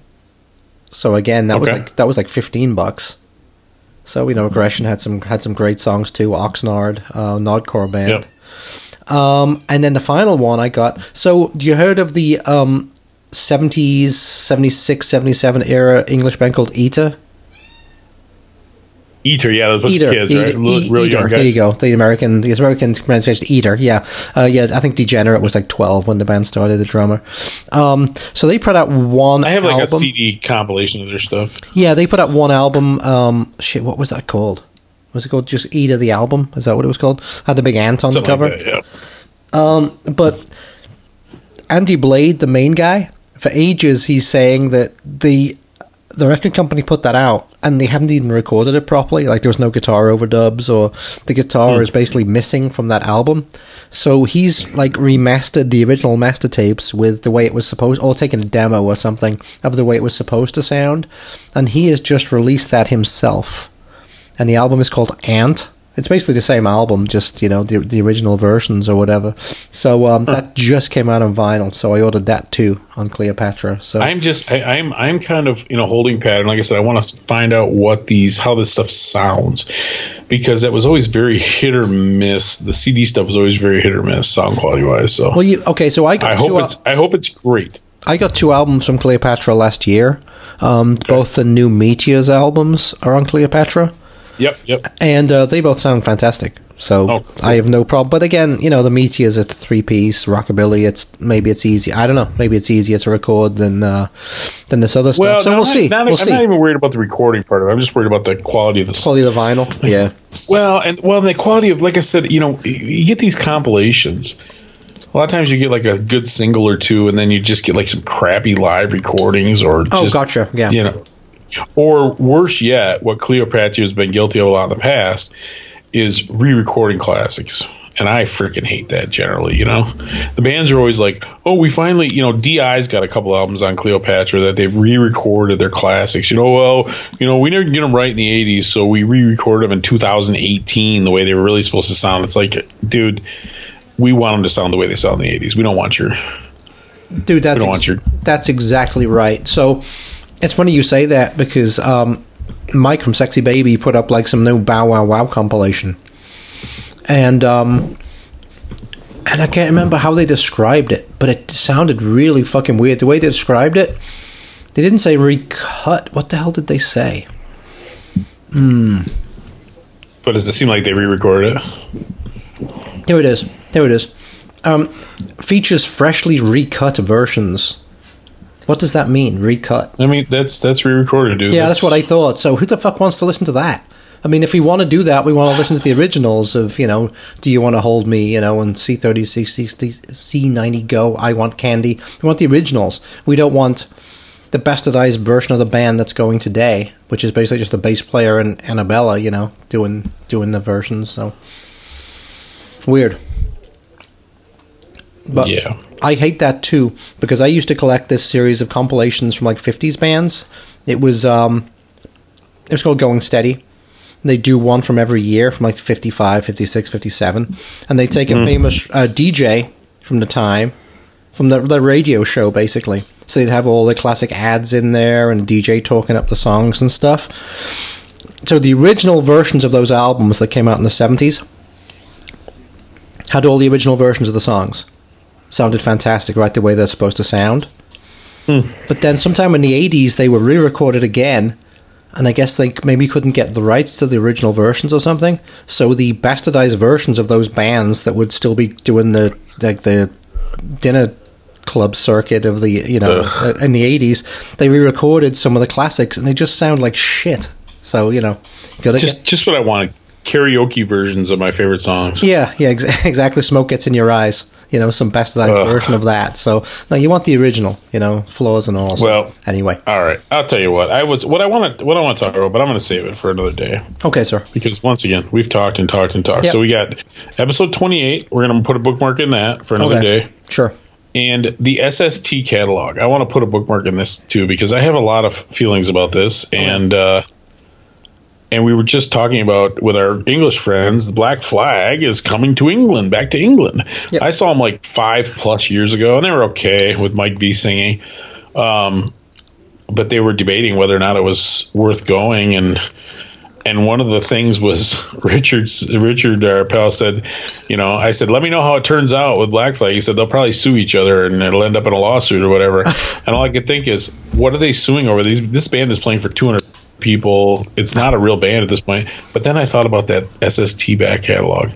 So again, that was like that was like fifteen bucks. So you know, aggression had some had some great songs too. Oxnard, uh, Nardcore band. Yep. Um, and then the final one I got. So you heard of the um, 70s, 76, 77 era English band called Eater? Eater, yeah, those Eater, kids, Eater, right? Real, E- real Eater. There you go. The American, the American pronunciation Eater. Yeah, uh, yeah. I think Dee Generate was like twelve when the band started. The drummer. Um, so they put out one. I have like album. a CD compilation of their stuff. Yeah, they put out one album. Um, shit, what was that called? Was it called just Eater the album? Is that what it was called? Had the big ant on Something the cover. like that, yeah. Um, but Andy Blade, the main guy, for ages he's saying that the the record company put that out and they haven't even recorded it properly. Like there was no guitar overdubs or the guitar Hmm. is basically missing from that album. So he's like remastered the original master tapes with the way it was supposed or taken a demo or something of the way it was supposed to sound. And he has just released that himself. And the album is called Ant. It's basically the same album, just you know the the original versions or whatever. So um, that just came out on vinyl, so I ordered that too on Cleopatra. So I'm just I, I'm I'm kind of in a holding pattern. Like I said, I want to find out what these how this stuff sounds because that was always very hit or miss. The CD stuff was always very hit or miss sound quality wise. So well, you okay? So I got I hope al- it's I hope it's great. I got two albums from Cleopatra last year. Um, Both the new Meteors albums are on Cleopatra, Yep, yep. and uh, they both sound fantastic. So Oh, cool. I have no problem. But again, you know, the Meteors is a three piece rockabilly. It's maybe it's easy. I don't know. Maybe it's easier to record than uh, than this other stuff. Well, so we'll see. Not, we'll I'm see. not even worried about the recording part of it. I'm just worried about the quality of the Quality of the vinyl. Yeah. Well, and well, the quality of, like I said, you know, you get these compilations. A lot of times you get like a good single or two, and then you just get like some crappy live recordings, or Oh, gotcha. Yeah. you know, or worse yet, what Cleopatra has been guilty of a lot in the past is re-recording classics. And I freaking hate that generally, you know. The bands are always like, "Oh, we finally, you know, DI's got a couple albums on Cleopatra that they've re-recorded their classics." You know, well, you know, we didn't get them right in the '80s, so we re-recorded them in 2018 the way they were really supposed to sound. It's like, dude, we want them to sound the way they sound in the '80s. We don't want your Dude, that's ex- your- that's exactly right. So it's funny you say that because um, Mike from Sexy Baby put up like some new Bow Wow Wow compilation, and um, and I can't remember how they described it, but it sounded really fucking weird. The way they described it, they didn't say recut. What the hell did they say? Hmm. But does it seem like they re-recorded it? Here it is. Here it is. Um, features freshly recut versions. What does that mean? Recut. I mean, that's that's re-recorded, dude. Yeah, that's what I thought. So who the fuck wants to listen to that? I mean, if we want to do that, we want to listen to the originals of, you know, Do You Want to Hold Me, you know, and C30, C60, C90 Go, I Want Candy. We want the originals. We don't want the bastardized version of the band that's going today, which is basically just a bass player and Annabella, you know, doing doing the versions. So it's weird. But Yeah. I hate that too because I used to collect this series of compilations from like 50s bands. It was um it was called Going Steady. They do one from every year from like 55, 56, 57 and they take a Mm. famous uh, DJ from the time from the, the radio show basically. So they'd have all the classic ads in there and DJ talking up the songs and stuff. So the original versions of those albums that came out in the 70s had all the original versions of the songs. Sounded fantastic, right the way they're supposed to sound. But then sometime in the 80s, they were re recorded again, and I guess they maybe couldn't get the rights to the original versions or something. So the bastardized versions of those bands that would still be doing the like the dinner club circuit of the you know uh, in the 80s, they re recorded some of the classics, and they just sound like shit. So you know, you gotta Just just what I wanted. Karaoke versions of my favorite songs. yeah, yeah, ex- exactly. Smoke gets in your eyes. You know, some bastardized Ugh. version of that. So no, you want the original. You know, flaws and all. So, Well, anyway, All right, I'll tell you what. I was what I want to what I want to talk about, but I'm going to save it for another day okay, sir. because once again we've talked and talked and talked. Yep. So we got episode 28. We're going to put a bookmark in that for another Okay. day. Sure. And the SST catalog. I want to put a bookmark in this too because I have a lot of feelings about this and. uh and we were just talking about with our English friends, the Black Flag is coming to England, back to England. Yep. I saw them like five plus years ago, and they were okay with Mike V singing. Um, but they were debating whether or not it was worth going, and and one of the things was Richard Richard our pal said, you know, I said, let me know how it turns out with Black Flag. He said they'll probably sue each other and it'll end up in a lawsuit or whatever. and all I could think is, what are they suing over? These this band is playing for 200 people. It's not a real band at this point. But then I thought about that SST back catalog.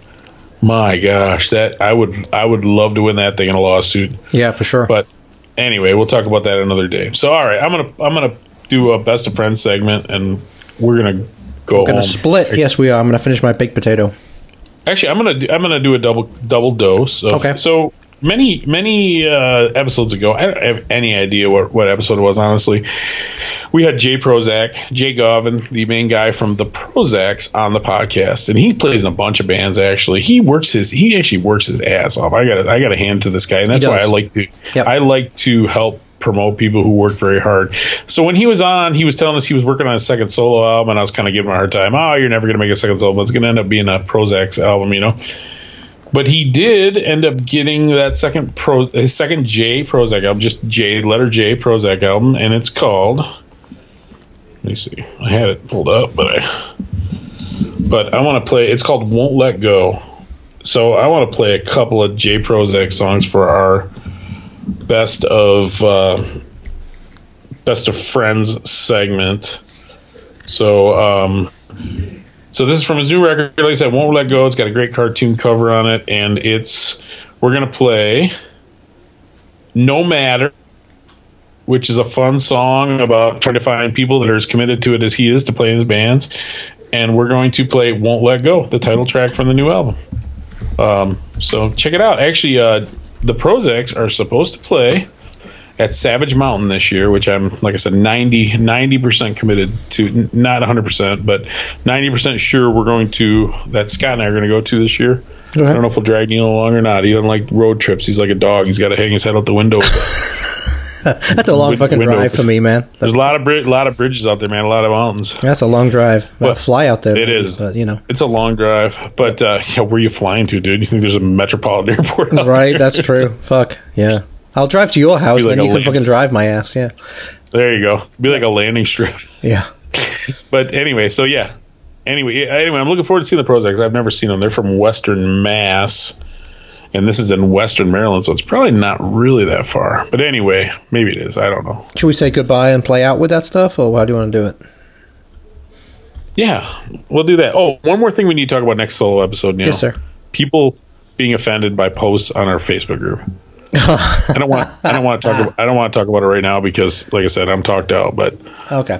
My gosh, that I would I would love to win that thing in a lawsuit. Yeah, for sure. But anyway, we'll talk about that another day. So all right, I'm gonna I'm gonna do a best of friends segment, and we're gonna go We're gonna home. split. Yes, we are. I'm gonna finish my baked potato. Actually, I'm gonna do, I'm gonna do a double double dose. Of, Okay. So many many uh, episodes ago, I don't have any idea what what episode it was. Honestly, we had Jay Prozac, Jay Govin, the main guy from the Prozacs, on the podcast, and he plays in a bunch of bands. Actually, he works his he actually works his ass off. I got I got a hand to this guy, and that's why I like to Yep. I like to help promote people who work very hard. So when he was on, he was telling us he was working on a second solo album, and I was kind of giving him a hard time. Oh, you're never going to make a second solo, album. It's going to end up being a Prozac's album, you know. But he did end up getting that second pro, his second J Prozac album, just J letter J Prozac album, and it's called. Let me see. I had it pulled up, but I. But I want to play. It's called "Won't Let Go." So I want to play a couple of J Prozac songs for our best of uh, best of friends segment. So um, so this is from his new record. Like I said, "Won't Let Go." It's got a great cartoon cover on it, and it's we're gonna play "No Matter." Which is a fun song about trying to find people that are as committed to it as he is to play in his bands. And we're going to play Won't Let Go, the title track from the new album. Um, so check it out. Actually, uh, the Prozacs are supposed to play at Savage Mountain this year, which I'm, like I said, 90 percent committed to. N- Not 100, percent but 90 percent sure we're going to. That Scott and I are going to go to this year. I don't know if we'll drag Neil along or not. He doesn't like road trips. He's like a dog. He's got to hang his head out the window. That's a long Win- fucking drive for me, man. There's a lot of bri- lot of bridges out there, man. A lot of mountains. That's a long drive. Well, Well, fly out there. it maybe, is. but you know. It's a long drive, but uh, yeah, where are you flying to, dude? You think there's a metropolitan airport? out Right, there? that's true. Fuck yeah. I'll drive to your house, Be and then you a can fucking drive my ass. Yeah, There you go. Be like a landing strip. yeah. But anyway, so yeah. Anyway, anyway, I'm looking forward to seeing the Prozacs. I've never seen them. They're from Western Mass, and this is in Western Maryland, so it's probably not really that far. But anyway, maybe it is. I don't know. Should we say goodbye and play out with that stuff, or how do you want to do it? Yeah, we'll do that. Oh, one more thing we need to talk about next solo episode. Neil. Yes, sir. People being offended by posts on our Facebook group. I don't want. I don't want to talk. About, I don't want to talk about it right now because, like I said, I'm talked out. But Okay.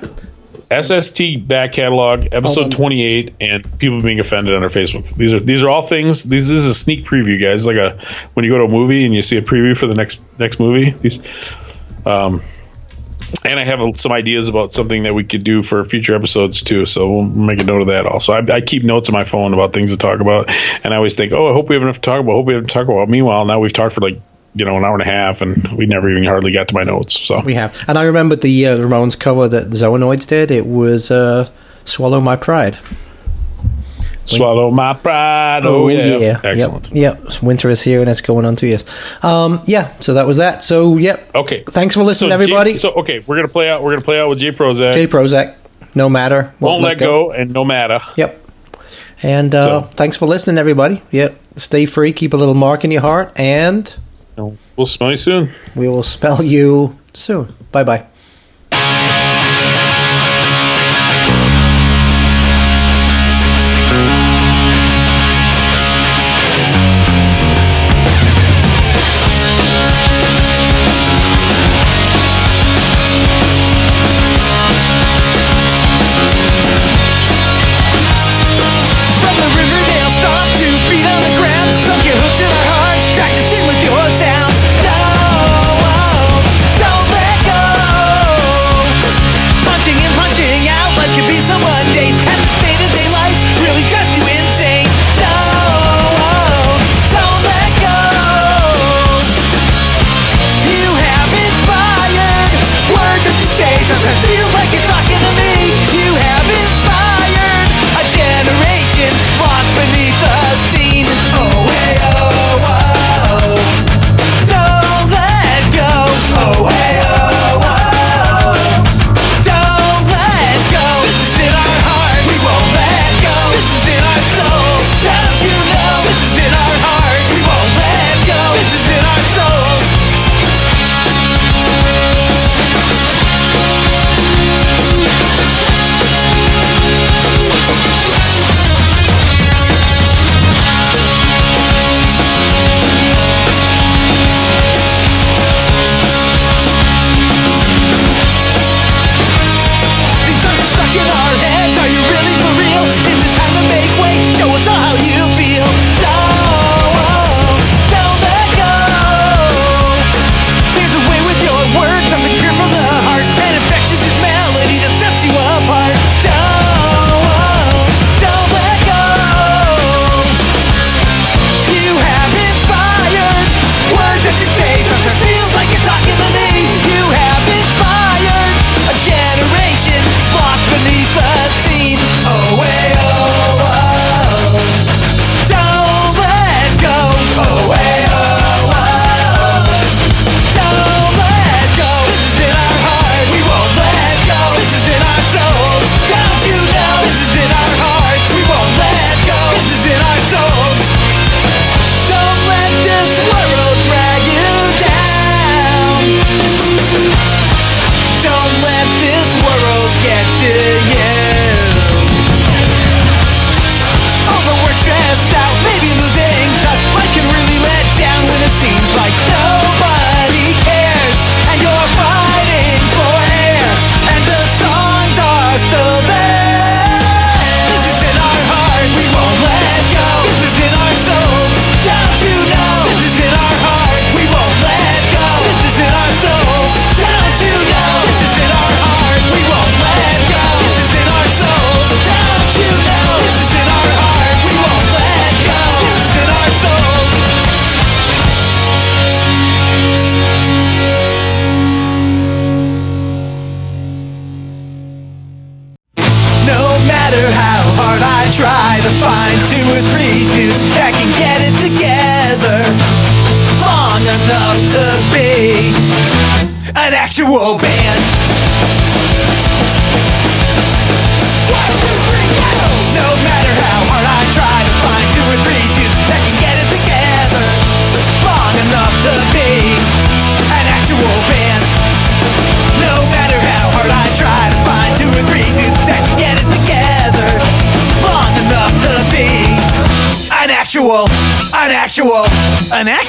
SST back catalog episode 28 and people being offended on our Facebook. These are these are all things. These this is a sneak preview, guys. Like a when you go to a movie and you see a preview for the next next movie. These, um, and I have some ideas about something that we could do for future episodes too. So we'll make a note of that. Also, I, I keep notes on my phone about things to talk about, and I always think, oh, I hope we have enough to talk about. I hope we have to talk about. Meanwhile, now we've talked for like you know an hour and a half, and we never even hardly got to my notes. So We have, and I remember the uh, Ramones cover that Zoanoids did. It was uh, "Swallow My Pride." swallow my pride. Oh, yeah, excellent. Yep. Yep. Winter is here, and it's going on two years. Um, yeah. So that was that. So yep. Okay. Thanks for listening, So J- everybody. so okay, we're gonna play out. We're gonna play out with J Prozac. Jay Prozac. No matter. Won't let go. and no matter. Yep. And uh, So- thanks for listening, everybody. Yep. Stay free. Keep a little mark in your heart, and We'll smell you soon. we will spell you soon. Bye bye.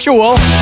An actual,